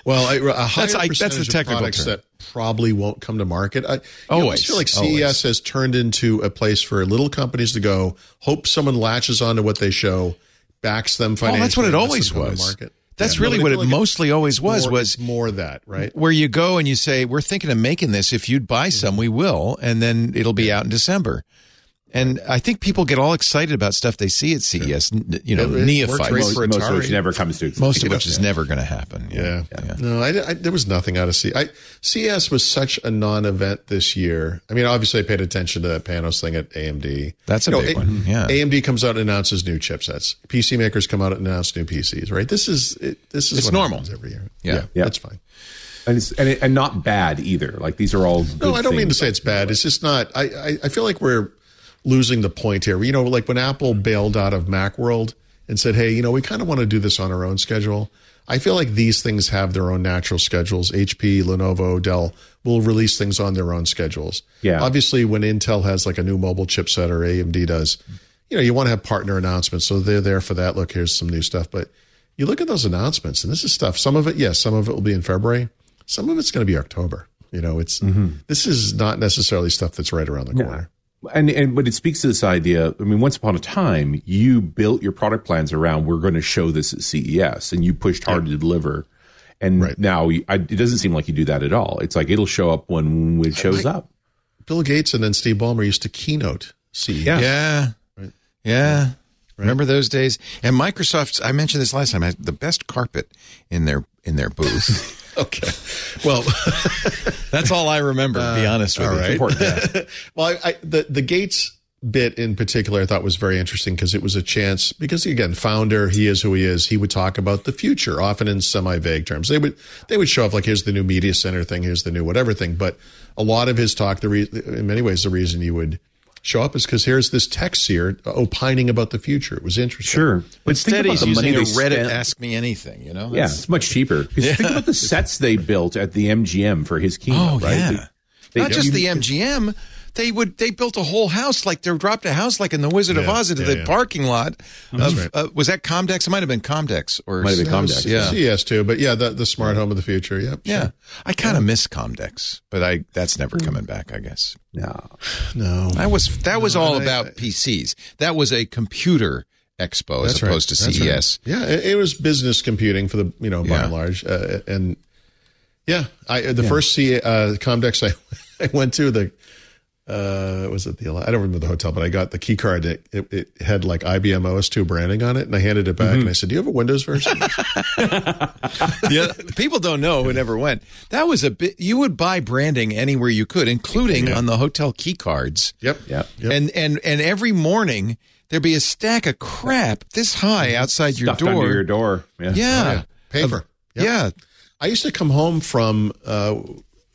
Well, a, a higher That's- I- that's the percentage of technical products term. that probably won't come to market. I you Always, always feel like CES always. has turned into a place for little companies to go, hope someone latches onto what they show, backs them Oh, financially. that's what it always them to was. Market. That's Yeah. really No, but I what it like mostly always was. more, was more that right? where you go and you say, "We're thinking of making this. If you'd buy mm-hmm. some, we will," and then it'll be out in December. And I think people get all excited about stuff they see at CES. n- You know, It- it works neophytes. great most, for most of which never comes to most of which is never going to happen. Yeah. No, I, I- there was nothing out of C. I, CES was such a non-event this year. I mean, obviously, I paid attention to that Panos thing at AMD. That's a You know, big A- one. Yeah. AMD comes out and announces new chipsets. PC makers come out and announce new PCs. Right. This is it, this is It's what normal. every year. Yeah. Yeah. that's fine. and, it's, and, it, and not bad either. Like these are all. Good No, I don't mean to say it's bad. It's just not. I, I, I feel like we're losing the point here. You know, like when Apple bailed out of Macworld, and said, "Hey, you know, we kind of want to do this on our own schedule." I feel like these things have their own natural schedules. HP, Lenovo, Dell will release things on their own schedules. Yeah. Obviously, when Intel has like a new mobile chipset or AMD does, you know, you want to have partner announcements. So they're there for that. Look, here's some new stuff. But you look at those announcements, and this is stuff. Some of it, yes, some of it will be in February. Some of it's going to be October. You know, it's mm-hmm. this is not necessarily stuff that's right around the corner. And and but it speaks to this idea. I mean, once upon a time, you built your product plans around we're going to show this at CES, and you pushed hard to deliver. And Right. now you- I, it doesn't seem like you do that at all. It's like it'll show up when it shows up. Bill Gates and then Steve Ballmer used to keynote CES. Yeah. Yeah. Yeah. Remember those days? And Microsoft, I mentioned this last time, had the best carpet in their in their booth. Okay. Well, That's all I remember, to be uh, honest with all you. right. Important. well, I, I, the the Gates bit in particular, I thought was very interesting because it was a chance. Because again, founder, he is who he is. He would talk about the future, often in semi vague terms. They would they would show off like here's the new media center thing, here's the new whatever thing. But a lot of his talk, the re- in many ways, the reason he would show up is because here's this tech seer opining about the future. It was interesting. Sure, but Instead, think he's the using money a Reddit spent- Ask Me Anything, you know? Yeah, it's much cheaper. 'Cause Think about the sets they built at the MGM for his keynote, Oh, right? yeah. They- they- Not just you- the MGM. They would. They built a whole house, like they dropped a house, like in the Wizard of Oz, into yeah, the yeah. parking lot. Of, right. uh, was that Comdex? It might have been Comdex, or Might have been Comdex. Yeah, CES too, but yeah, the, the smart home of the future. Yep. yeah. I kind of miss Comdex, but I that's never coming back. I guess No. No. that was that was all I- about PCs. That was a computer expo as That's right. opposed to That's CES. right. Yeah, it, it was business computing for the you know by Yeah. and large, uh, and yeah, I the first C uh, Comdex I I went to the uh was it the I don't remember the hotel, but I got the key card. It, it, it had like IBM OS2 branding on it, and I handed it back Mm-hmm. and I said, "Do you have a Windows version?" yeah, people don't know who never went. That was a bit. You would buy branding anywhere you could, including on the hotel key cards. yep. Yep. And and and every morning there'd be a stack of crap this high outside your door. under your door. Yeah. Yeah. Oh, yeah. Paper. Yep. Yeah. I used to come home from uh,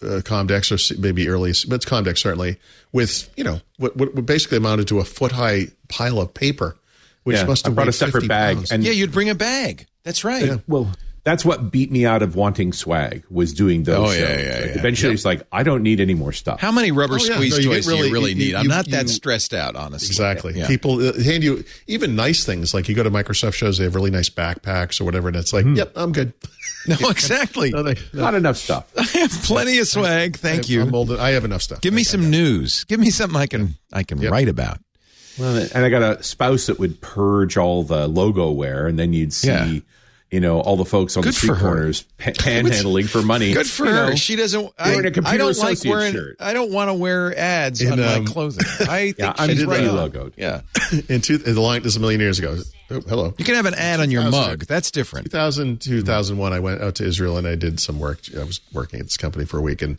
uh, Comdex or maybe early, but it's Comdex certainly, with you know what, what what basically amounted to a foot high pile of paper, which Yeah, must I have brought a separate bag pounds. and- Yeah, you'd bring a bag. That's right. Well, that's what beat me out of wanting swag was doing those. Oh, yeah, shows. yeah, Like, yeah. Eventually, it's like I don't need any more stuff. How many rubber Oh, yeah. squeeze No, you get toys do really- you really you- need? I'm you- not that stressed out, honestly. Exactly. Yeah. People uh, hand you even nice things like you go to Microsoft shows, they have really nice backpacks or whatever, and it's like, yep, I'm good. No, exactly. No, they- no, Not enough stuff. I have plenty of swag. Thank I'm you. old, I have enough stuff. Give me some news. Give me something I can I can Yep. write about. Well, and I got a spouse that would purge all the logo wear, and then you'd see, Yeah. You know, all the folks on Good the street corners pa- panhandling for money. Good for You her. know, She doesn't. I, wearing a Computer I don't like Associate wearing. shirt. I don't want to wear ads In, on um, my clothing. I think Yeah, I'm she's really right on. logoed. Yeah, in two, in the line. This is a million years ago. Oh, hello. you can have an ad on your mug. That's different. 2000, 2001, I went out to Israel and I did some work. I was working at this company for a week and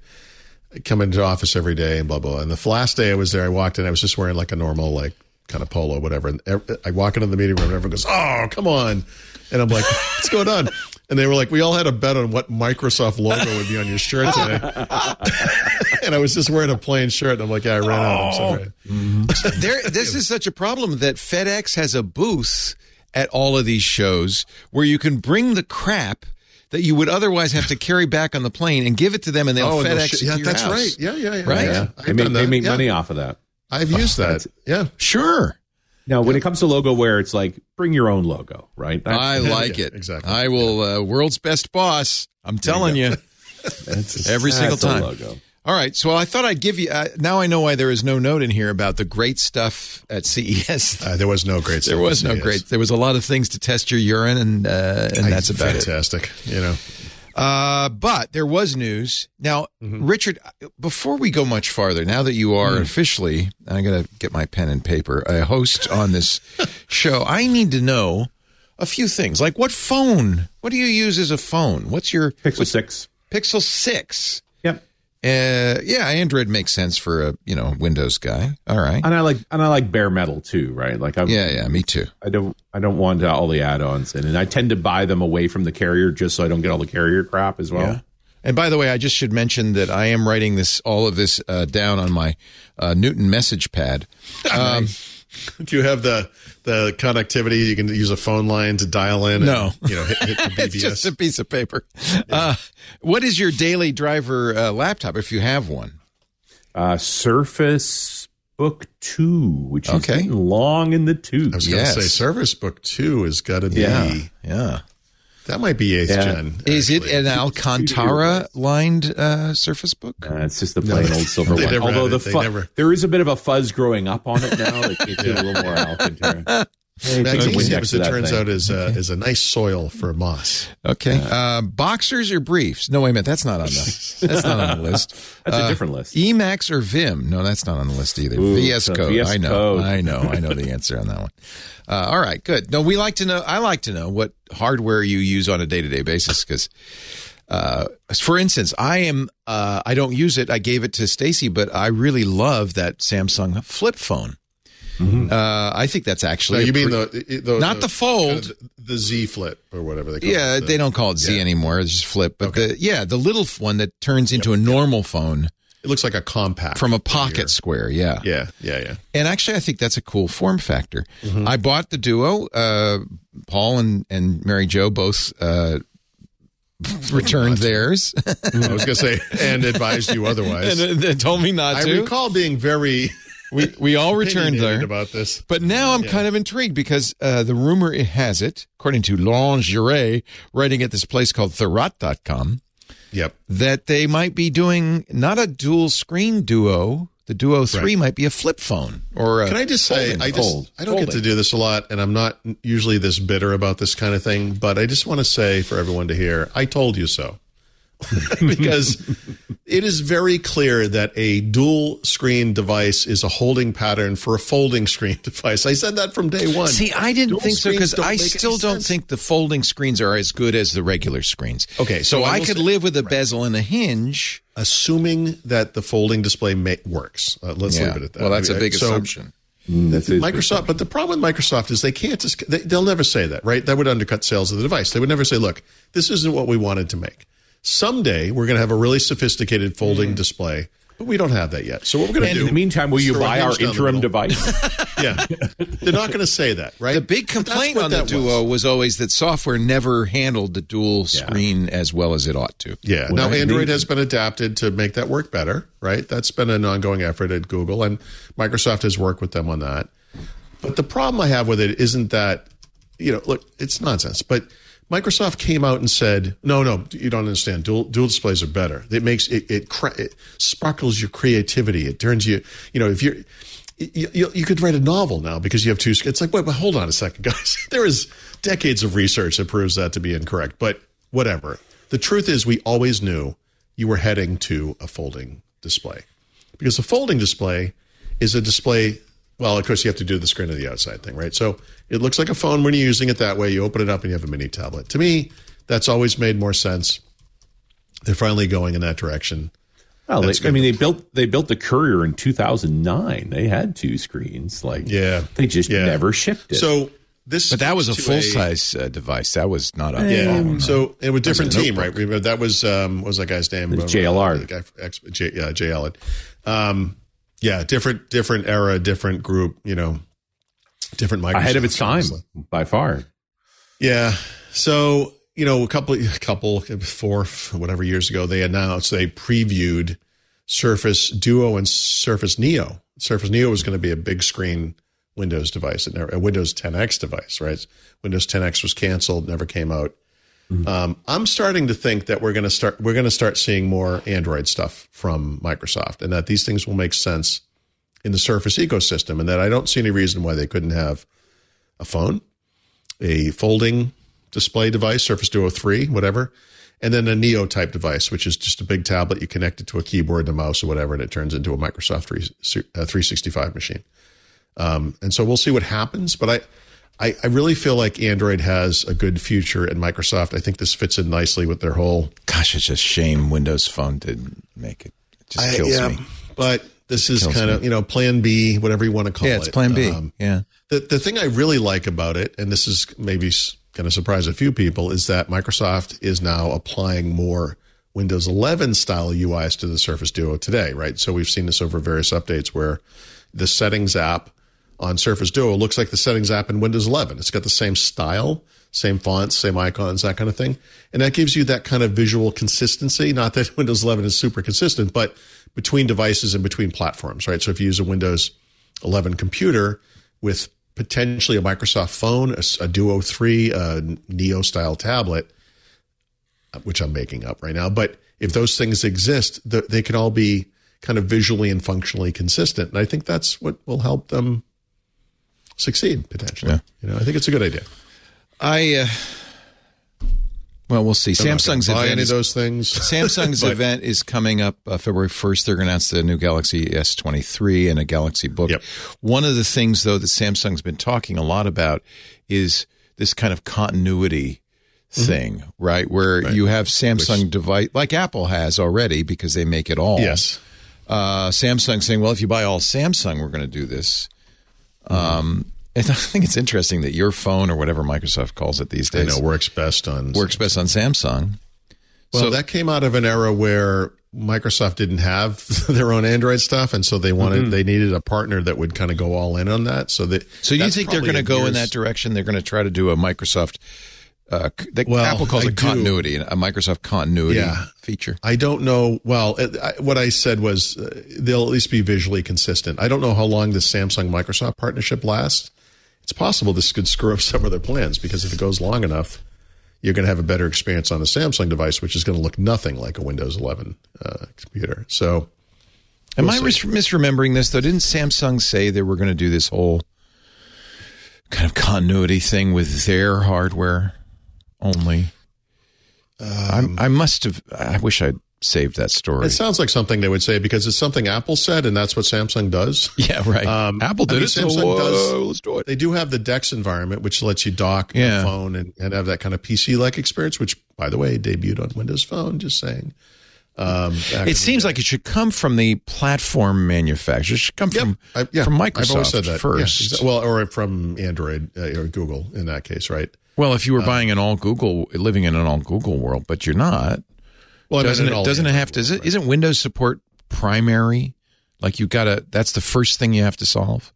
I come into office every day and blah, blah. And the last day I was there, I walked in, I was just wearing like a normal, like kind of polo, whatever. And I walk into the meeting room and everyone goes, Oh, come on. And I'm like, what's going on? And they were like, we all had a bet on what Microsoft logo would be on your shirt today. and I was just wearing a plain shirt. And I'm like, yeah, I ran out. I'm oh. sorry. there, this is such a problem that FedEx has a booth at all of these shows where you can bring the crap that you would otherwise have to carry back on the plane and give it to them, and they'll Oh, and they'll FedEx sh- it yeah, to your that's house. right. Yeah, yeah, yeah. Right? Yeah. Yeah, they make, they make Yeah. money off of that. I've used that. Yeah. Sure, Now, when it comes to logo wear, it's like bring your own logo, right? I like Yeah, it. exactly. I will. Uh, world's best boss. I'm telling you. That's- Every single that's a time. logo. All right, so I thought I'd give you. Uh, now I know why there is no note in here about the great stuff at CES. Uh, there was no great. Stuff. There was no CES. great. There was a lot of things to test your urine, and uh, and that's about it. fantastic. You know, Uh, but there was news. Now, Richard, before we go much farther, now that you are officially, I'm going to get my pen and paper, a host on this show, I need to know a few things. Like what phone? What do you use as a phone? What's your Pixel six. Pixel 6? Yep. Uh, yeah, Android makes sense for a, you know, Windows guy. All right. And I like and I like bare metal too, right? Like I Yeah, yeah, me too. I don't I don't want uh, all the add-ons in, and I tend to buy them away from the carrier just so I don't get all the carrier crap as well. Yeah. And by the way, I just should mention that I am writing this all of this uh, down on my uh, Newton MessagePad. Um, Do you have the the connectivity? You can use a phone line to dial in. No. and, you know, hit, hit the it's just a piece of paper. Uh, what is your daily driver uh, laptop if you have one? Uh, Surface Book Two, which is Okay. getting long in the tooth. I was going to say Surface Book Two has got to be yeah. That might be eighth Yeah. gen. Is it an Alcantara lined uh, Surface Book? Uh, it's just the plain old silver one. Although the fu- never- there is a bit of a fuzz growing up on it now that gives it a little more Alcantara. Hey, take Magnesium, as it turns thing. out, is uh, is a nice soil for moss. Okay. Uh, boxers or briefs? No, wait a minute. That's not on the. That's not on the list. That's a Uh, different list. Emacs or Vim? No, that's not on the list either. Ooh, VS Code. VS I know. Code. I know. I know the answer on that one. Uh, all right. Good. No, we like to know. I like to know what hardware you use on a day to day basis because. Uh, for instance, I am. Uh, I don't use it. I gave it to Stacy, but I really love that Samsung flip phone. Uh, I think that's No, actually. you mean pre- the, the Not the fold. kind of the Z Flip or whatever they call Yeah, it. they don't call it Z yeah. anymore. It's just flip. But the yeah, the little one that turns into a normal phone It looks like a compact from a pocket square. Yeah. Yeah, yeah, yeah. And actually, I think that's a cool form factor. Mm-hmm. I bought the Duo. Uh, Paul and, and Mary Jo both uh, returned theirs I was going to say and advised you otherwise. and they told me not I to. I recall being very we we all returned there. about this. But now I'm kind of intrigued because uh, the rumor it has it, according to Laurent Giret, writing at this place called Thurrott.com, Yep. that they might be doing not a dual screen duo. The Duo 3 Right. might be a flip phone. Or a Can I just say, I just I don't get to do this a lot, and I'm not usually this bitter about this kind of thing. But I just want to say for everyone to hear, I told you so, because it is very clear that a dual screen device is a holding pattern for a folding screen device. I said that from day one. See, I didn't Dual think so because I still don't sense. think the folding screens are as good as the regular screens. Okay, so, so I I could say- live with a bezel and a hinge. assuming that the folding display ma- works. Uh, let's leave it at that. Well, that's a big So- assumption. That's it. Microsoft, but the problem with Microsoft is they can't just, they, they'll never say that, right? That would undercut sales of the device. They would never say, look, this isn't what we wanted to make. Someday we're going to have a really sophisticated folding mm. display, but we don't have that yet. So what we're going to do in the meantime, will you buy our hinge down the interim device? Yeah. They're not going to say that, right? The big complaint what on the Duo was. was. always that software never handled the dual screen as well as it ought to. Yeah. Well, now I Android mean- has been adapted to make that work better, right? That's been an ongoing effort at Google, and Microsoft has worked with them on that. But the problem I have with it isn't that, you know, look, it's nonsense. But Microsoft came out and said, no, no, you don't understand. Dual, dual displays are better. It makes it it, it sparkles your creativity. It turns you, you know, if you're. You, you, you could write a novel now because you have two. It's like, wait, but hold on a second, guys. There is decades of research that proves that to be incorrect. But whatever. The truth is, we always knew you were heading to a folding display because a folding display is a display. Well, of course, you have to do the screen of the outside thing, right? So it looks like a phone when you're using it that way. You open it up and you have a mini tablet. To me, that's always made more sense. They're finally going in that direction. Well, they, I mean, they built they built the Courier in 2009. They had two screens. Like, Yeah. they just Yeah. never shipped it. So this, But that was a speaks to full size uh, device. That was not a Yeah. phone. So it was a different Wasn't team, right? notebook. Remember that was um, what was that guy's name? It's J Allard. The guy from X, J, uh, J Allard. Um, yeah, different different era, different group. You know, different Microsoft. ahead of its time by far. Yeah. So you know, a couple, a couple, four, whatever years ago, they announced they previewed Surface Duo and Surface Neo. Surface Neo was going to be a big screen Windows device, a Windows 10X device, right? Windows 10X was canceled, never came out. Um, I'm starting to think that we're going to start we're going to start seeing more Android stuff from Microsoft, and that these things will make sense in the Surface ecosystem, and that I don't see any reason why they couldn't have a phone, a folding display device, Surface Duo 3, whatever, and then a Neo type device, which is just a big tablet. You connect it to a keyboard and a mouse or whatever, and it turns into a Microsoft 3, uh, 365 machine. Um, and so we'll see what happens. But I, I, I really feel like Android has a good future, and Microsoft, I think this fits in nicely with their whole. Gosh, it's just shame Windows Phone didn't make it. It just I- kills yeah, me. But this is kind of, you know, plan B, whatever you want to call it. Yeah, it's Plan B. Um, yeah. The the thing I really like about it, and this is maybe going to surprise a few people, is that Microsoft is now applying more Windows 11 style UIs to the Surface Duo today, right? So we've seen this over various updates where the settings app on Surface Duo looks like the settings app in Windows 11. It's got the same style, same fonts, same icons, that kind of thing. And that gives you that kind of visual consistency. Not that Windows 11 is super consistent, but between devices and between platforms, right? So if you use a Windows 11 computer with potentially a Microsoft phone, a, a Duo 3, a Neo style tablet, which I'm making up right now, but if those things exist, they can all be kind of visually and functionally consistent. And I think that's what will help them succeed potentially. Yeah. You know, I think it's a good idea. I uh, well, we'll see. I'm Samsung's buy event any is, of those things. Samsung's But- event is coming up uh, February 1st. They're going to announce the new Galaxy S23 and a Galaxy Book. Yep. One of the things, though, that Samsung's been talking a lot about is this kind of continuity thing, right? Where you have Samsung device, like Apple has already, because they make it all. Yes. Uh, Samsung saying, well, if you buy all Samsung, we're going to do this. Um, and I think it's interesting that your phone or whatever Microsoft calls it these I days know works best on works best on Samsung. Well, So- that came out of an era where Microsoft didn't have their own Android stuff, and so they wanted they needed a partner that would kind of go all in on that. So that So you think they're going to go in that direction? They're going to try to do a Microsoft. Uh, Well, Apple calls I it do. continuity, a Microsoft continuity Yeah. feature. I don't know. Well, it, I, what I said was uh, they'll at least be visually consistent. I don't know how long this Samsung Microsoft partnership lasts. It's possible this could screw up some of their plans because if it goes long enough, you're going to have a better experience on a Samsung device, which is going to look nothing like a Windows 11 uh, computer. So Am We'll I mis- misremembering this though? Didn't Samsung say they were going to do this whole kind of continuity thing with their hardware only? Um, I, I must have. I wish I'd saved that story. It sounds like something they would say because it's something Apple said, and that's what Samsung does. yeah, right. Um, Apple I did mean, it. So Samsung whoa, does- let's do it. They do have the DeX environment, which lets you dock Yeah. phone and, and have that kind of PC-like experience. Which, by the way, debuted on Windows Phone. Just saying. Um, It seems like it should come from the platform manufacturer. It should come Yep. from I- yeah, from Microsoft always said that. Yeah, first. exa- well, or from Android uh, or Google in that case, right? Well, if you were buying an all Google, living in an all Google world, but you're not, Well, doesn't it? Doesn't it have to? Is world, it, isn't Windows support primary? Like you got to. That's the first thing you have to solve.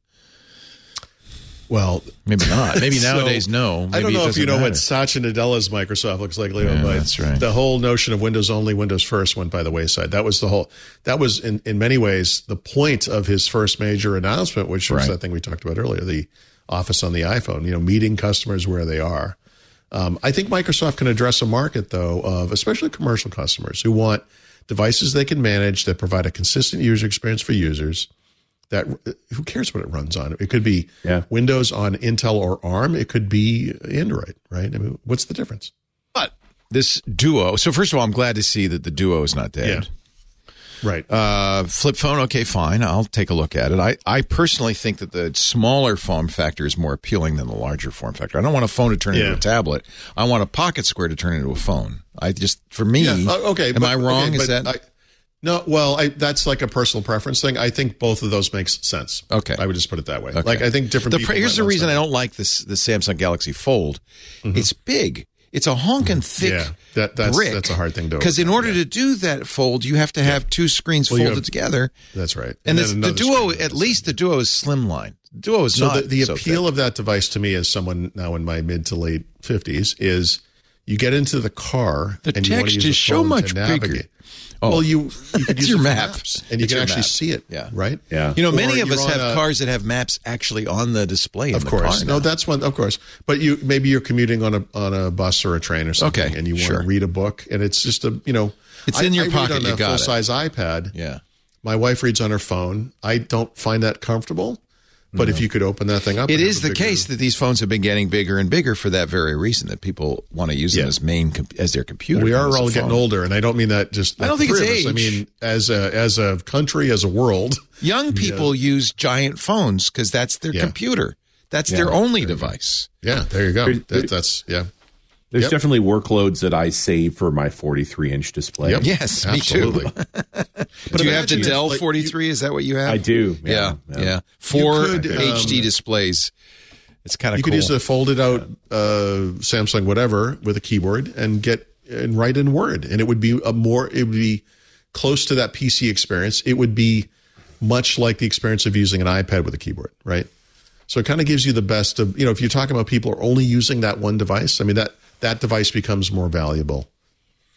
Well, Maybe not. Maybe So, nowadays, no. Maybe I don't know if you know what. Satya Nadella's Microsoft looks like, Leo, Yeah, but that's right. the whole notion of Windows only, Windows first went by the wayside. That was the whole, that was in, in many ways the point of his first major announcement, which was Right. that thing we talked about earlier, the office on the iPhone, you know, meeting customers where they are. Um, I think Microsoft can address a market, though, of especially commercial customers who want devices they can manage that provide a consistent user experience for users. That who cares what it runs on? It could be Yeah. Windows on Intel or ARM. It could be Android, right? I mean, what's the difference? But this Duo. So first of all, I'm glad to see that the Duo is not dead. Right. Uh, flip phone, okay, fine. I'll take a look at it. I, I personally think that the smaller form factor is more appealing than the larger form factor. I don't want a phone to turn into a tablet. I want a pocket square to turn into a phone. I just, for me, Yeah, uh, okay. am but- I wrong? okay, is that I, no? Well, I, that's like a personal preference thing. I think both of those makes sense. Okay. I would just put it that way. Okay. Like I think different. The, here's the reason I don't like this the Samsung Galaxy Fold. It's big. It's a honking thick Mm-hmm. Yeah, that- that's- brick. that's a hard thing to do. Because in order to do that fold, you have to have two screens Well, folded have- together. That's right. And, then this, the Duo, at least the Duo is slimline. The Duo is So not the, the so appeal thick. of that device to me as someone now in my mid to late fifties is you get into the car The and you want to text use is so much bigger. Navigate. Oh. Well, you you could use your map. maps, and you It's can actually map. see it. Yeah. right. Yeah. You know, Or many of us have a- cars that have maps actually on the display. in Of the course, car no, that's one. Of course, but you maybe you're commuting on a on a bus or a train or something, Okay, and you want sure. to read a book, and it's just a you know, It's in your I read pocket, on you a got it. full size iPad. yeah. My wife reads on her phone. I don't find that comfortable, but if you could open that thing up, It and is have a the bigger- case that these phones have been getting bigger and bigger for that very reason that people want to use them as main com- as their computer. We are as a all getting phone. older, and I don't mean that just. I don't think it's of us. I mean, as a as a country, as a world, Young uh, people use giant phones because that's their Yeah. computer. That's their only device. yeah. There you go. That, that's yeah. There's Yep. definitely workloads that I save for my 43 inch display. Yep. Yes, Absolutely. me too. Do you have the Dell like, 43? Is that what you have? I do. Yeah, Yeah. yeah. Four could, um, HD displays. It's kind of You cool. could use a folded out uh, Samsung whatever with a keyboard and get and write in Word, and it would be a more it would be close to that PC experience. It would be much like the experience of using an iPad with a keyboard, right? So it kind of gives you the best of you know if you're talking about people are only using that one device. I mean that that device becomes more valuable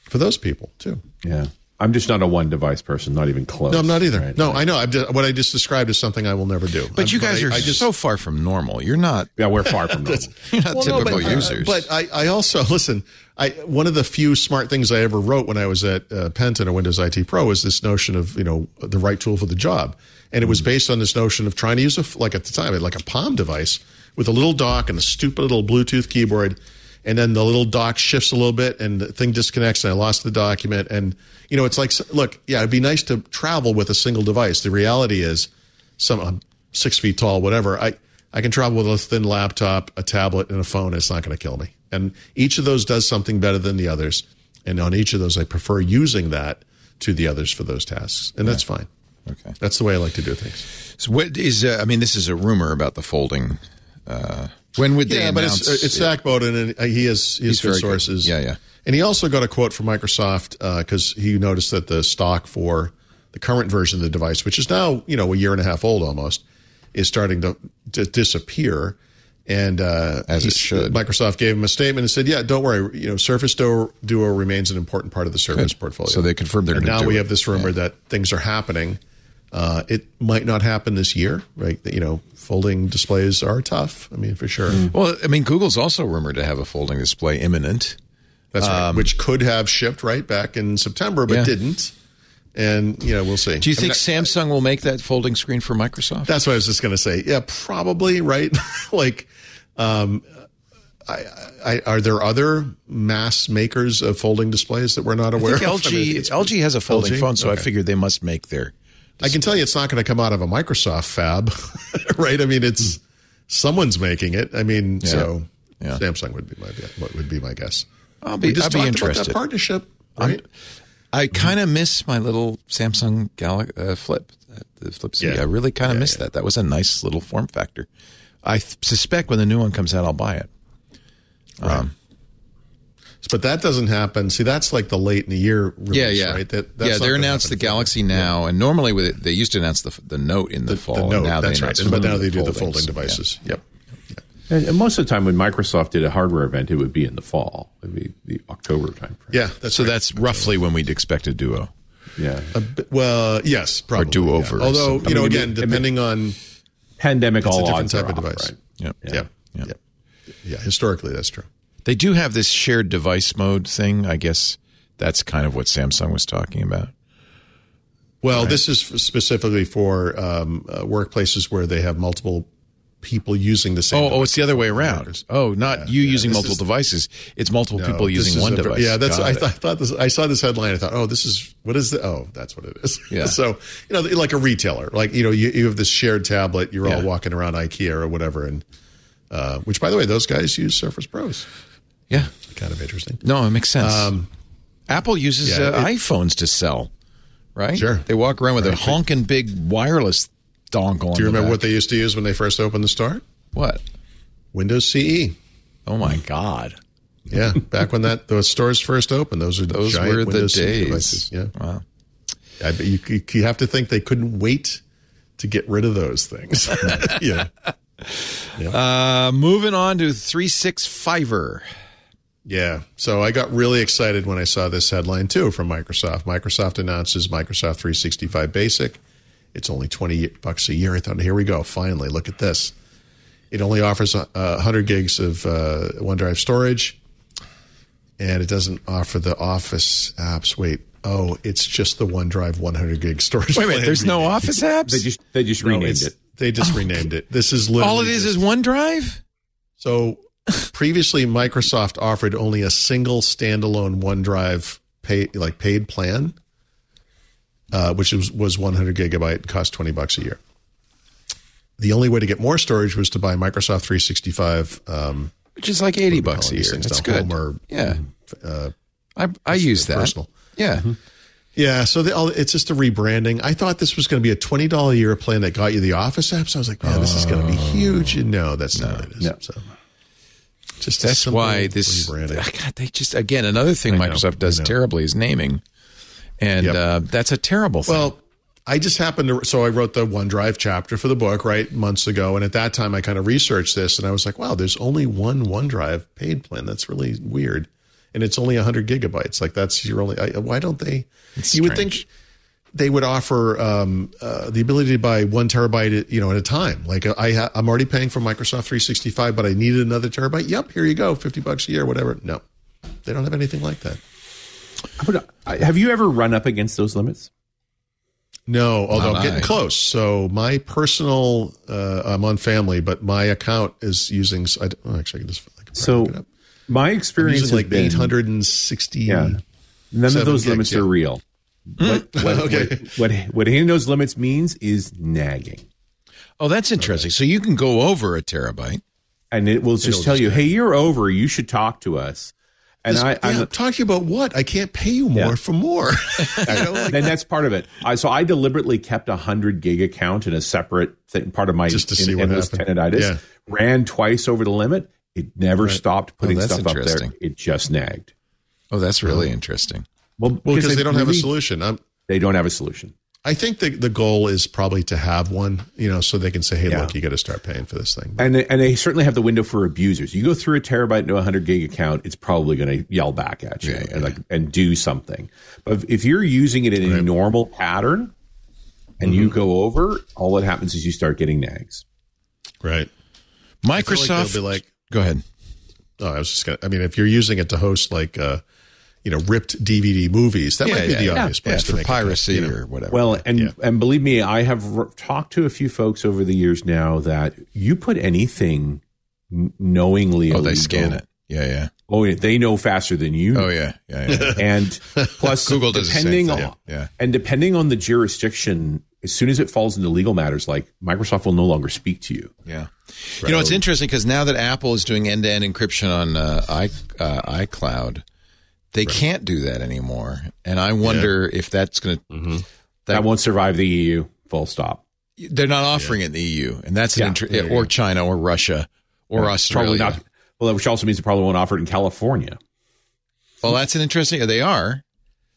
for those people too. Yeah. I'm just not a one device person, not even close. No, I'm not either. right? No, I know. I've just, what I just described is something I will never do. But you I'm- guys I- are I just, so far from normal. You're not. Yeah, we're far from normal. You're not Well, no, typical but, uh, users. But I, I also listen. I one of the few smart things I ever wrote when I was at uh, Penton or Windows IT Pro was this notion of you know the right tool for the job, and it was based on this notion of trying to use a like at the time like a Palm device with a little dock and a stupid little Bluetooth keyboard, and then the little dock shifts a little bit and the thing disconnects and I lost the document and you know it's like look yeah it'd be nice to travel with a single device. The reality is some I'm six feet tall, whatever. I, I can travel with a thin laptop, a tablet, and a phone. It's not going to kill me. And each of those does something better than the others. And on each of those, I prefer using that to the others for those tasks. And that's fine. okay. That's the way I like to do things. So what is? Uh, I mean, this is a rumor about the folding. Uh, when would they yeah, but it's, it's it? Zac Bowden, and uh, he has, he has good very good. sources. Yeah, yeah. And he also got a quote from Microsoft because he noticed that the stock for the current version of the device, which is now you know a year and a half old almost, is starting to, to disappear. And uh, As it should. Microsoft gave him a statement and said, "Yeah, don't worry. You know, Surface Duo, Duo remains an important part of the Surface portfolio." So they confirmed they're And now do we it. have this rumor that things are happening. Uh, it might not happen this year, right? You know, folding displays are tough. I mean, for sure. Well, I mean, Google's also rumored to have a folding display imminent. That's right. Which could have shipped right back in September, but Um, Yeah. didn't. And you know, we'll see. Do you I mean, think Samsung will make that folding screen for Microsoft? that's what I was just going to say. Yeah, probably right. like, um, I, I, are there other mass makers of folding displays that we're not I aware of? I mean, LG has a folding LG? phone, so I figured they must make their. I can tell you, it's not going to come out of a Microsoft fab, right? I mean, it's someone's making it. I mean, so Yeah. Samsung would be my what would be my guess. I'll be- we just I'll be talked about interested. that partnership, right? I kind of miss my little Samsung Gal- uh, Flip, uh, the Flip C. Yeah. I really kind of Yeah, miss yeah. that. That was a nice little form factor. I th- suspect when the new one comes out, I'll buy it. But that doesn't happen. See, that's like the late in the year release, Yeah, yeah, right? That, that's yeah. They gonna announced the happen before. Galaxy now, and normally with it, they used to announce the the Note in the, fall. the and Note, now that's they right. But now they do the foldings. folding Yeah. devices. Yep. And, and most of the time, when Microsoft did a hardware event, it would be in the fall, it would be the October timeframe. Yeah, that's So right. that's roughly when we'd expect a Duo. Yeah. A bit- well, yes, probably. do-over yeah. Although, you know, I mean, again, I mean- depending on Pandemic, it's a all different odds are type of off, device. right? Yep. Yeah. Yeah. yeah. Yeah. Historically, that's true. They do have this shared device mode thing. I guess that's kind of what Samsung was talking about. Well, this is specifically for um, uh, workplaces where they have multiple people using the same. Oh, oh, it's the other way around. Workers. Oh, not you yeah. using multiple is- devices. It's multiple No, people using one a device. Yeah, that's. I, th- I thought this. I saw this headline. I thought, oh, this is what is the? Oh, that's what it is. Yeah. so you know, like a retailer, like you know, you, you have this shared tablet. You're all walking around IKEA or whatever, and uh, which, by the way, those guys use Surface Pros. Yeah. Kind of interesting. No, it makes sense. Um, Apple uses yeah, uh, it- iPhones to sell, right? Sure. They walk around with a honking big wireless dongle. Do you remember what they used to use when they first opened the store? What? Windows CE. Oh my God! Yeah, back when that those stores first opened, those are Those were the Windows days. devices. Yeah, Wow. I you, you have to think they couldn't wait to get rid of those things. yeah, Uh, moving on to three six fiver. Yeah. So I got really excited when I saw this headline too from Microsoft. Microsoft announces Microsoft 365 Basic. It's only twenty bucks a year. I thought, here we go. Finally, look at this. It only offers uh, 100 gigs of uh, OneDrive storage, and it doesn't offer the Office apps. Wait, oh, it's just the OneDrive 100 gig storage. Wait a minute. plan There's no. Office apps. They just they just No, renamed it. They just renamed it. This is literally All it is just- is OneDrive. so previously Microsoft offered only a single standalone OneDrive pay like paid plan, uh, which was, was 100 gigabyte, cost 20 bucks a year. The only way to get more storage was to buy Microsoft 365. Um, which is like eighty bucks a year. That's good. Or yeah, uh, I I use that. personal. Yeah, Yeah, so they, all, it's just a rebranding. I thought this was going to be a twenty dollar a year plan that got you the Office apps. I was like, man, this is going to be huge. And no, that's not what it is. No. So just that's why this. rebranding. God, they just again another thing I know, Microsoft does terribly is naming, and Yep. uh, that's a terrible thing. Well, I just happened to, so I wrote the OneDrive chapter for the book, right, months ago. And at that time, I kind of researched this and I was like, wow, there's only one OneDrive paid plan. That's really weird. And it's only 100 gigabytes. Like, that's your only, I, why don't they? It's you would think they would offer um, uh, the ability to buy one terabyte, you know, at a time. Like I, ha- I'm already paying for Microsoft 365, but I needed another terabyte. Yep, here you go, 50 bucks a year, whatever. No, they don't have anything like that. But, uh, have you ever run up against those limits? No, although Not I'm getting I. close. So my personal, uh, I'm on family, but my account is using. I, don't- oh, actually, I can just. I can So it up. my experience using has like 860. Yeah. None of Seven those gigs, limits yeah. are real. What, mm. what, Okay. what, what, what hitting those limits means is nagging. Oh, that's interesting. So you can go over a terabyte. And it will just It'll tell just you, hey, you're over. You should talk to us. And I, yeah, I'm, talking about what? I can't pay you more Yeah. for more. You know, like- and that's part of it. I, so I deliberately kept a hundred gig account in a separate thing, part of my Just to in- see what happened. Yeah. Ran twice over the limit. It never stopped oh, putting Oh, stuff up there. It just nagged. Oh, that's really interesting. Well, well, because they don't have a solution. I'm, They don't have a solution. I think the the goal is probably to have one, you know, so they can say, "Hey, Yeah. look, you got to start paying for this thing." And they, and they certainly have the window for abusers. You go through a terabyte to a hundred gig account, it's probably going to yell back at you Yeah, yeah, and like and do something. But if- if you're using it in a normal pattern and you Mm-hmm. go over, all that happens is you start getting nags. right? I feel like Microsoft. be like, go ahead. oh, I was just gonna. I mean, if you're using it to host like, uh, you know, ripped DVD movies, that might be the obvious yeah, place to for make it piracy you know. or whatever. Well, and Yeah. and believe me, I have r- talked to a few folks over the years now that you put anything n- knowingly. oh, they scan it. Yeah, yeah. Oh, yeah, they know faster than you. Oh, yeah, yeah, yeah. and plus Google does the same depending thing. on Yeah. and depending on the jurisdiction as soon as it falls into legal matters like microsoft will no longer speak to you Yeah. You know, it's interesting because now that Apple is doing end to end encryption on uh, i uh, iCloud, they can't do that anymore. And I wonder if that's going to. that, won't survive the eu full stop They're not offering it in the EU, and that's an Yeah, inter- there you or. China or Russia or probably Australia. not well which also means it probably won't offer it in california Well, that's an interesting. They are.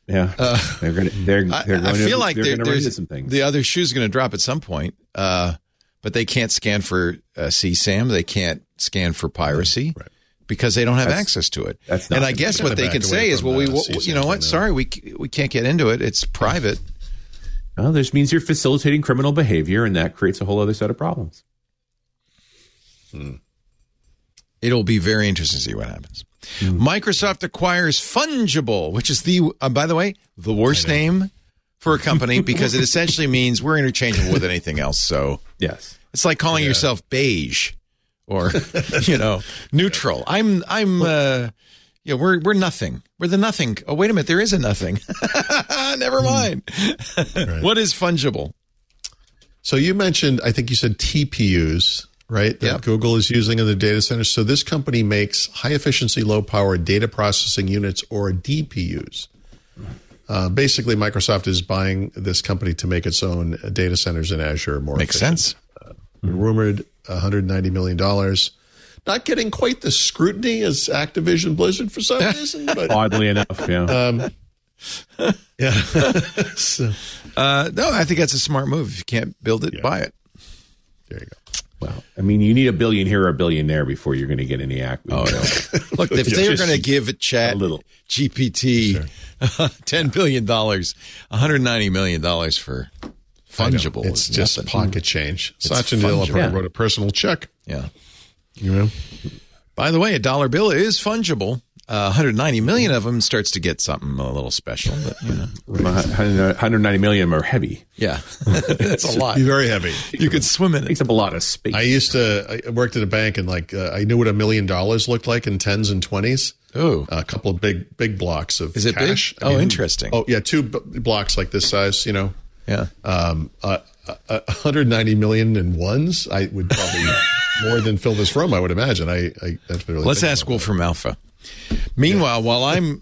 yeah they're gonna they're, Uh, I, they're I going feel to, like they're there- going to run into there's some things the other shoe's going to drop at some point. Uh, but they can't scan for uh, CSAM. They can't scan for piracy because they don't have access to it. that's not and I guess what they can say is, well, we, you know what? Sorry, we we can't get into it. It's private. well, this means you're facilitating criminal behavior and that creates a whole other set of problems It'll be very interesting to see what happens. Microsoft acquires Fungible, which is the, uh, by the way, the worst name for a company because it essentially means we're interchangeable with anything else. So yes it's like calling yourself beige or, you know, neutral. I'm, I'm, uh, yeah, we're, we're nothing. We're the nothing. Oh, wait a minute. There is a nothing. Never mind. What is Fungible? So you mentioned, I think you said TPUs, right? That Yep. Google is using in the data centers. So this company makes high efficiency, low power data processing units or DPUs. Uh, basically, Microsoft is buying this company to make its own uh, data centers in Azure more Makes efficient. sense. Rumored $190 million. Not getting quite the scrutiny as Activision Blizzard for some reason, but oddly enough yeah um, yeah. so, Uh, no, I think that's a smart move. If you can't build it, buy it. there you go. well i mean you need a billion here or a billion there before you're going to get any act Oh, no. Look, if they were going to give it chat a little. GPT $10 billion, $190 million for I know. Fungible. It's just nothing. pocket change. It's fungible. probably Yeah. wrote a personal check. Yeah. You know, By the way, a dollar bill is fungible. Uh, 190 million of them starts to get something a little special, but you know, 190 million are heavy yeah, that's a lot. very heavy. You could swim in it. takes up a lot of space I used to. I worked at a bank and like uh, I knew what a million dollars looked like in tens and twenties. Oh, A couple of big big blocks of Is it big? cash. Oh, interesting. Oh yeah, two b- blocks like this size. You know, yeah. um, uh, uh, 190 million in ones. I would probably more than fill this room. I would imagine. I. I that's really Let's ask Wolfram Alpha. Meanwhile, while I'm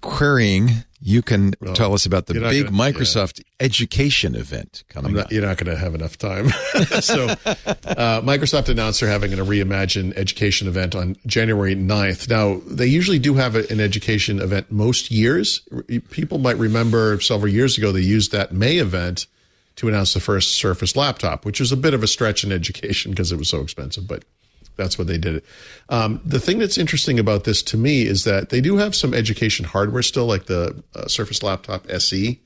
querying, you can tell us about the big gonna- Microsoft education event coming I'm up. you're not going to have enough time. so, uh, Microsoft announced they're having a Reimagine education event on January 9th. Now, they usually do have an education event most years. People might remember several years ago they used that May event to announce the first Surface laptop, which was a bit of a stretch in education because it was so expensive, but that's what they did it. Um, the thing that's interesting about this to me is that they do have some education hardware still, like the uh, Surface Laptop SE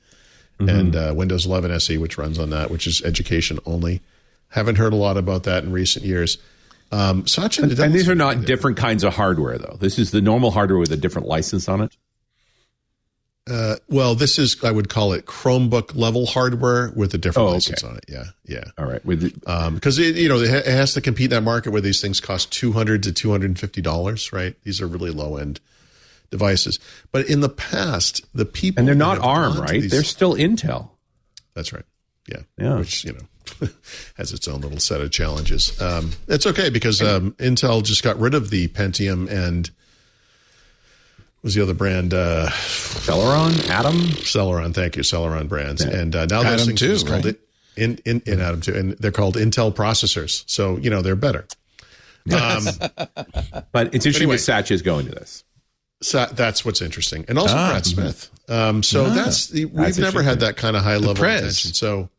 Mm-hmm. and uh, Windows 11 SE, which runs on that, which is education only. Haven't heard a lot about that in recent years. Um, Satya, And, and these are not different kinds of hardware, though. This is the normal hardware with a different license on it. Uh, well, this is I would call it Chromebook level hardware with a different Oh, okay. license on it. Yeah, yeah. All right. With Because it you know it ha- it has to compete in that market where these things cost two hundred to two hundred and fifty dollars. Right? These are really low end devices. But in the past, the people and they're not ARM, right? these- They're still Intel. That's right. Yeah. Yeah. Which, you know, has its own little set of challenges. Um, it's okay because um, Intel just got rid of the Pentium and was the other brand? Uh, Celeron, Atom. Celeron. Thank you. Celeron brands. And uh, now those Atom things too, are just called it in, in, in Atom 2. And they're called Intel processors. So, you know, they're better. Um, But it's interesting Anyway. that Satya is going to this. so that's what's interesting. And also Ah. Brad Smith. Um, so that's, we've That's never had that kind of high level Prez. attention. So,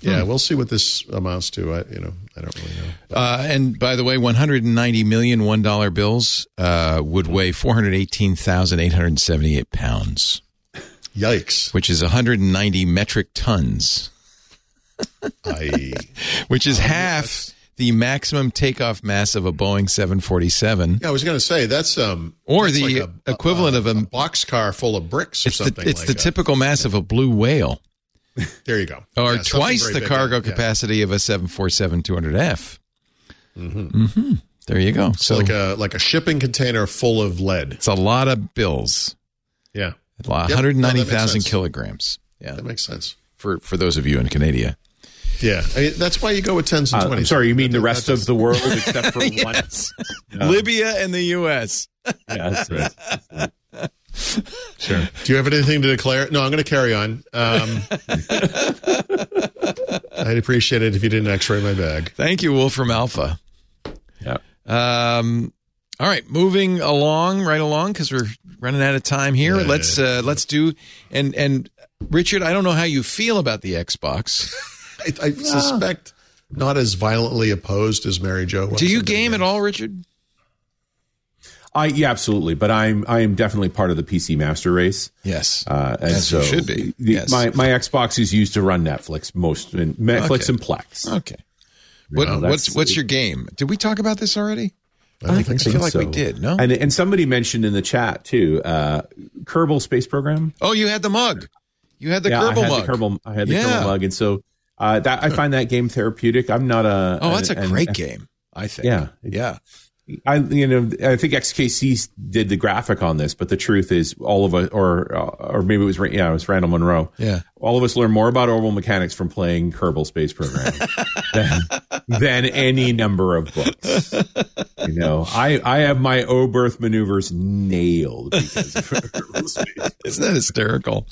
yeah, we'll see what this amounts to. I, you know, I don't really know. Uh, and by the way, 190 million one dollar bills uh, would weigh 418,878 pounds, Yikes. which is 190 metric tons, I which is half the maximum takeoff mass of a Boeing 747. yeah, I was going to say that's um Or that's the like equivalent of a- boxcar full of bricks or It's the, something. it's like the typical mass of a blue whale, There you go. or Yeah, twice very the big, cargo yeah. capacity of a 747 200F. Mm-hmm. There you go. So like a like a shipping container full of lead. it's a lot of bills. Yeah, A lot- Yep. No, that makes 190,000 sense. kilograms. Yeah, that makes sense. for for those of you in Canada. Yeah, I mean, that's why you go with tens and Uh, twenties. I'm sorry, you mean the rest of the the world except for one? Yes. Libya and the U.S. Yes, yes. Sure. Do you have anything to declare? No, I'm going to carry on. Um, I'd appreciate it if you didn't X-ray my bag. Thank you, Wolfram Alpha. Yeah. Um, all right, moving along, right along, because we're running out of time here. Yeah. let's uh, let's do and and Richard, I don't know how you feel about the Xbox. I, I suspect not as violently opposed as Mary Jo. was. Do you game at all, Richard? I yeah, absolutely. But I'm I am definitely part of the PC master race. Yes. Uh, and As you so should be. the- Yes. My my Xbox is used to run Netflix most and Netflix Okay. and Plex. okay. What, know, what's what's your game? Did we talk about this already? I don't think so. feel like we did, no? And and somebody mentioned in the chat too, uh, Kerbal Space Program. Oh, you had the mug. You had the yeah, Kerbal I had mug. the Kerbal. I had the Yeah. Kerbal mug, and so uh, that I find that game therapeutic. I'm not a. oh, that's a great game. I think. Yeah. Yeah. I you know I think XKCD did the graphic on this, but the truth is all of us, or uh, or maybe it was yeah, it was Randall Munroe. Yeah. All of us learn more about orbital mechanics from playing Kerbal Space Program than, than any number of books. You know, I I have my Oberth maneuvers nailed because of Kerbal Space. Isn't that hysterical?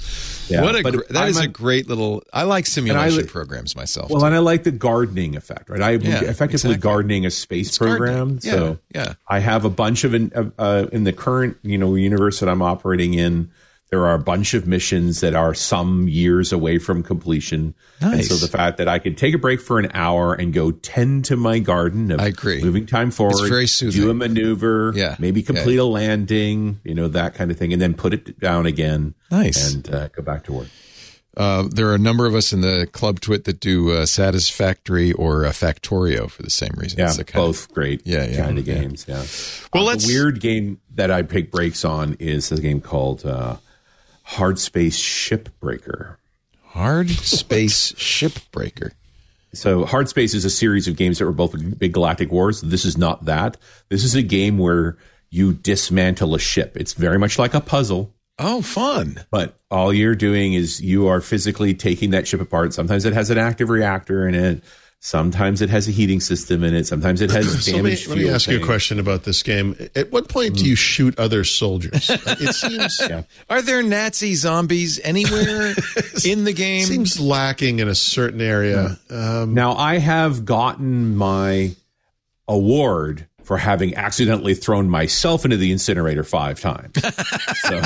Yeah, what a gr- that is a a- great little. I like simulation li- programs myself. Well, and I like the gardening effect, right? I Yeah, effectively exactly. gardening a space program. Yeah, So yeah. I have a bunch of in, uh, in the current you know universe that I'm operating in. There are a bunch of missions that are some years away from completion. And so the fact that I could take a break for an hour and go tend to my garden of I agree. moving time forward, very soothing. do a maneuver, Yeah. maybe Yeah. complete a landing, you know, that kind of thing, and then put it down again. Nice. And uh, go back to work. Uh, there are a number of us in the club TWiT that do uh, Satisfactory or uh, Factorio for the same reason. Yeah, It's the of- both great Yeah, yeah, kind of yeah. games. Yeah. Well, Uh, let's- weird game that I take breaks on is a game called uh, Hard Space Shipbreaker. hard space shipbreaker. So Hard Space is a series of games that were both big galactic wars. This is not that. This is a game where you dismantle a ship. It's very much like a puzzle. Oh, fun! But all you're doing is you are physically taking that ship apart. Sometimes it has an active reactor in it. Sometimes it has a heating system in it. Sometimes it has So let me, damaged let me fuel ask you a question about this game. At what point do you shoot other soldiers? It seems Are there Nazi zombies anywhere in the game? seems lacking in a certain area. Um, Now I have gotten my award for having accidentally thrown myself into the incinerator five times. So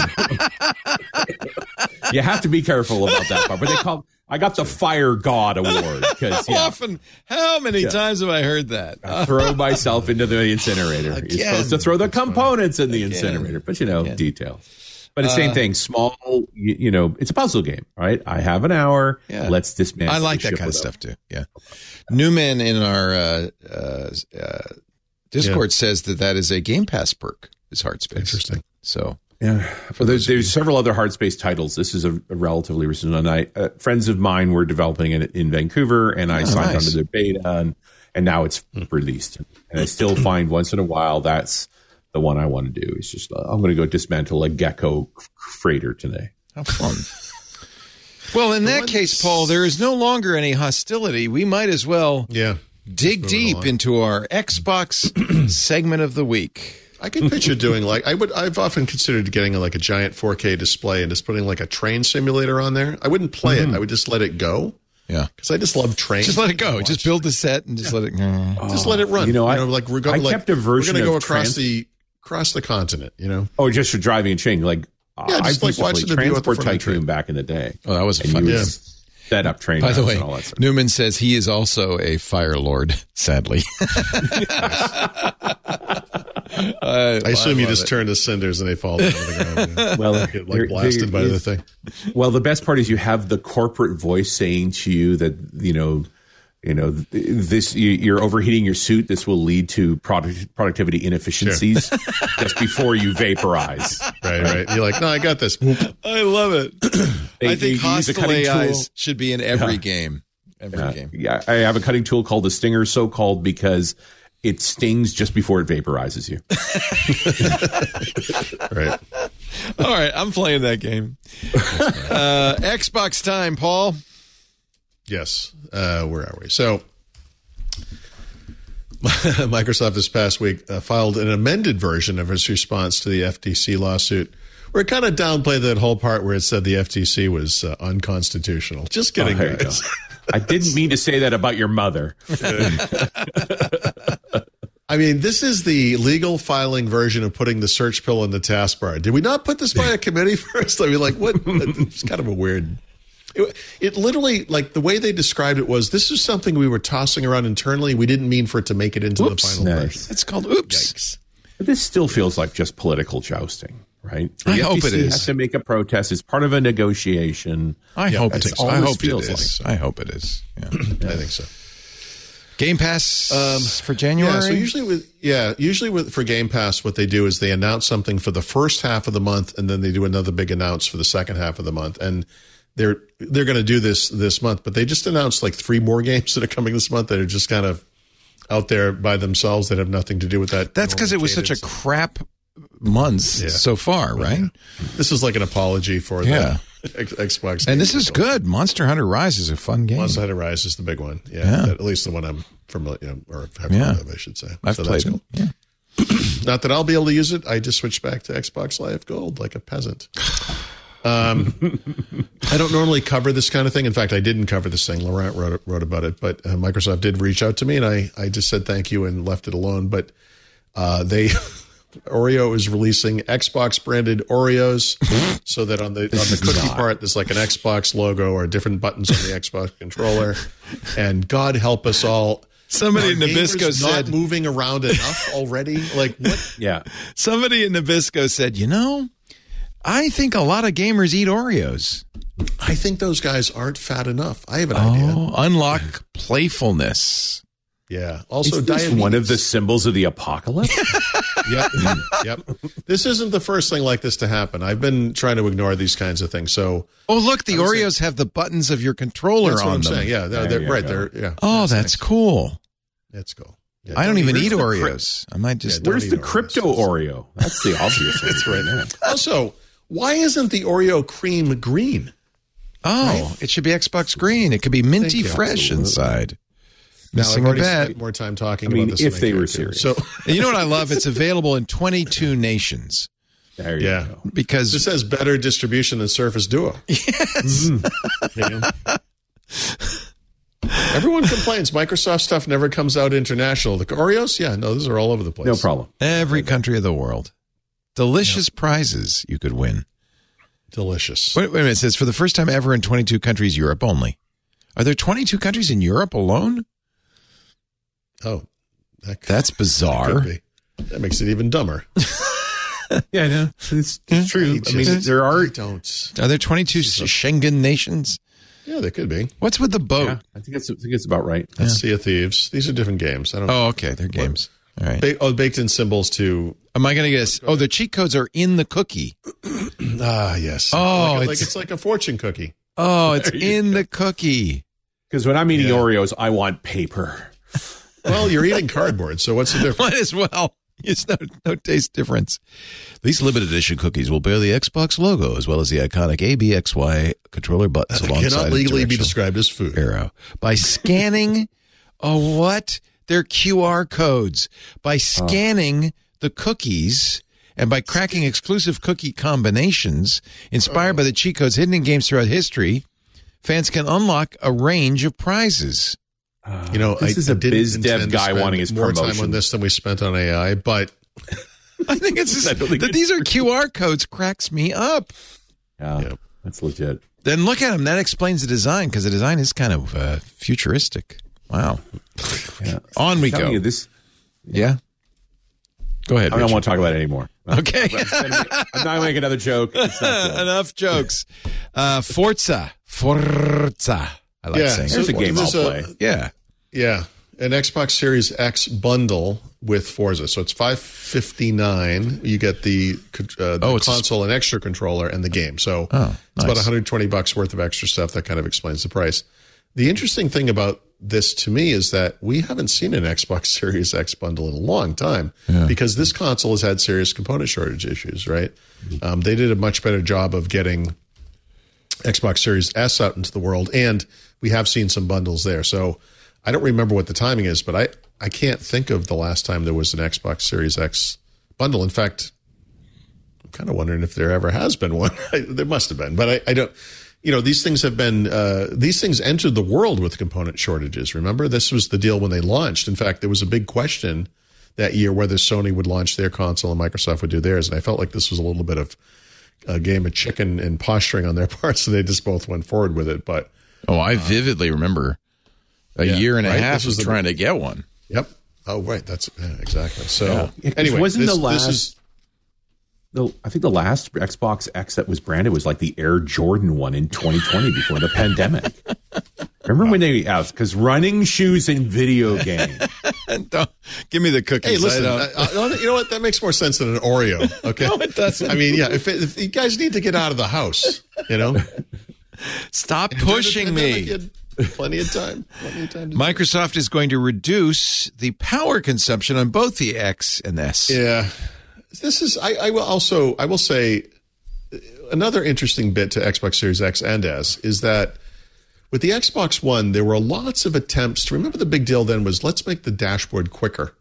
you have to be careful about that part. But they call I got the Fire God Award because How often? How many times have I heard that? I throw myself into the incinerator. Again. You're supposed to throw the components in the incinerator, but you know, details. But the Uh, same thing, small, you, you know, it's a puzzle game, right? I have an hour. Yeah. Let's dismantle. I like that kind of up. stuff too. Yeah. Newman in our uh, uh, uh, Discord says that that is a Game Pass perk. Is Hard Space Interesting. So Yeah. For those, there's several other hard space titles. This is a, a relatively recent one. I, uh, friends of mine were developing it in Vancouver, and I Oh, signed nice. onto their beta, and, and now it's released. And I still find once in a while that's the one I want to do. It's just uh, I'm going to go dismantle a gecko freighter today. how fun. well, in that ones- case, Paul, there is no longer any hostility. We might as well Yeah. dig deep into our Xbox segment of the week. I can picture doing like I would. I've often considered getting like a giant 4K display and just putting like a train simulator on there. I wouldn't play it. Mm-hmm. I would just let it go Yeah. because I just love trains. Just let it go. Just build the set and just let it go. Just let it run. You know, I- like we're I like, kept a version We're going to go across trans- the across the continent. You know. Oh, just for driving and chain. Like Yeah, just I like used to play watching the view at the Transport front of the Tycoon back in the day. Oh, that was a and fun you game. would set up train By the way, and all that. Newman says he is also a Fire Lord, sadly. I, I assume you just it. turn to cinders and they fall down the ground. Well, Get there- like blasted by the thing. Well, the best part is you have the corporate voice saying to you that you know, you know, this you- you're overheating your suit. This will lead to product, productivity inefficiencies just before you vaporize. Right, right. You're like, no, I got this. I love it. They- I think hostile AIs tool. should be in every game. Every Uh, game. yeah, I have a cutting tool called the Stinger, so called because it stings just before it vaporizes you. Right. All right, I'm playing that game. Uh, Xbox time, Paul. Yes. Uh, where are we? So, Microsoft this past week uh, filed an amended version of its response to the FTC lawsuit, where it kind of downplayed that whole part where it said the FTC was uh, unconstitutional. Just kidding, Oh, there you guys. I didn't mean to say that about your mother. I mean, this is the legal filing version of putting the search pill in the taskbar. Did we not put this by a committee first? I mean, like, what? It's kind of a weird. It, it literally, like, the way they described it was this is something we were tossing around internally. We didn't mean for it to make it into Oops. the final version. It's called Oops. But this still feels like just political jousting, right? I The hope it FTC is. Has to make a protest. It's part of a negotiation. I hope it that's is. all I hope it is. feels is. I hope it is. Yeah. I think so. Game Pass um, for January. Yeah, so usually with yeah, usually with for Game Pass, what they do is they announce something for the first half of the month, and then they do another big announce for the second half of the month, and they're they're going to do this this month, but they just announced like three more games that are coming this month that are just kind of out there by themselves that have nothing to do with that. That's because it normal was such a crap months Yeah. so far, right? This is like an apology for Yeah. the X- Xbox. And this is good. Monster Hunter Rise is a fun game. Monster Hunter Rise is the big one. Yeah, Yeah. at least the one I'm familiar or have Yeah. heard of, I should say. I've So played that's it. Yeah. Not that I'll be able to use it. I just switched back to Xbox Live Gold like a peasant. Um, I don't normally cover this kind of thing. In fact, I didn't cover this thing. Laurent wrote, wrote about it, but uh, Microsoft did reach out to me, and I, I just said thank you and left it alone. But uh, they Oreo is releasing Xbox branded Oreos, so that on the on the cookie part there's like an Xbox logo or different buttons on the Xbox controller. And God help us all. Somebody in Nabisco not said. moving around enough already. Like what? Yeah. Somebody in Nabisco said, you know, I think a lot of gamers eat Oreos. I think those guys aren't fat enough. I have an idea. Oh, unlock playfulness. Yeah. Also, Is one of the symbols of the apocalypse? Yep. yep. This isn't the first thing like this to happen. I've been trying to ignore these kinds of things. So Oh, look, the Oreos have the buttons of your controller that's what on I'm them. saying. Yeah. They're, they're, right. go. They're, yeah. Oh, that's cool. Let's go. Yeah, I don't even where's eat Oreos. I might just. Don't Where's the Oreos. crypto Oreo? That's the obvious. That's right now. Also, why isn't the Oreo cream green? oh, it should be Xbox Green. It could be minty fresh Absolutely. inside. Now, Missing I've a already bet. spent more time talking I mean, about this. if they I were serious. So, you know what I love? It's available in 22 nations There you yeah. go. because This has better distribution than Surface Duo. yes. Mm-hmm. You know? Everyone complains Microsoft stuff never comes out international. The Oreos, yeah, no, those are all over the place. No problem. every country of the world. Delicious prizes you could win. Delicious. Wait, wait a minute. It says for the first time ever in 22 countries, Europe only. Are there 22 countries in Europe alone? Oh, that could, That's bizarre. be. That makes it even dumber. Yeah, I know. It's, it's true. I mean, there are. I don't. Are there 22 Schengen nations? Yeah, they could be. What's with the boat? Yeah, I think it's. I think it's about right. That's Sea of Thieves. These are different games. I don't. Oh, okay. They're games. All right. Ba- oh, baked in symbols to Am I going to guess? Oh, the cheat codes are in the cookie. ah yes. Oh, like, like it's- it's like a fortune cookie. Oh, it's in the cookie. Because when I'm eating Yeah. Oreos, I want paper. Well, you're eating cardboard, so what's the difference? Might as well. It's no, no taste difference. These limited edition cookies will bear the Xbox logo as well as the iconic ABXY controller buttons It alongside cannot legally be described as food. arrow. By scanning, oh, what? They're QR codes. By oh. scanning the cookies and by cracking exclusive cookie combinations inspired oh. by the cheat codes hidden in games throughout history, fans can unlock a range of prizes. You know, This I, is I a didn't biz dev guy wanting his more time on this than we spent on AI, but I think it's just, I that these are QR codes cracks me up. Yeah, Yep. that's legit. Then look at them. That explains the design because the design is kind of uh, futuristic. Wow. Yeah. On we go. you, this. Yeah. Go ahead. I don't Richard. want to talk about it anymore. Okay. I'm not going to make another joke. Not. Enough jokes. Uh, Forza. Forza. I like Yeah, saying There's it. a game I'll There's a- play. Yeah. Yeah, an Xbox Series X bundle with Forza. So it's five fifty nine. You get the, uh, the Oh, console and extra controller and the game. So Oh, it's about one hundred twenty bucks worth of extra stuff. That kind of explains the price. The interesting thing about this to me is that we haven't seen an Xbox Series X bundle in a long time because this console has had serious component shortage issues. Right? Um, they did a much better job of getting Xbox Series S out into the world, and we have seen some bundles there. So I don't remember what the timing is, but I, I can't think of the last time there was an Xbox Series X bundle. In fact, I'm kind of wondering if there ever has been one. there must have been, but I, I don't. You know, these things have been uh, these things entered the world with component shortages. Remember, this was the deal when they launched. In fact, there was a big question that year whether Sony would launch their console and Microsoft would do theirs, and I felt like this was a little bit of a game of chicken and posturing on their part, so they just both went forward with it. But Oh, I vividly remember a Yeah, year and a right? half This was of the- trying to get one. Yep. Oh, right. That's yeah, exactly. So Yeah, 'cause anyway, wasn't this, the this last? is the, I think the last Xbox X that was branded was like the Air Jordan one in 2020 before the pandemic. Remember when they asked because running shoes in video game. Don't, give me the cookies. Hey, listen. I I, don't- I, you know what? That makes more sense than an Oreo. Okay. No, it doesn't. I mean, yeah. If, it, if you guys need to get out of the house, you know, stop pushing me. Plenty of time. Plenty of time. To Microsoft is going to reduce the power consumption on both the X and S. Yeah. This is I, I will also I will say another interesting bit to Xbox Series X and S is that with the Xbox One, there were lots of attempts to remember the big deal then was let's make the dashboard quicker.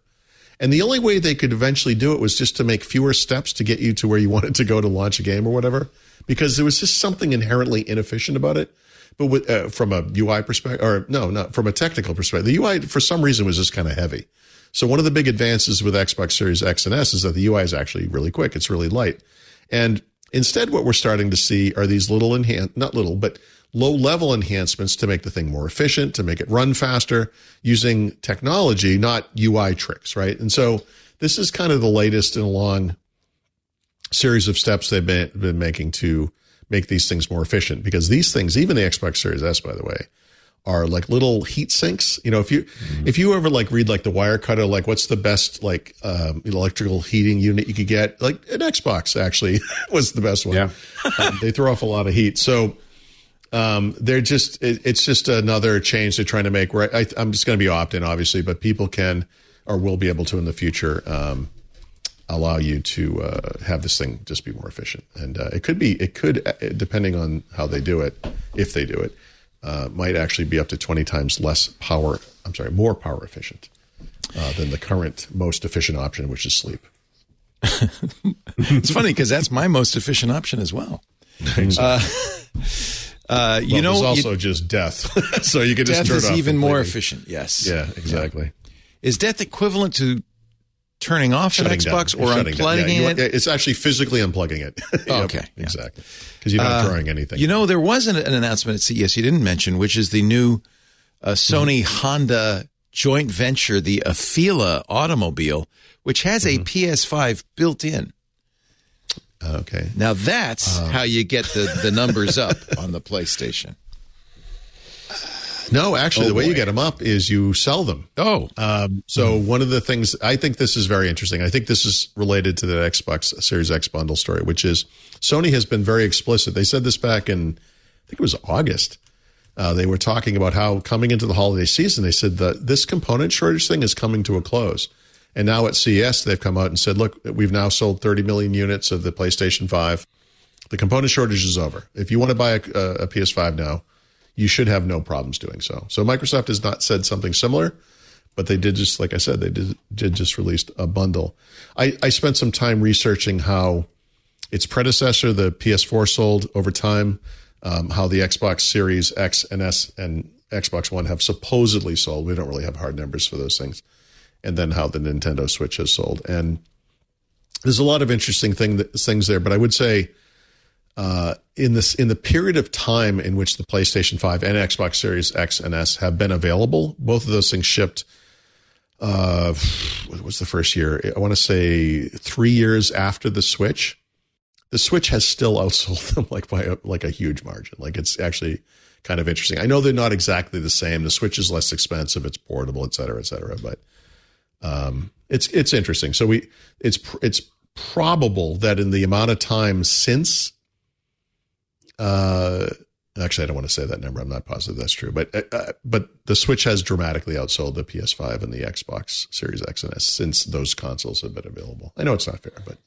And the only way they could eventually do it was just to make fewer steps to get you to where you wanted to go to launch a game or whatever, because there was just something inherently inefficient about it. But with, uh, from a UI perspective, or no, not from a technical perspective, the UI for some reason was just kind of heavy. So one of the big advances with Xbox Series X and S is that the UI is actually really quick. It's really light. And instead, what we're starting to see are these little enhan not little, but low level enhancements to make the thing more efficient, to make it run faster using technology, not UI tricks, right? And so this is kind of the latest in a long series of steps they've been, been making to make these things more efficient because these things, even the Xbox Series S, by the way, are like little heat sinks. You know, if you if you ever like read like the wire cutter, like what's the best like um, electrical heating unit you could get? Like an Xbox actually was the best one. Yeah. um, they throw off a lot of heat. So um, they're just it, it's just another change they're trying to make. Right, I, I'm just going to be opt in, obviously, but people can or will be able to in the future. Um, allow you to uh, have this thing just be more efficient. And uh, it could be, it could, uh, depending on how they do it, if they do it, uh, might actually be up to 20 times less power, I'm sorry, more power efficient uh, than the current most efficient option, which is sleep. It's funny because that's my most efficient option as well. Uh, uh, you know, there's you- also just death. so you could just death turn is it off even more efficient. Yes. Yeah, exactly. Is death equivalent to turning off an Shutting down. Xbox or Shutting unplugging Yeah, you- it. It's actually physically unplugging it. Yep, Okay, yeah. exactly. Because you're not uh, drawing anything. You know, there was an, an announcement at CES you didn't mention, which is the new uh, mm-hmm. Sony Honda joint venture, the Afeela automobile, which has a mm-hmm. PS5 built in. Uh, okay. Now that's uh. how you get the, the numbers up on the PlayStation. No, actually, Oh, the way you get them up is you sell them. Oh, Um, so one of the things I think this is very interesting. I think this is related to the Xbox Series X bundle story, which is Sony has been very explicit. They said this back in, I think it was August. Uh, they were talking about how coming into the holiday season, they said that this component shortage thing is coming to a close. And now at CES, they've come out and said, look, we've now sold 30 million units of the PlayStation 5. The component shortage is over. If you want to buy a, a PS5 now, you should have no problems doing so. So Microsoft has not said something similar, but they did just, like I said, they did, did just released a bundle. I, I spent some time researching how its predecessor, the PS4, sold over time, um, how the Xbox Series X and S and Xbox One have supposedly sold. We don't really have hard numbers for those things. And then how the Nintendo Switch has sold. And there's a lot of interesting thing, things there, but I would say uh, in this in the period of time in which the PlayStation 5 and Xbox Series X and S have been available, both of those things shipped. Uh, what was the first year? I want to say three years after the Switch. The Switch has still outsold them like by a, like a huge margin. Like it's actually kind of interesting. I know they're not exactly the same. The Switch is less expensive. It's portable, et cetera, et cetera. But um, it's it's interesting. So we it's it's probable that in the amount of time since uh, actually, I don't want to say that number. I'm not positive that's true, but uh, but the Switch has dramatically outsold the PS5 and the Xbox Series X and S since those consoles have been available. I know it's not fair, but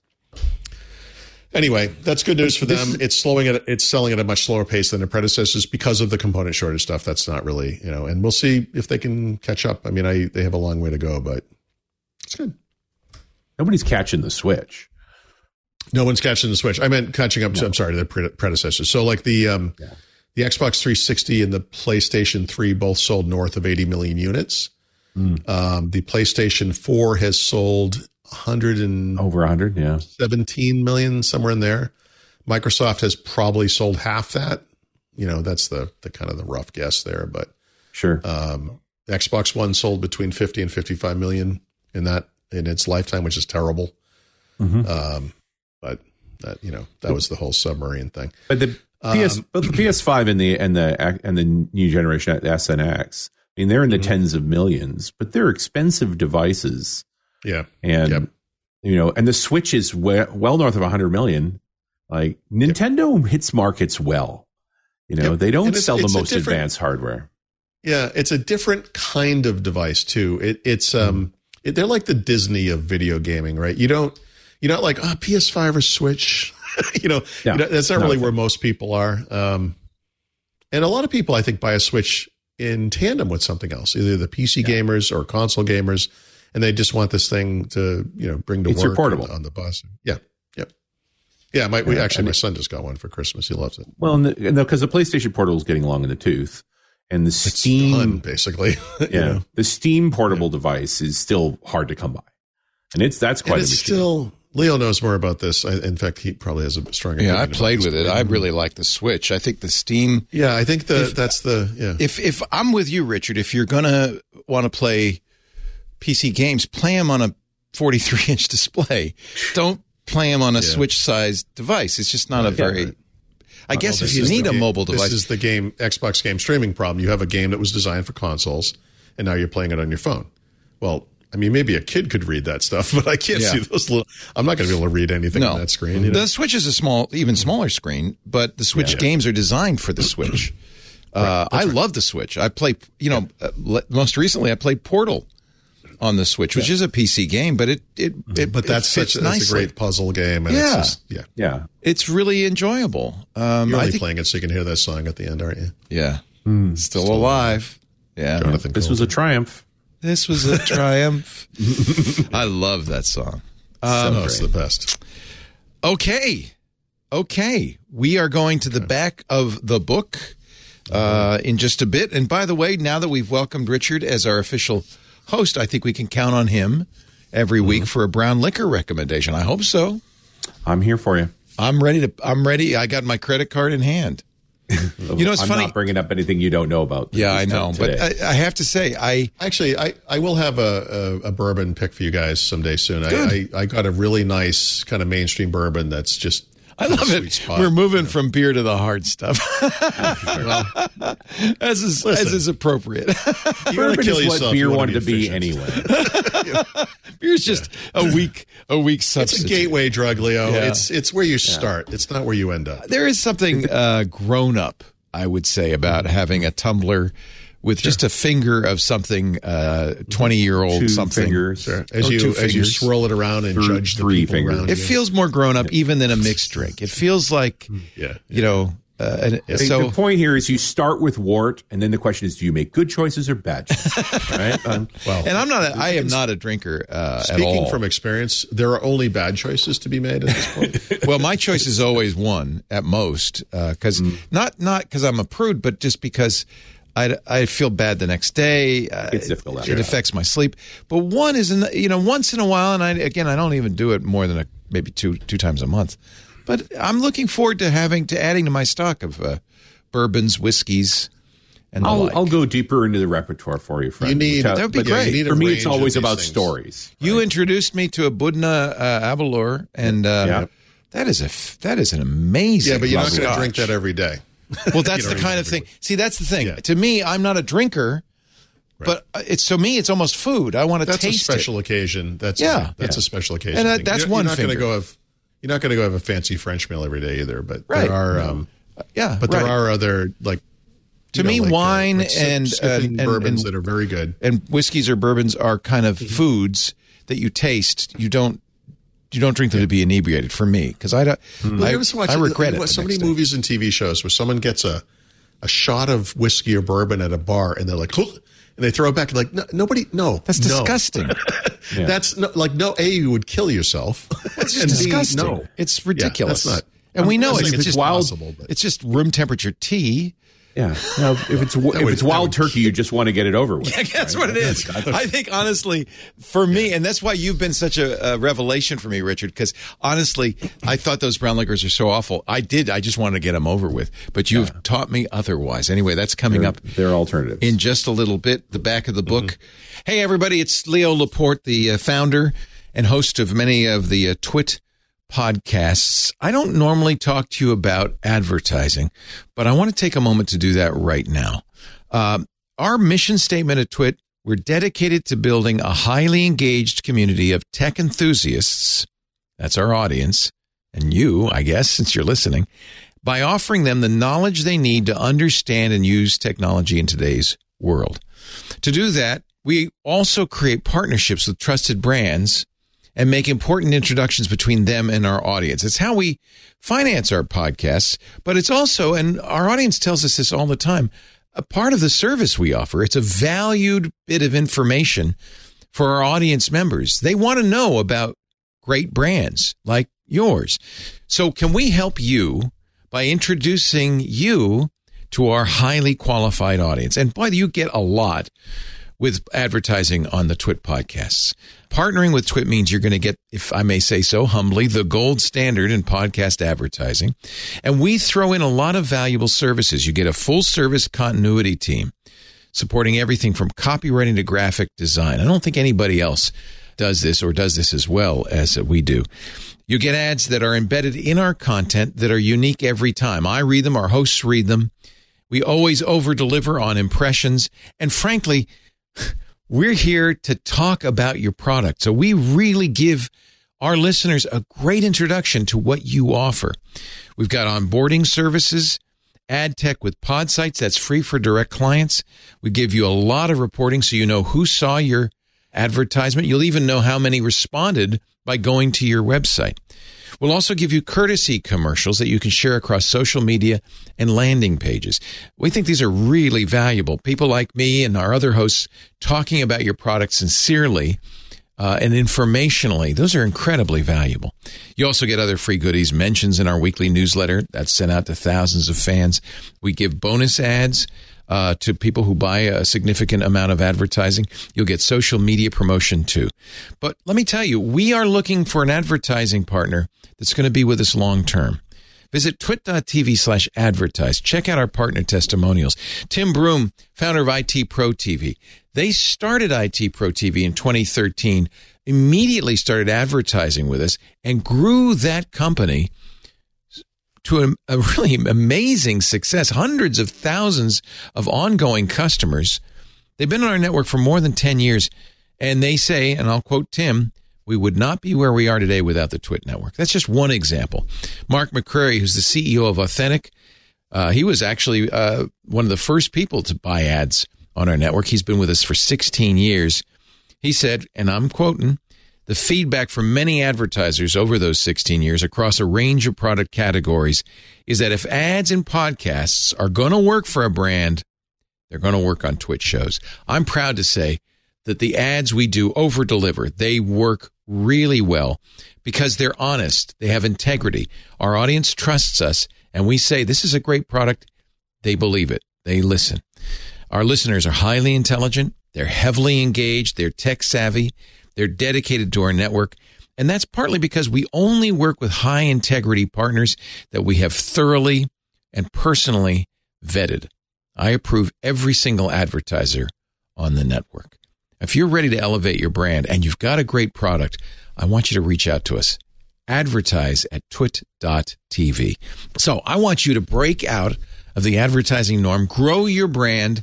anyway, that's good news for them. It's slowing it. It's selling at a much slower pace than their predecessors because of the component shortage stuff. That's not really you know, and we'll see if they can catch up. I mean, I they have a long way to go, but it's good. Nobody's catching the Switch. No one's catching the Switch. I meant catching up to. I'm sorry, to the predecessors. So like the um, the Xbox 360 and the PlayStation 3 both sold north of 80 million units. Um, the PlayStation 4 has sold 100 and Over 100, yeah. million, somewhere in there. Microsoft has probably sold half that. You know, that's the the kind of the rough guess there, but Sure. um, Xbox One sold between 50 and 55 million in that in its lifetime, which is terrible. Mhm. Um, that you know that was the whole submarine thing. But the PS, Um, but the PS5 and the and the and the new generation S and X. I mean, they're in the Mhm. tens of millions, but they're expensive devices, Yeah, and Yep. you know, and the Switch is well, well north of 100 million. Like Nintendo hits markets well. You know, Yep. they don't it's- sell the it's a most advanced hardware. yeah. It's a different kind of device too. It, it's um, it, they're like the Disney of video gaming, right? You don't, you're not like oh PS5 or Switch. you know, No, you know, that's not not really where most people are. Um, and a lot of people, I think, buy a Switch in tandem with something else, either the PC gamers or console gamers, and they just want this thing to you know bring to It's work portable. on, the bus. Yeah, yep, yeah. My we Yeah, actually my son just got one for Christmas. He loves it. Well, because the, PlayStation Portable is getting long in the tooth, and the It's Steam, done basically. you yeah, know? the Steam portable device is still hard to come by, and it's that's quite and it's still Leo knows more about this. I, in fact, he probably has a stronger. Yeah, I played with it. I really like the Switch. I think the Steam. Yeah, I think the that's the yeah. If if I'm with you, Richard, if you're gonna want to play PC games, play them on a 43 inch display. Don't play them on a Yeah. Switch sized device. It's just not a very. I guess if you need a game- mobile device, This is the game Xbox game streaming problem. You have a game that was designed for consoles, and now you're playing it on your phone. Well, I mean, maybe a kid could read that stuff, but I can't Yeah. see those little. I'm not going to be able to read anything no, on that screen. You know? the Switch is a small, even smaller screen, but the Switch games are designed for the Switch. Uh, I love the Switch. I play, you know, uh, most recently I played Portal on the Switch, which is a PC game, but it it, it but that's it such that's a great puzzle game, and Yeah. it's just, yeah. yeah. It's really enjoyable. Um, You're I only think, playing it so you can hear that song at the end, aren't you? yeah, still, alive. Yeah, Jonathan This was a triumph. This was a triumph. I love that song. oh, it's the best. Okay. Okay. We are going to the back of the book uh, in just a bit. And by the way, now that we've welcomed Richard as our official host, I think we can count on him every week for a brown liquor recommendation. I hope so. I'm here for you. I'm ready to. I'm ready. I got my credit card in hand. You know, it's I'm funny. not bringing up anything you don't know about. yeah, I Just know, but. I, I have to say, I Actually, I, I will have a, a, a bourbon pick for you guys someday soon. I, I, I got a really nice kind of mainstream bourbon that's just. I love it. spot. We're moving from beer to the hard stuff, Well, as is as is appropriate. you gotta kill is yourself. what beer You wanna wanted to be efficient. anyway. Beer's just a weak a weak It's a gateway drug, Leo. Yeah. It's it's where you start. It's not where you end up. There is something uh, grown up, I would say, about having a tumbler with just a finger of something twenty year old Two something. fingers. As Or you two as you swirl it around and Three- judge the three people fingers. around It you. feels more grown up even than a mixed drink. It feels like yeah. you know. Uh, and- I so the point here is you start with wort, and then the question is, do you make good choices or bad choices? right? Um, Well, and I'm not. A, I am not a drinker uh, at speaking all. from experience, there are only bad choices to be made at this point. well, my choice is always one at most, because Mm. not not because I'm a prude, but just because I, I feel bad the next day. Uh, It's difficult It, it affects my sleep. But one is, in, you know, once in a while, and I again, I don't even do it more than a, maybe two two times a month. But I'm looking forward to having to adding to my stock of uh, bourbons, whiskeys, and the I'll, like. I'll go deeper into the repertoire for you, friend. You need- I- that would be great. You need a For me, it's always about things. stories. You introduced me to a Budna uh, Abalur, and uh, Yeah. that is a f- that is an amazing. yeah, but you're not going to drink that every day. Well, that's the kind of thing. See, that's the thing. Yeah. To me, I'm not a drinker, but uh, it's to me, it's almost food. I want to That's a taste special occasion. That's Yeah. a, that's Yeah. a special occasion. And that- that's you're, one You're not going to go have. You're not going to go have a fancy French meal every day either. But Right. there are. Um. Yeah, but right. there are other like. To know, me, like, uh, wine like sip- and- sipping and- bourbons and- that are very good. and whiskeys or bourbons are kind of Mm-hmm. foods that you taste. You don't. You don't drink them to be inebriated. For me, because I don't. Well, I, you ever watch I regret it. So many next day. movies and TV shows where someone gets a a shot of whiskey or bourbon at a bar and they're like, "Huh," and they throw it back. and Like no, nobody, no, That's no. disgusting. That's no, like no. A, you would kill yourself. It's just And B, disgusting. no. It's ridiculous. that's not- and we I'm know not it's, saying it's it's just possible, but- It's just room temperature tea. Yeah. Now, if it's if would- it's wild turkey, you just want to get it over with. Yeah, that's what it is. I think honestly, for me, and that's why you've been such a, a revelation for me, Richard. Because honestly, I thought those brown liquors are so awful. I did. I just wanted to get them over with. But you've taught me otherwise. Anyway, that's coming up They're alternatives. in just a little bit. The back of the book. Hey, everybody! It's Leo Laporte, the uh, founder and host of many of the uh, TWiT podcasts. I don't normally talk to you about advertising, but I want to take a moment to do that right now. Um, our mission statement at Twit: We're dedicated to building a highly engaged community of tech enthusiasts. That's our audience, and you, I guess, since you're listening, by offering them the knowledge they need to understand and use technology in today's world. To do that, we also create partnerships with trusted brands and make important introductions between them and our audience. It's how we finance our podcasts, but it's also, and our audience tells us this all the time, a part of the service we offer. It's a valued bit of information for our audience members. They want to know about great brands like yours. So can we help you by introducing you to our highly qualified audience? And boy, you get a lot with advertising on the Twit podcasts. Partnering with Twit means you're going to get, if I may say so humbly, the gold standard in podcast advertising. And we throw in a lot of valuable services. You get a full service continuity team supporting everything from copywriting to graphic design. I don't think anybody else does this or does this as well as we do. You get ads that are embedded in our content that are unique every time. I read them, our hosts read them. We always over deliver on impressions. And frankly, we're here to talk about your product. So we really give our listeners a great introduction to what you offer. We've got onboarding services, ad tech with Podsights that's free for direct clients. We give you a lot of reporting so you know who saw your advertisement. You'll even know how many responded by going to your website. We'll also give you courtesy commercials that you can share across social media and landing pages. We think these are really valuable. People like me and our other hosts talking about your product sincerely uh, and informationally. Those are incredibly valuable. You also get other free goodies, mentions in our weekly newsletter that's sent out to thousands of fans. We give bonus ads uh, to people who buy a significant amount of advertising. You'll get social media promotion too. But let me tell you, we are looking for an advertising partner that's going to be with us long term. Visit twit.tv slash advertise. Check out our partner testimonials. Tim Broom, founder of IT Pro TV. They started IT Pro TV in 2013, immediately started advertising with us, and grew that company to a, a really amazing success. Hundreds of thousands of ongoing customers. They've been on our network for more than 10 years. And they say, and I'll quote Tim, we would not be where we are today without the Twit network. That's just one example. Mark McCrary, who's the CEO of Authentic, uh, he was actually uh, one of the first people to buy ads on our network. He's been with us for 16 years. He said, and I'm quoting, the feedback from many advertisers over those 16 years across a range of product categories is that if ads and podcasts are going to work for a brand, they're going to work on TWiT shows. I'm proud to say that the ads we do over deliver. They work really well because they're honest. They have integrity. Our audience trusts us and we say this is a great product. They believe it. They listen. Our listeners are highly intelligent. They're heavily engaged. They're tech savvy. They're dedicated to our network. And that's partly because we only work with high integrity partners that we have thoroughly and personally vetted. I approve every single advertiser on the network. If you're ready to elevate your brand and you've got a great product, I want you to reach out to us. Advertise at twit.tv. So I want you to break out of the advertising norm, grow your brand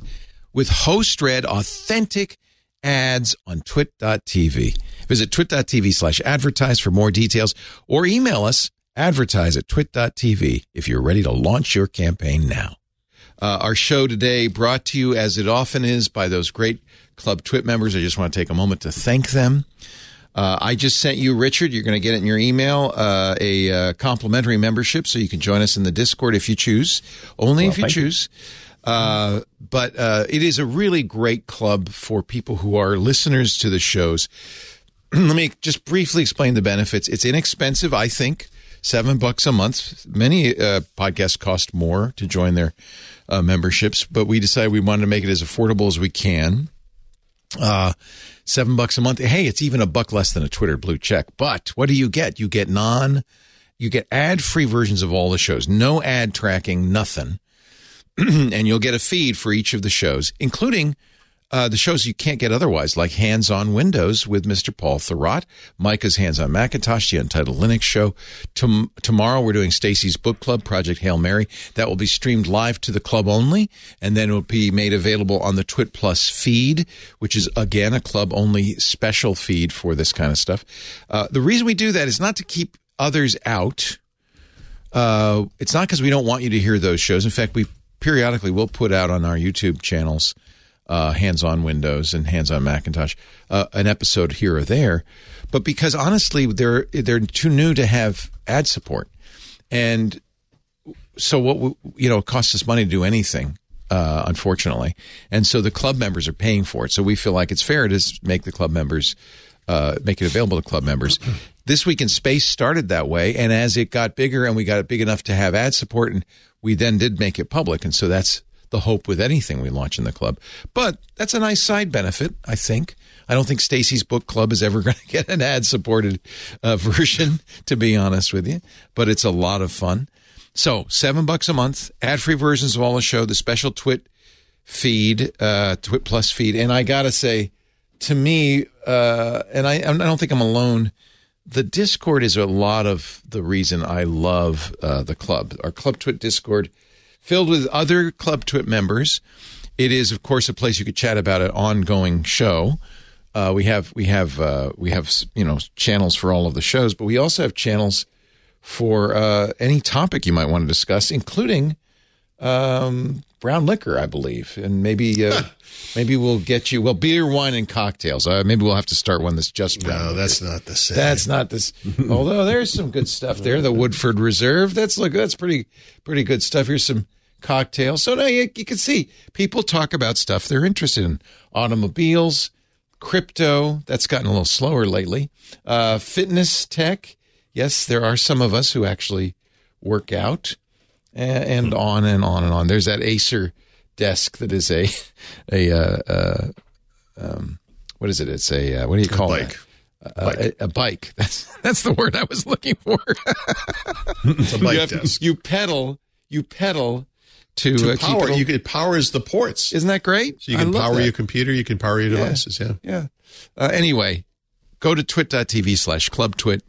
with host read authentic ads on twit.tv. Visit twit.tv slash advertise for more details or email us advertise at twit.tv if you're ready to launch your campaign now. Uh, our show today brought to you as it often is by those great Club Twit members. I just want to take a moment to thank them. Uh, I just sent you, Richard, you're going to get it in your email, uh, a uh, complimentary membership so you can join us in the Discord if you choose. Only well, if you choose. Uh, but uh, it is a really great club for people who are listeners to the shows. Let me just briefly explain the benefits. It's inexpensive, I think, seven bucks a month. Many uh, podcasts cost more to join their uh, memberships, but we decided we wanted to make it as affordable as we can. Uh, seven bucks a month. Hey, it's even a buck less than a Twitter blue check. But what do you get? You get non, you get ad free versions of all the shows, no ad tracking, nothing. and you'll get a feed for each of the shows, including uh, the shows you can't get otherwise, like Hands on Windows with Mr. Paul Thurrott, Micah's Hands on Macintosh, the Untitled Linux Show. Tom- tomorrow we're doing Stacy's Book Club, Project Hail Mary. That will be streamed live to the club only, and then it will be made available on the Twit Plus feed, which is again a club only special feed for this kind of stuff. Uh, the reason we do that is not to keep others out. Uh, it's not because we don't want you to hear those shows. In fact, we periodically we'll put out on our YouTube channels uh, hands on Windows and hands on Macintosh, uh, an episode here or there. But because honestly, they're they're too new to have ad support, and so what you know, it costs us money to do anything. Uh, unfortunately, and so the club members are paying for it. So we feel like it's fair to make the club members uh, make it available to club members. This week in space started that way, and as it got bigger and we got it big enough to have ad support, and we then did make it public, and so that's the hope with anything we launch in the club. But that's a nice side benefit, I think. I don't think Stacy's book club is ever going to get an ad supported uh, version, to be honest with you, but it's a lot of fun. So, seven bucks a month, ad free versions of all the show, the special Twit feed, uh, Twit Plus feed. And I got to say, to me, uh, and I, I don't think I'm alone, the Discord is a lot of the reason I love uh, the club. Our Club Twit Discord filled with other Club Twit members. It is, of course, a place you could chat about an ongoing show. Uh, we have we have uh, we have you know channels for all of the shows, but we also have channels for uh, any topic you might want to discuss, including um, brown liquor, I believe, and maybe uh, maybe we'll get you well beer, wine, and cocktails. Uh, maybe we'll have to start one that's just brown. No, liquor. that's not the same. That's not this. although there's some good stuff there. The Woodford Reserve. That's look. That's pretty pretty good stuff. Here's some cocktails. So now you, you can see people talk about stuff they're interested in. Automobiles, crypto, that's gotten a little slower lately. Uh, fitness tech. Yes, there are some of us who actually work out and on and on and on. There's that Acer desk that is a a uh, uh, um, what is it? It's a uh, what do you call it? Uh, a, a bike. That's that's the word I was looking for. It's a bike you, have- desk. you pedal. You pedal to, To uh, power, it you can, it powers the ports. Isn't that great? So you can power that. your computer, you can power your devices. Yeah. Yeah. Uh, anyway, go to twit.tv slash club twit.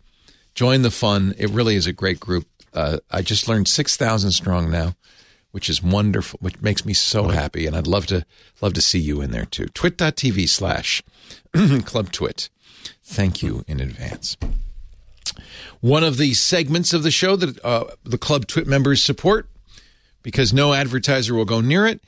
Join the fun. It really is a great group. Uh, I just learned 6,000 strong now, which is wonderful, which makes me so happy. And I'd love to, love to see you in there too. Twit.tv slash club twit. Thank you in advance. One of the segments of the show that uh, the Club Twit members support, because no advertiser will go near it,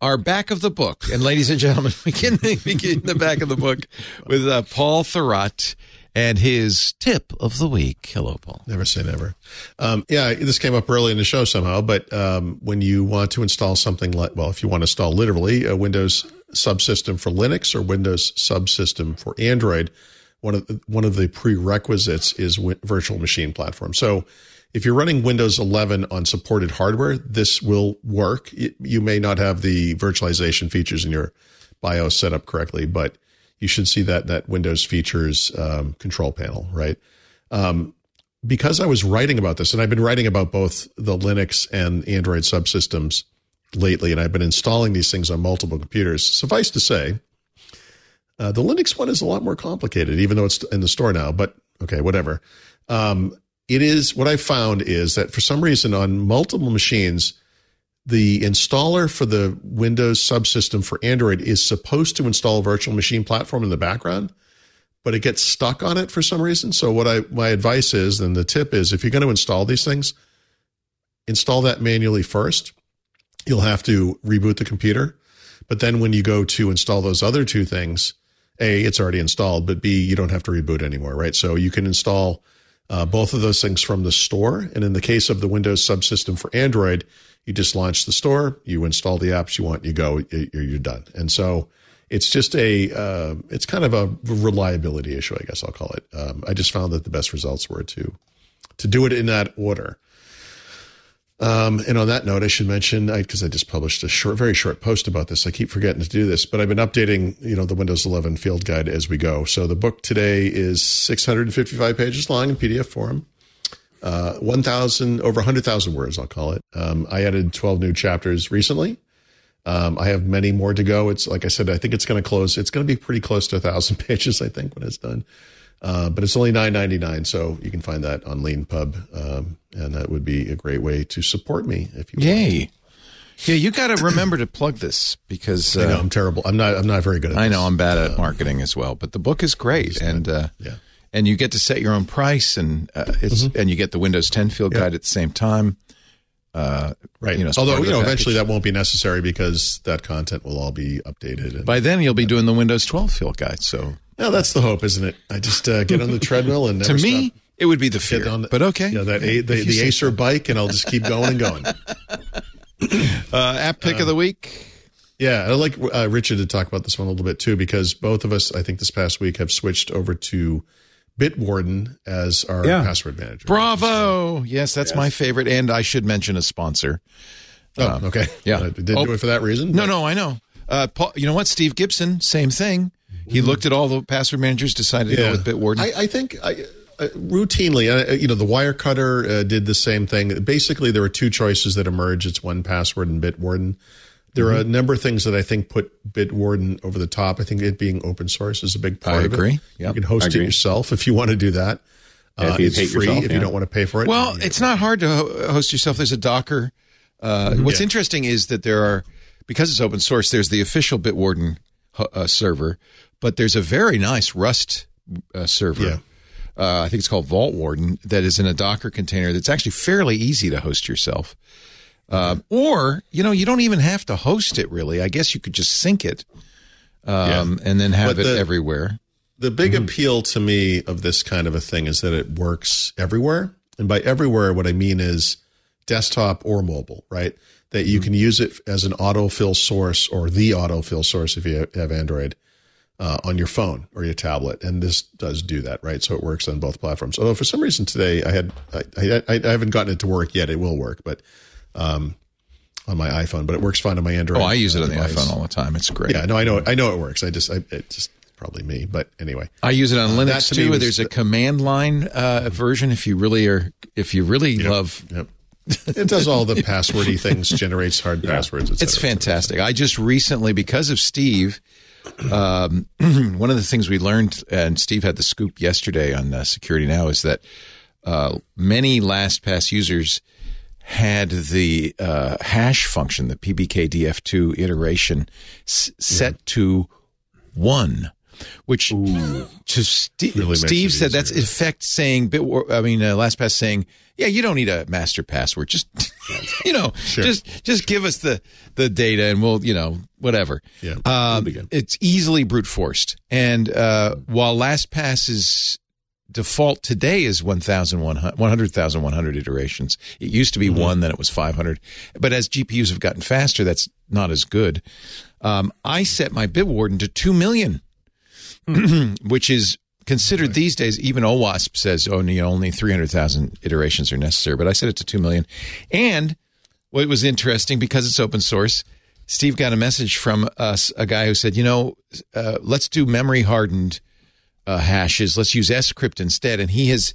our back of the book. And ladies and gentlemen, we can begin the back of the book with uh, Paul Thurrott and his tip of the week. Hello, Paul. Never say never. Um, yeah, this came up early in the show somehow, but um, when you want to install something like, well, if you want to install literally a Windows subsystem for Linux or Windows subsystem for Android, one of the, one of the prerequisites is wi- virtual machine platform. So if you're running Windows 11 on supported hardware, this will work. Y- You may not have the virtualization features in your BIOS set up correctly, but you should see that that Windows features um, control panel, right? because I was writing about this, and I've been writing about both the Linux and Android subsystems lately, and I've been installing these things on multiple computers. Suffice to say, uh, the Linux one is a lot more complicated, even though it's in the store now. But okay, whatever. Um, it is what I found is that for some reason on multiple machines, the installer for the Windows subsystem for Android is supposed to install a virtual machine platform in the background but it gets stuck on it for some reason. So what I my advice is, and the tip is, if you're going to install these things, install that manually first. You'll have to reboot the computer, but then when you go to install those other two things, a it's already installed, but b you don't have to reboot anymore, right? So you can install uh, both of those things from the store, and in the case of the Windows subsystem for Android, you just launch the store, you install the apps you want, you go, you're, you're done, and so it's just a uh, it's kind of a reliability issue, I guess I'll call it. Um, I just found that the best results were to to do it in that order. Um, and on that note, I should mention because I, just published a short, very short post about this. I keep forgetting to do this, but I've been updating, you know, the Windows 11 field guide as we go. So the book today is 655 pages long in PDF form, uh, 1,000 over 100,000 words. I'll call it. Um, I added 12 new chapters recently. Um, I have many more to go. It's like I said, I think it's going to close. It's going to be pretty close to a thousand pages, I think, when it's done. Uh, but it's only nine ninety nine, so you can find that on LeanPub, um, and that would be a great way to support me if you. Want. Yay. Yeah, you got to remember to plug this because Want. I know uh, I'm terrible. I'm not. I'm not very good. at I this. know I'm bad at marketing as well, but the book is great, and uh, Yeah. and you get to set your own price, and uh, it's and you get the Windows 10 field guide at the same time. Uh, Right. You know, Although you know, eventually that won't be necessary because that content will all be updated. And, By then, you'll be doing the Windows 12 field guide. So yeah, that's the hope, isn't it? I just uh, get on the treadmill and to me, stop. it would be the fear. Get on the- but okay, Yeah, that a, the, the Acer bike, and I'll just keep going and going. Uh, app pick of the week. Yeah, I'd like uh, Richard to talk about this one a little bit too, because both of us, I think, this past week have switched over to Bitwarden as our Yeah. password manager. Bravo! Yes, that's my favorite, and I should mention a sponsor. Oh, okay. yeah. I didn't Oh. do it for that reason. No, but- no, I know. Uh, Paul, you know what? Steve Gibson, same thing. He looked at all the password managers, decided to go with Bitwarden. I, I think I, uh, routinely, uh, you know, the Wirecutter uh, did the same thing. Basically, there were two choices that emerge. It's 1Password and Bitwarden. There are a Mm-hmm. number of things that I think put Bitwarden over the top. I think it being open source is a big part I of agree. it. Yep. You can host it yourself if you want to do that. Yeah, if Uh, you it's free yourself, if you don't want to pay for it. Well, it's not hard to host yourself. There's a Docker. Uh, what's Yeah. interesting is that there are, because it's open source, there's the official Bitwarden uh, server, but there's a very nice Rust uh, server. Yeah. Uh, I think it's called Vaultwarden that is in a Docker container that's actually fairly easy to host yourself. Um, or, you know, you don't even have to host it really. I guess you could just sync it um, and then have But it the- everywhere. The big appeal to me of this kind of a thing is that it works everywhere. And by everywhere, what I mean is desktop or mobile, right? That you can use it as an autofill source or the autofill source if you have Android uh, on your phone or your tablet. And this does do that, right? So it works on both platforms. Although for some reason today I had, I, I, I haven't gotten it to work yet. It will work, but um, on my iPhone, but it works fine on my Android. Oh, I use it on the iPhone all the time. It's great. Yeah, no, I know, I know it works. I just, I, it just probably me, but anyway. I use it on that Linux to too. was There's a command line uh, version if you really are if you really love Yep. it does all the passwordy things, generates hard passwords. Et It's cetera, et cetera. fantastic. I just recently, because of Steve, um, one of the things we learned, and Steve had the scoop yesterday on uh, Security Now, is that uh, many LastPass users had the uh, hash function, the PBKDF2 iteration, s- set to one. Which to Steve, Really Steve said that's in effect saying bit. I mean, uh, LastPass saying, yeah, you don't need a master password. Just you know, just just give us the the data and we'll you know whatever. Yeah. um, it's easily brute forced. And uh, while LastPass's default today is 1,100 100,100 iterations, it used to be one, then it was 500. But as GPUs have gotten faster, that's not as good. Um, I set my Bitwarden to 2 million, which is considered these days, even OWASP says, oh, know, only 300,000 iterations are necessary. But I set it to 2 million. And what was interesting, because it's open source, Steve got a message from us, a guy who said, you know, uh, let's do memory hardened uh, hashes. Let's use scrypt instead. And he has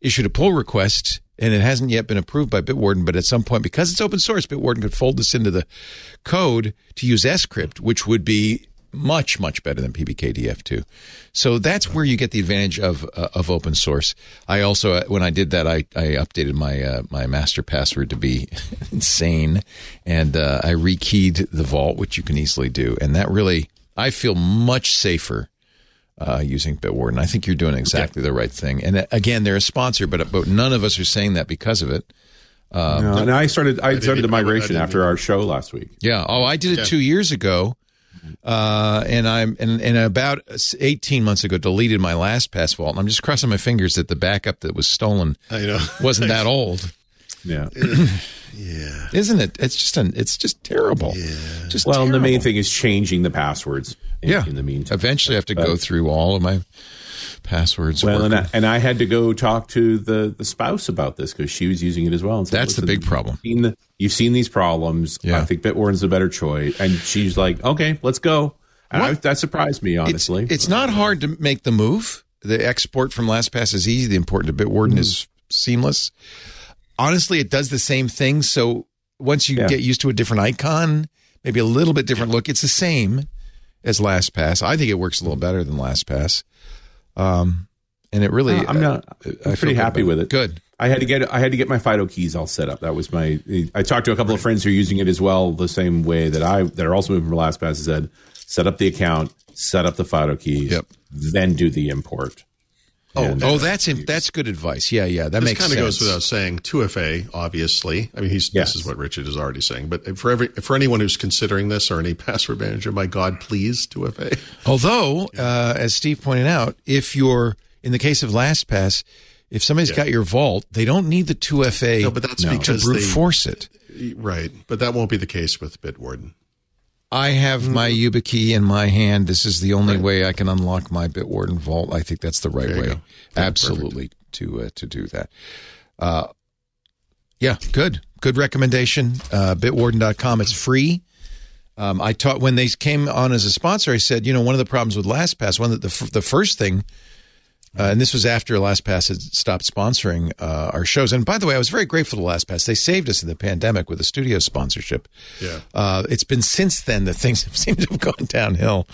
issued a pull request, and it hasn't yet been approved by Bitwarden. But at some point, because it's open source, Bitwarden could fold this into the code to use scrypt, which would be much much better than PBKDF2. So that's where you get the advantage of uh, of open source. I also uh, when I did that I, I updated my uh, my master password to be insane and uh, I rekeyed the vault which you can easily do and that really I feel much safer uh, using Bitwarden. I think you're doing exactly the right thing. And uh, again, they're a sponsor, but but none of us are saying that because of it. No, and I started. I started the even I migration after our show last week. Yeah. Oh, I did it two years ago, uh, and I'm and, and about eighteen months ago deleted my LastPass vault. And I'm just crossing my fingers that the backup that was stolen I know. wasn't that old, Yeah. Yeah. isn't it? It's just an it's just terrible. Yeah. Just Well, and the main thing is changing the passwords. In, yeah. In the meantime. eventually I have to go through all of my passwords. Well, and. I, and I had to go talk to the, the spouse about this because she was using it as well. And said, That's the big problem. You've seen, the, you've seen these problems. Yeah. I think Bitwarden's a better choice. And she's like, okay, let's go. I, that surprised me, it's, honestly. it's not hard to make the move. The export from LastPass is easy. The import to Bitwarden Mm-hmm. is seamless. Honestly, it does the same thing. So once you Yeah. get used to a different icon, maybe a little bit different look, it's the same as LastPass. I think it works a little better than LastPass. Um, and it really, Uh, I'm not. I I'm feel pretty happy with it. Good. I had to get I had to get my FIDO keys all set up. That was my. I talked to a couple of friends who are using it as well, the same way that I that are also moving from LastPass. Said set up the account, set up the FIDO keys, Yep. then do the import. Oh, And- oh, that's that's good advice. Yeah, yeah, that This makes kind of goes without saying. 2FA, obviously. I mean, he's Yes. this is what Richard is already saying. But for every for anyone who's considering this or any password manager, my God, please 2FA. Although, uh, as Steve pointed out, if you're in the case of LastPass, if somebody's got your vault, they don't need the 2FA No, but that's to because brute they- force it. Right, but that won't be the case with Bitwarden. I have my YubiKey in my hand. This is the only way I can unlock my Bitwarden vault. I think that's the right way, go. Absolutely, to uh, to do that. Uh, yeah, good, good recommendation. Uh, Bitwarden.com. It's free. Um, I taught when they came on as a sponsor. I said, you know, one of the problems with LastPass, one of the f- the first thing, uh, and this was after LastPass had stopped sponsoring uh, our shows. And by the way, I was very grateful to LastPass. They saved us in the pandemic with a studio sponsorship. Yeah. Uh, it's been since then that things have seemed to have gone downhill.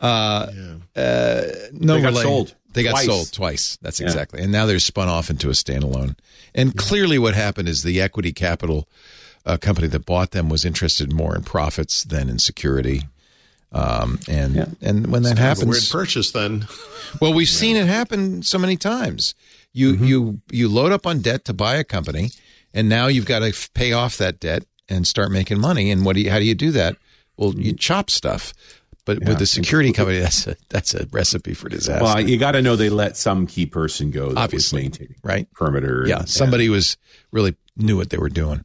Uh, uh, no, They got relay- sold. They got Twice. sold twice. That's exactly. And now they're spun off into a standalone. And clearly, what happened is the equity capital uh, company that bought them was interested more in profits than in security. Um, and and when that Kind of a weird purchase then. well, we've seen it happen so many times. You you you load up on debt to buy a company, and now you've got to f- pay off that debt and start making money. And what do you, how do you do that? Well, you chop stuff. But with the security company, that's a that's a recipe for disaster. Well, you got to know they let some key person go. That Obviously, was maintaining right? perimeter. yeah, and- somebody was really knew what they were doing.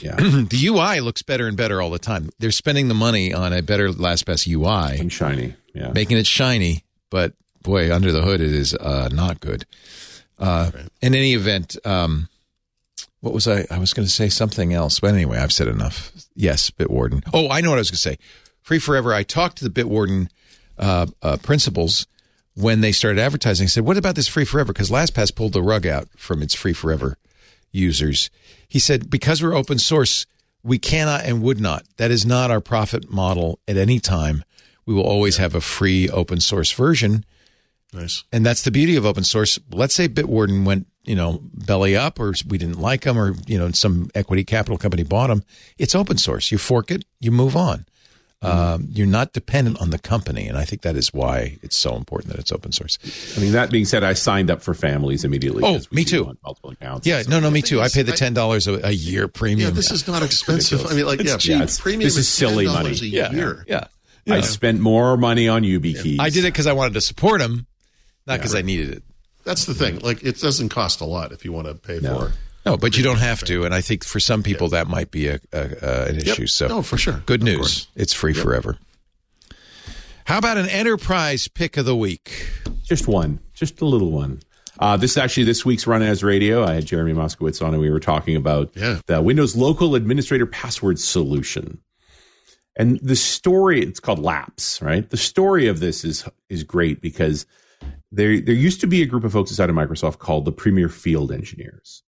yeah, the UI looks better and better all the time. They're spending the money on a better LastPass UI, and shiny. Yeah, making it shiny, but boy, under the hood, it is uh, not good. Uh, In any event, um, what was I? I was going to say something else, but anyway, I've said enough. Yes, Bitwarden. Oh, I know what I was going to say. Free Forever. I talked to the Bitwarden uh, uh, principals when they started advertising. I said, "What about this Free Forever?" Because LastPass pulled the rug out from its Free Forever users. He said, "Because we're open source, we cannot and would not. That is not our profit model at any time. We will always have a free open source version." Nice. And that's the beauty of open source. Let's say Bitwarden went, you know, belly up or we didn't like them or, you know, some equity capital company bought them. It's open source. You fork it, you move on. Um, you're not dependent on the company. And I think that is why it's so important that it's open source. I mean, that being said, I signed up for families immediately. Oh, me too. Multiple accounts. Yeah, no, no, me too. I pay the $10 a, a year premium. Yeah, this is not expensive. I mean, like, yeah, cheap. Yeah, it's- premium this is silly $10 money. a yeah, year. yeah. I spent more money on YubiKeys. I did it because I wanted to support them, not because I needed it. That's the thing. Like, it doesn't cost a lot if you want to pay No. for it. No, but you don't have to. And I think for some people that might be a, a, a an issue. So, No, for sure. Good Of news. course. It's free forever. How about an enterprise pick of the week? Just one, just a little one. Uh, this is actually this week's RunAs Radio. I had Jeremy Moskowitz on, and we were talking about Yeah. the Windows Local Administrator Password Solution. And the story, it's called LAPS, right? The story of this is is great because there there used to be a group of folks inside of Microsoft called the Premier Field Engineers.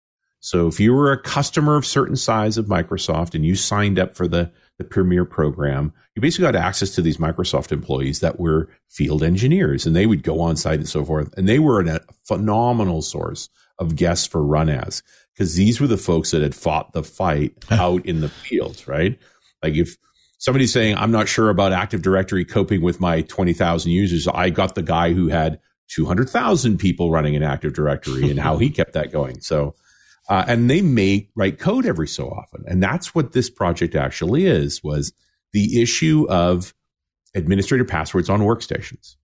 So if you were a customer of certain size of Microsoft and you signed up for the the Premier program, you basically got access to these Microsoft employees that were field engineers, and they would go on site and so forth. And they were a phenomenal source of guests for RunAs because these were the folks that had fought the fight out in the field, right? Like if somebody's saying, I'm not sure about Active Directory coping with my 20,000 users, I got the guy who had 200,000 people running an Active Directory and how he kept that going. So, uh, and they may write code every so often. And that's what this project actually is, was the issue of administrator passwords on workstations.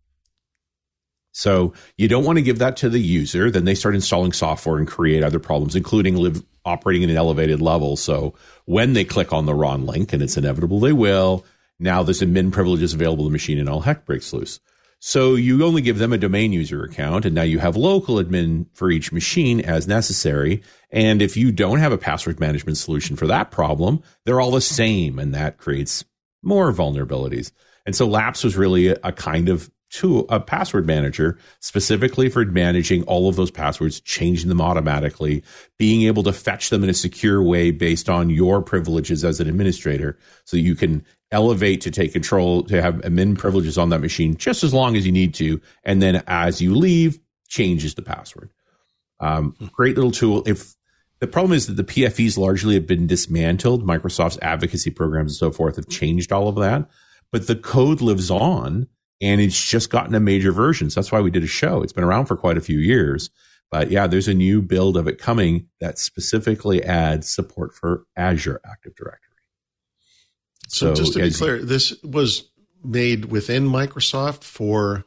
So you don't want to give that to the user. Then they start installing software and create other problems, including live, operating at an elevated level. So when they click on the wrong link, and it's inevitable they will, now there's admin privileges available to the machine and all heck breaks loose. So you only give them a domain user account, and now you have local admin for each machine as necessary. And if you don't have a password management solution for that problem, they're all the same, and that creates more vulnerabilities. And so LAPS was really a, a kind of tool, a password manager specifically for managing all of those passwords, changing them automatically, being able to fetch them in a secure way based on your privileges as an administrator, so you can elevate to take control to have admin privileges on that machine just as long as you need to, and then as you leave, changes the password. Um, great little tool. If the problem is that the PFEs largely have been dismantled, Microsoft's advocacy programs and so forth have changed all of that, but the code lives on and it's just gotten a major version. So that's why we did a show. It's been around for quite a few years. But yeah, there's a new build of it coming that specifically adds support for Azure Active Directory. So, just to be as- clear, this was made within Microsoft for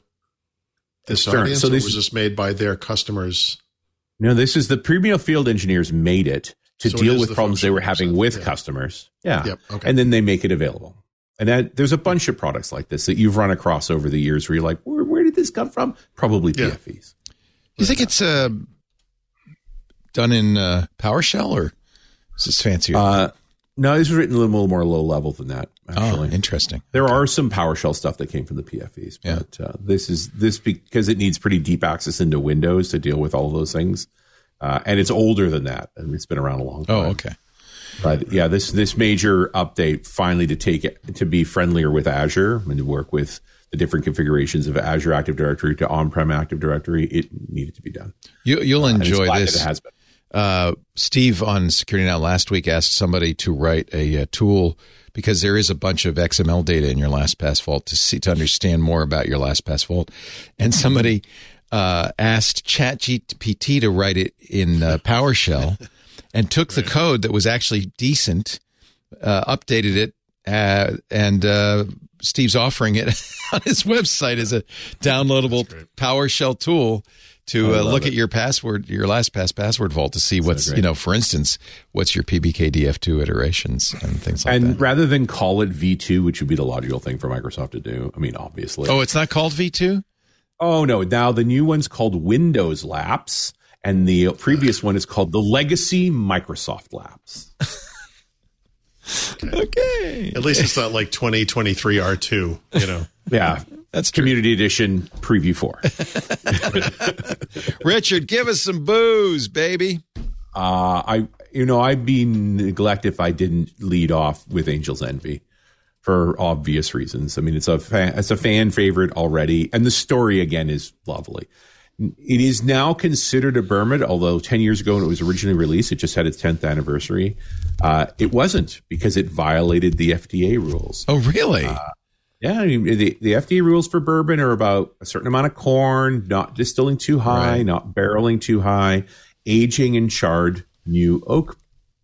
this Sure. audience, So or this- was this made by their customers? No, this is the Premium Field Engineers made it to So deal is with the problems they were having Microsoft, with yeah. customers. Yeah. Yep, okay. And then they make it available. And that, there's a bunch of products like this that you've run across over the years where you're like, where, where did this come from? Probably Yeah. PFEs. You think it's uh, done in uh, PowerShell or is this fancier? Uh, no, this was written a little more low level than that, oh, actually. interesting. There are some PowerShell stuff that came from the PFEs, Yeah. but uh, this is this because it needs pretty deep access into Windows to deal with all of those things, uh, and it's older than that, and it's been around a long time. Oh, okay. But yeah, this this major update finally to take it to be friendlier with Azure and to work with the different configurations of Azure Active Directory to on-prem Active Directory, it needed to be done. You, you'll And it's enjoy this. It has been. Uh, Steve on Security Now last week asked somebody to write a, uh tool because there is a bunch of XML data in your LastPass vault to see to understand more about your LastPass vault, and somebody uh, asked ChatGPT to write it in uh, PowerShell, and took the code that was actually decent, uh, updated it, uh, and uh, Steve's offering it on his website as a downloadable PowerShell tool to uh, look it. at your password, your LastPass password vault to see what's you know, for instance, what's your PBKDF2 iterations and things like And that. And rather than call it V2, which would be the logical thing for Microsoft to do, I mean, obviously. Oh, it's not called V2. Oh no! Now the new one's called Windows LAPS, and the previous one is called the Legacy Microsoft LAPS. Okay. At least it's not like 2023 R2, you know. Yeah, That's true. Community Edition Preview Four. Richard, give us some booze, baby. Uh, I, you know, I'd be neglect if I didn't lead off with Angel's Envy for obvious reasons. I mean, it's a fan, it's a fan favorite already, and the story again is lovely. It is now considered a bourbon, although ten years ago when it was originally released, it just had its tenth anniversary. Uh, it wasn't because it violated the FDA rules. Oh, really? Yeah, I mean, the, the FDA rules for bourbon are about a certain amount of corn, not distilling too high, Right. not barreling too high, aging in charred new oak.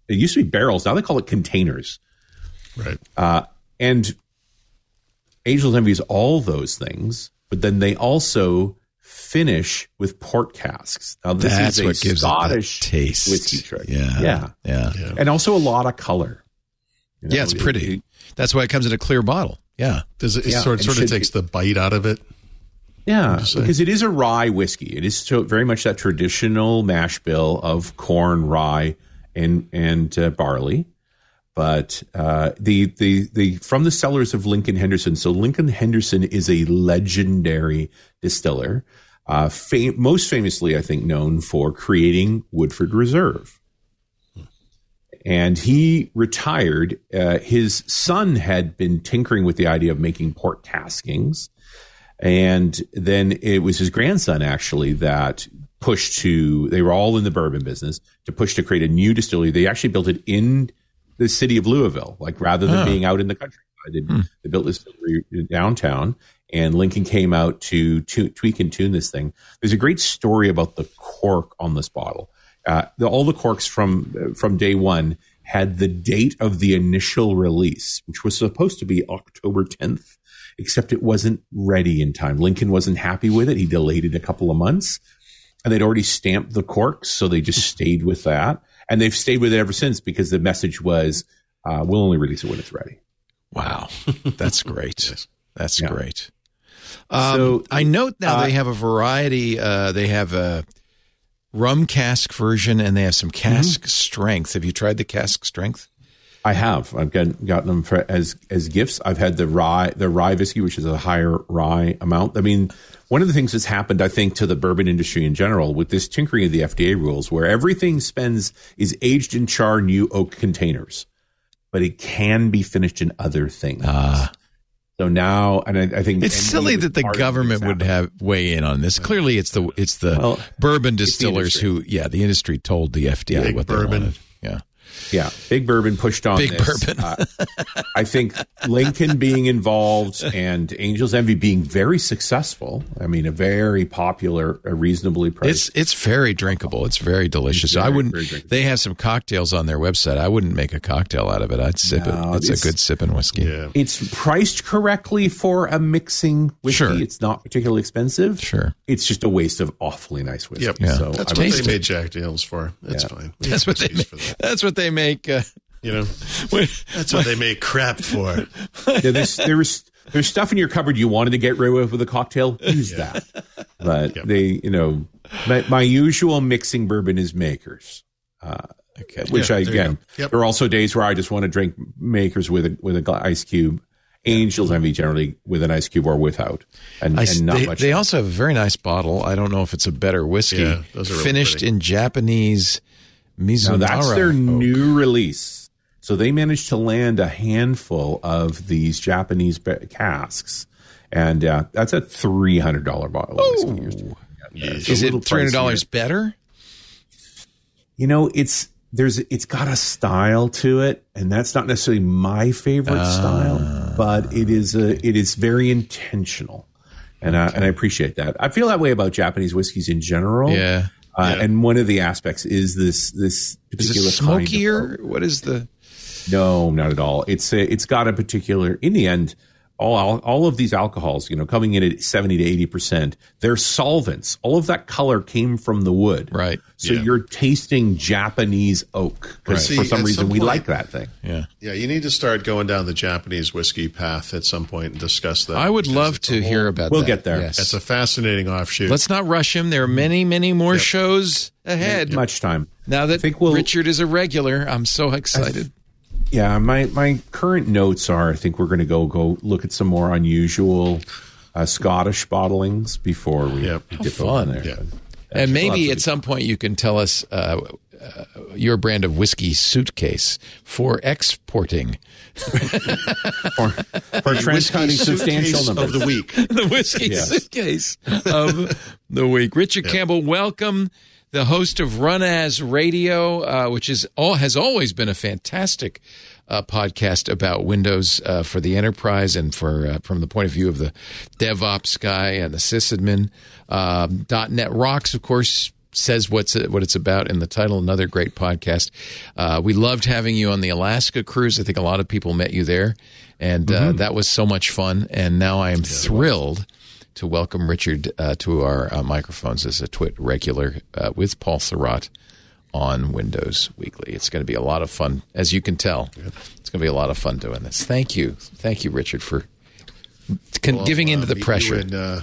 It used to be barrels. Now they call it containers. Right. And Angel's Envy is all those things, but then they also finish with port casks. Now this That's is a what gives Scottish taste. whiskey trick. Yeah. yeah, Yeah. and also a lot of color. You know, Yeah, it's pretty. it- That's why it comes in a clear bottle. Yeah. Does it, it Yeah, sort, sort of should takes the bite out of it? Yeah, because it is a rye whiskey. It is so very much that traditional mash bill of corn, rye, and and uh, barley. But uh, the the the from the cellars of Lincoln Henderson. So Lincoln Henderson is a legendary distiller, uh, fam- most famously, I think, known for creating Woodford Reserve. And he retired. Uh, his son had been tinkering with the idea of making port caskings. And then it was his grandson actually that pushed to, they were all in the bourbon business to push to create a new distillery. They actually built it in the city of Louisville, like rather than being out in the country. They, they built this distillery downtown and Lincoln came out to, to tweak and tune this thing. There's a great story about the cork on this bottle. Uh, the, all the corks from, from day one had the date of the initial release, which was supposed to be October 10th except it wasn't ready in time. Lincoln wasn't happy with it. He delayed it a couple of months and they'd already stamped the corks. So they just stayed with that. And they've stayed with it ever since because the message was, uh, we'll only release it when it's ready. Wow. That's great. That's Yeah. great. Um, So, I note now uh, they have a variety. Uh, they have a rum cask version and they have some cask strength. Have you tried the cask strength? I have. I've gotten, gotten them for, as as gifts. I've had the rye the rye whiskey, which is a higher rye amount. I mean, one of the things that's happened, I think, to the bourbon industry in general with this tinkering of the FDA rules, where everything spends is aged in char new oak containers, but it can be finished in other things. Ah. So now, and I, I think It's silly that the government would have weigh in on this. Clearly, it's the it's the Well, bourbon the distillers industry. who, yeah, the industry told the FDA Big what bourbon. they wanted. Yeah, Yeah, big bourbon pushed on Big this. bourbon. Uh, I think Lincoln being involved and Angel's Envy being very successful. I mean, a very popular, a reasonably priced. it's it's very drinkable. It's very delicious. I very, wouldn't. they have some cocktails on their website. I wouldn't make a cocktail out of it. I'd sip No, it. It's, it's- a good sipping whiskey. Yeah. It's priced correctly for a mixing whiskey. Sure. It's not particularly expensive. Sure. It's just a waste of awfully nice whiskey. Yep. Yeah. So That's I what they made Jack Daniels for. That's fine. We That's what they expertise make. for that. That's what they make. Uh, You know, when- that's what they make crap for. Yeah, there's, there's there's stuff in your cupboard you wanted to get rid of with a cocktail. Use that. But they, you know, my, my usual mixing bourbon is Makers. okay. which Yeah, I again, go. Yep. there are also days where I just want to drink makers with a with a gla- ice cube. Angel's Envy generally with an ice cube or without, and, I, and not they, much. they also have a very nice bottle. I don't know if it's a better whiskey. Yeah, those are really finished pretty. in Japanese Mizunara. now that's their oak. new release. So they managed to land a handful of these Japanese casks, and uh, that's a three hundred dollar bottle of whiskey. Is it three hundred dollars better? You know, it's there's it's got a style to it, and that's not necessarily my favorite Ah. style, but it is a it is very intentional, and I, and I appreciate that. I feel that way about Japanese whiskeys in general. Yeah. Uh, Yeah. and one of the aspects is this this Is particular it kind of- smokier? what is the? no, not at all. It's a, it's got a particular. In the end, all all of these alcohols, you know, coming in at seventy to eighty percent, they're solvents. All of that color came from the wood, Right. So Yeah. you're tasting Japanese oak because Right. for some at reason some we point- like that thing. Yeah. Yeah, you need to start going down the Japanese whiskey path at some point and discuss that. I would love to whole- hear about that. We'll get there. Yes. It's a fascinating offshoot. Let's not rush him. There are many, many more shows ahead. Much time. Now that think we'll- Richard is a regular, I'm so excited. Yeah, my my current notes are I think we're going to go go look at some more unusual uh, Scottish bottlings before we, Yep. we How dip fun. there. Yeah. And maybe at some point you can tell us uh, uh, your brand of whiskey suitcase for exporting. for, for Whiskey substantial suitcase numbers. of the week. the whiskey Yes. suitcase of the week. Richard Campbell, welcome. The host of RunAs Radio, uh, which is all has always been a fantastic uh, podcast about Windows uh, for the enterprise and for uh, from the point of view of the DevOps guy and the sysadmin. Um, .NET Rocks, of course, says what's what it's about in the title. Another great podcast. Uh, we loved having you on the Alaska cruise. I think a lot of people met you there, and uh, that was so much fun. And now I am thrilled to welcome Richard uh, to our uh, microphones as a Twit regular uh, with Paul Thurrott on Windows Weekly. It's going to be a lot of fun, as you can tell. It's going to be a lot of fun doing this. Thank you, thank you, Richard, for con- giving into Uh, the pressure. in uh,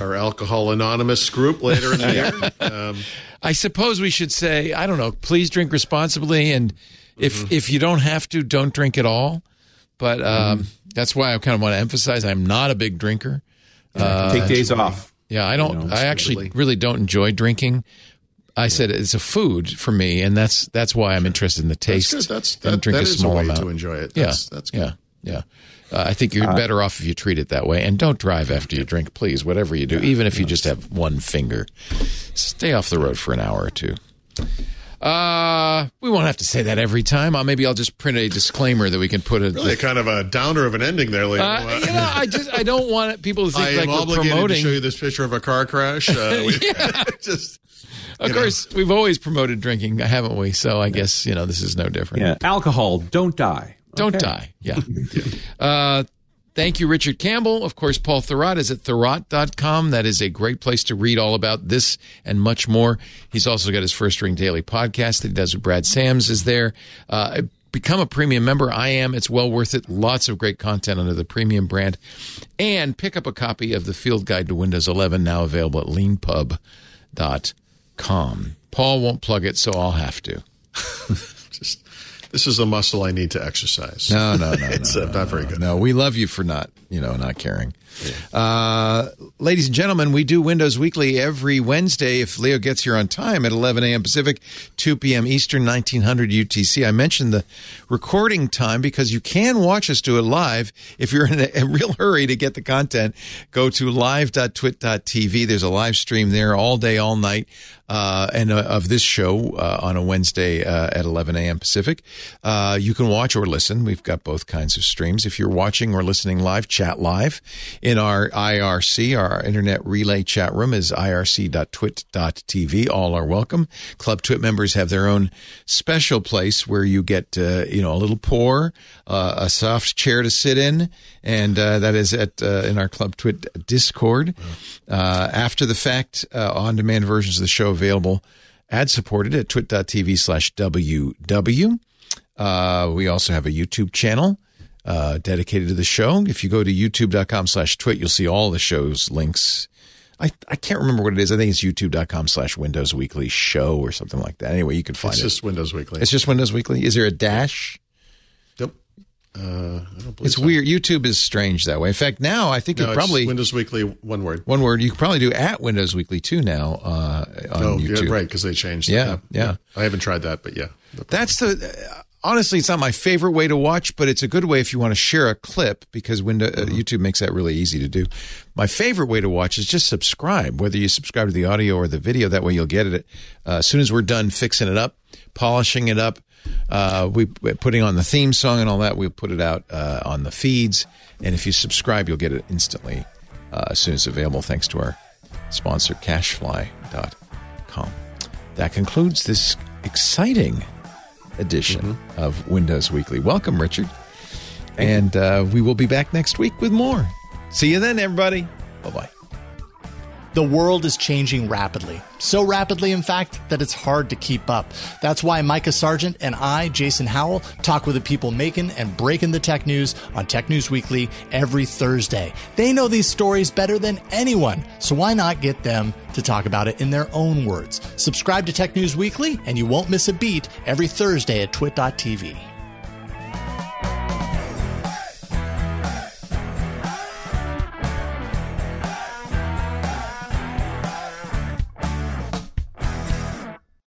our Alcohol Anonymous group later in the year. Um, I suppose we should say, I don't know, please drink responsibly, and if if you don't have to, don't drink at all. But um, that's why I kind of want to emphasize I'm not a big drinker. Take days off. Yeah, I don't. I actually really don't enjoy drinking. I said it's a food for me, and that's that's why I'm interested in the taste. good. That's- and that- drink that a is a way amount to enjoy it. Yeah, That's- that's good. yeah, yeah. Uh, I think you're better off if you treat it that way, and don't drive after you drink, please. Whatever you do, even if you just have one finger, stay off the road for an hour or two. Uh, we won't have to say that every time. Uh, maybe I'll just print a disclaimer that we can put a. really a kind of a downer of an ending there, Liam. Uh, you know, I just I don't want people to think I like am we're promoting. to show you this picture of a car crash. Uh, we, just Of you know. course, we've always promoted drinking, haven't we? So I guess you know this is no different. Yeah, alcohol. Don't die. Don't Okay. die. Yeah. uh, thank you, Richard Campbell. Of course, Paul Thurrott is at thurrott.com. That is a great place to read all about this and much more. He's also got his First Ring Daily podcast that he does with Brad Sams is there. Uh, become a premium member. I am. It's well worth it. Lots of great content under the premium brand. And pick up a copy of the Field Guide to Windows 11, now available at leanpub.com. Paul won't plug it, so I'll have to. this is a muscle I need to exercise. No, no, no, it's no, uh, not very good. No, we love you for not, you know, not caring. Uh, ladies and gentlemen, we do Windows Weekly every Wednesday if Leo gets here on time at 11 a.m. Pacific, 2 p.m. Eastern, 1900 UTC. I mentioned the recording time because you can watch us do it live. If you're in a, a real hurry to get the content, go to live.twit.tv. There's a live stream there all day, all night. Uh, and uh, of this show uh, on a Wednesday uh, at 11 a.m. Pacific. Uh, you can watch or listen. We've got both kinds of streams. If you're watching or listening live, chat live in our IRC. Our internet relay chat room is irc.twit.tv. All are welcome. Club Twit members have their own special place where you get, uh, you know, a little pour, uh, a soft chair to sit in, and uh, that is at uh, in our Club Twit Discord. Uh, after the fact, uh, on-demand versions of the show available ad-supported at twit.tv slash ww. We also have a YouTube channel uh, dedicated to the show. If you go to youtube.com slash twit, you'll see all the show's links. I, I can't remember what it is. I think it's youtube.com slash Windows Weekly Show or something like that. Anyway, you can find It's it. just Windows Weekly. it's just Windows Weekly. Is there a dash? Yep. Uh, I don't believe It's so. weird. YouTube is strange that way. In fact, now I think No, you it's probably Windows Weekly, one word. one word. You could probably do at Windows Weekly too now uh, on Oh, YouTube. yeah, right, because they changed. it. Yeah, yeah. I haven't tried that, but yeah. That's the honestly, it's not my favorite way to watch, but it's a good way if you want to share a clip because window, uh, YouTube makes that really easy to do. My favorite way to watch is just subscribe, whether you subscribe to the audio or the video. That way, you'll get it uh, as soon as we're done fixing it up, polishing it up. Uh, we putting on the theme song and all that. We'll put it out uh, on the feeds, and if you subscribe, you'll get it instantly uh, as soon as available. Thanks to our sponsor, CacheFly.com. That concludes this exciting edition of Windows Weekly. Welcome, Richard. and uh, we will be back next week with more. See you then, everybody. Bye bye. The world is changing rapidly. So rapidly, in fact, that it's hard to keep up. That's why Micah Sargent and I, Jason Howell, talk with the people making and breaking the tech news on Tech News Weekly every Thursday. They know these stories better than anyone, so why not get them to talk about it in their own words? Subscribe to Tech News Weekly, and you won't miss a beat every Thursday at twit.tv.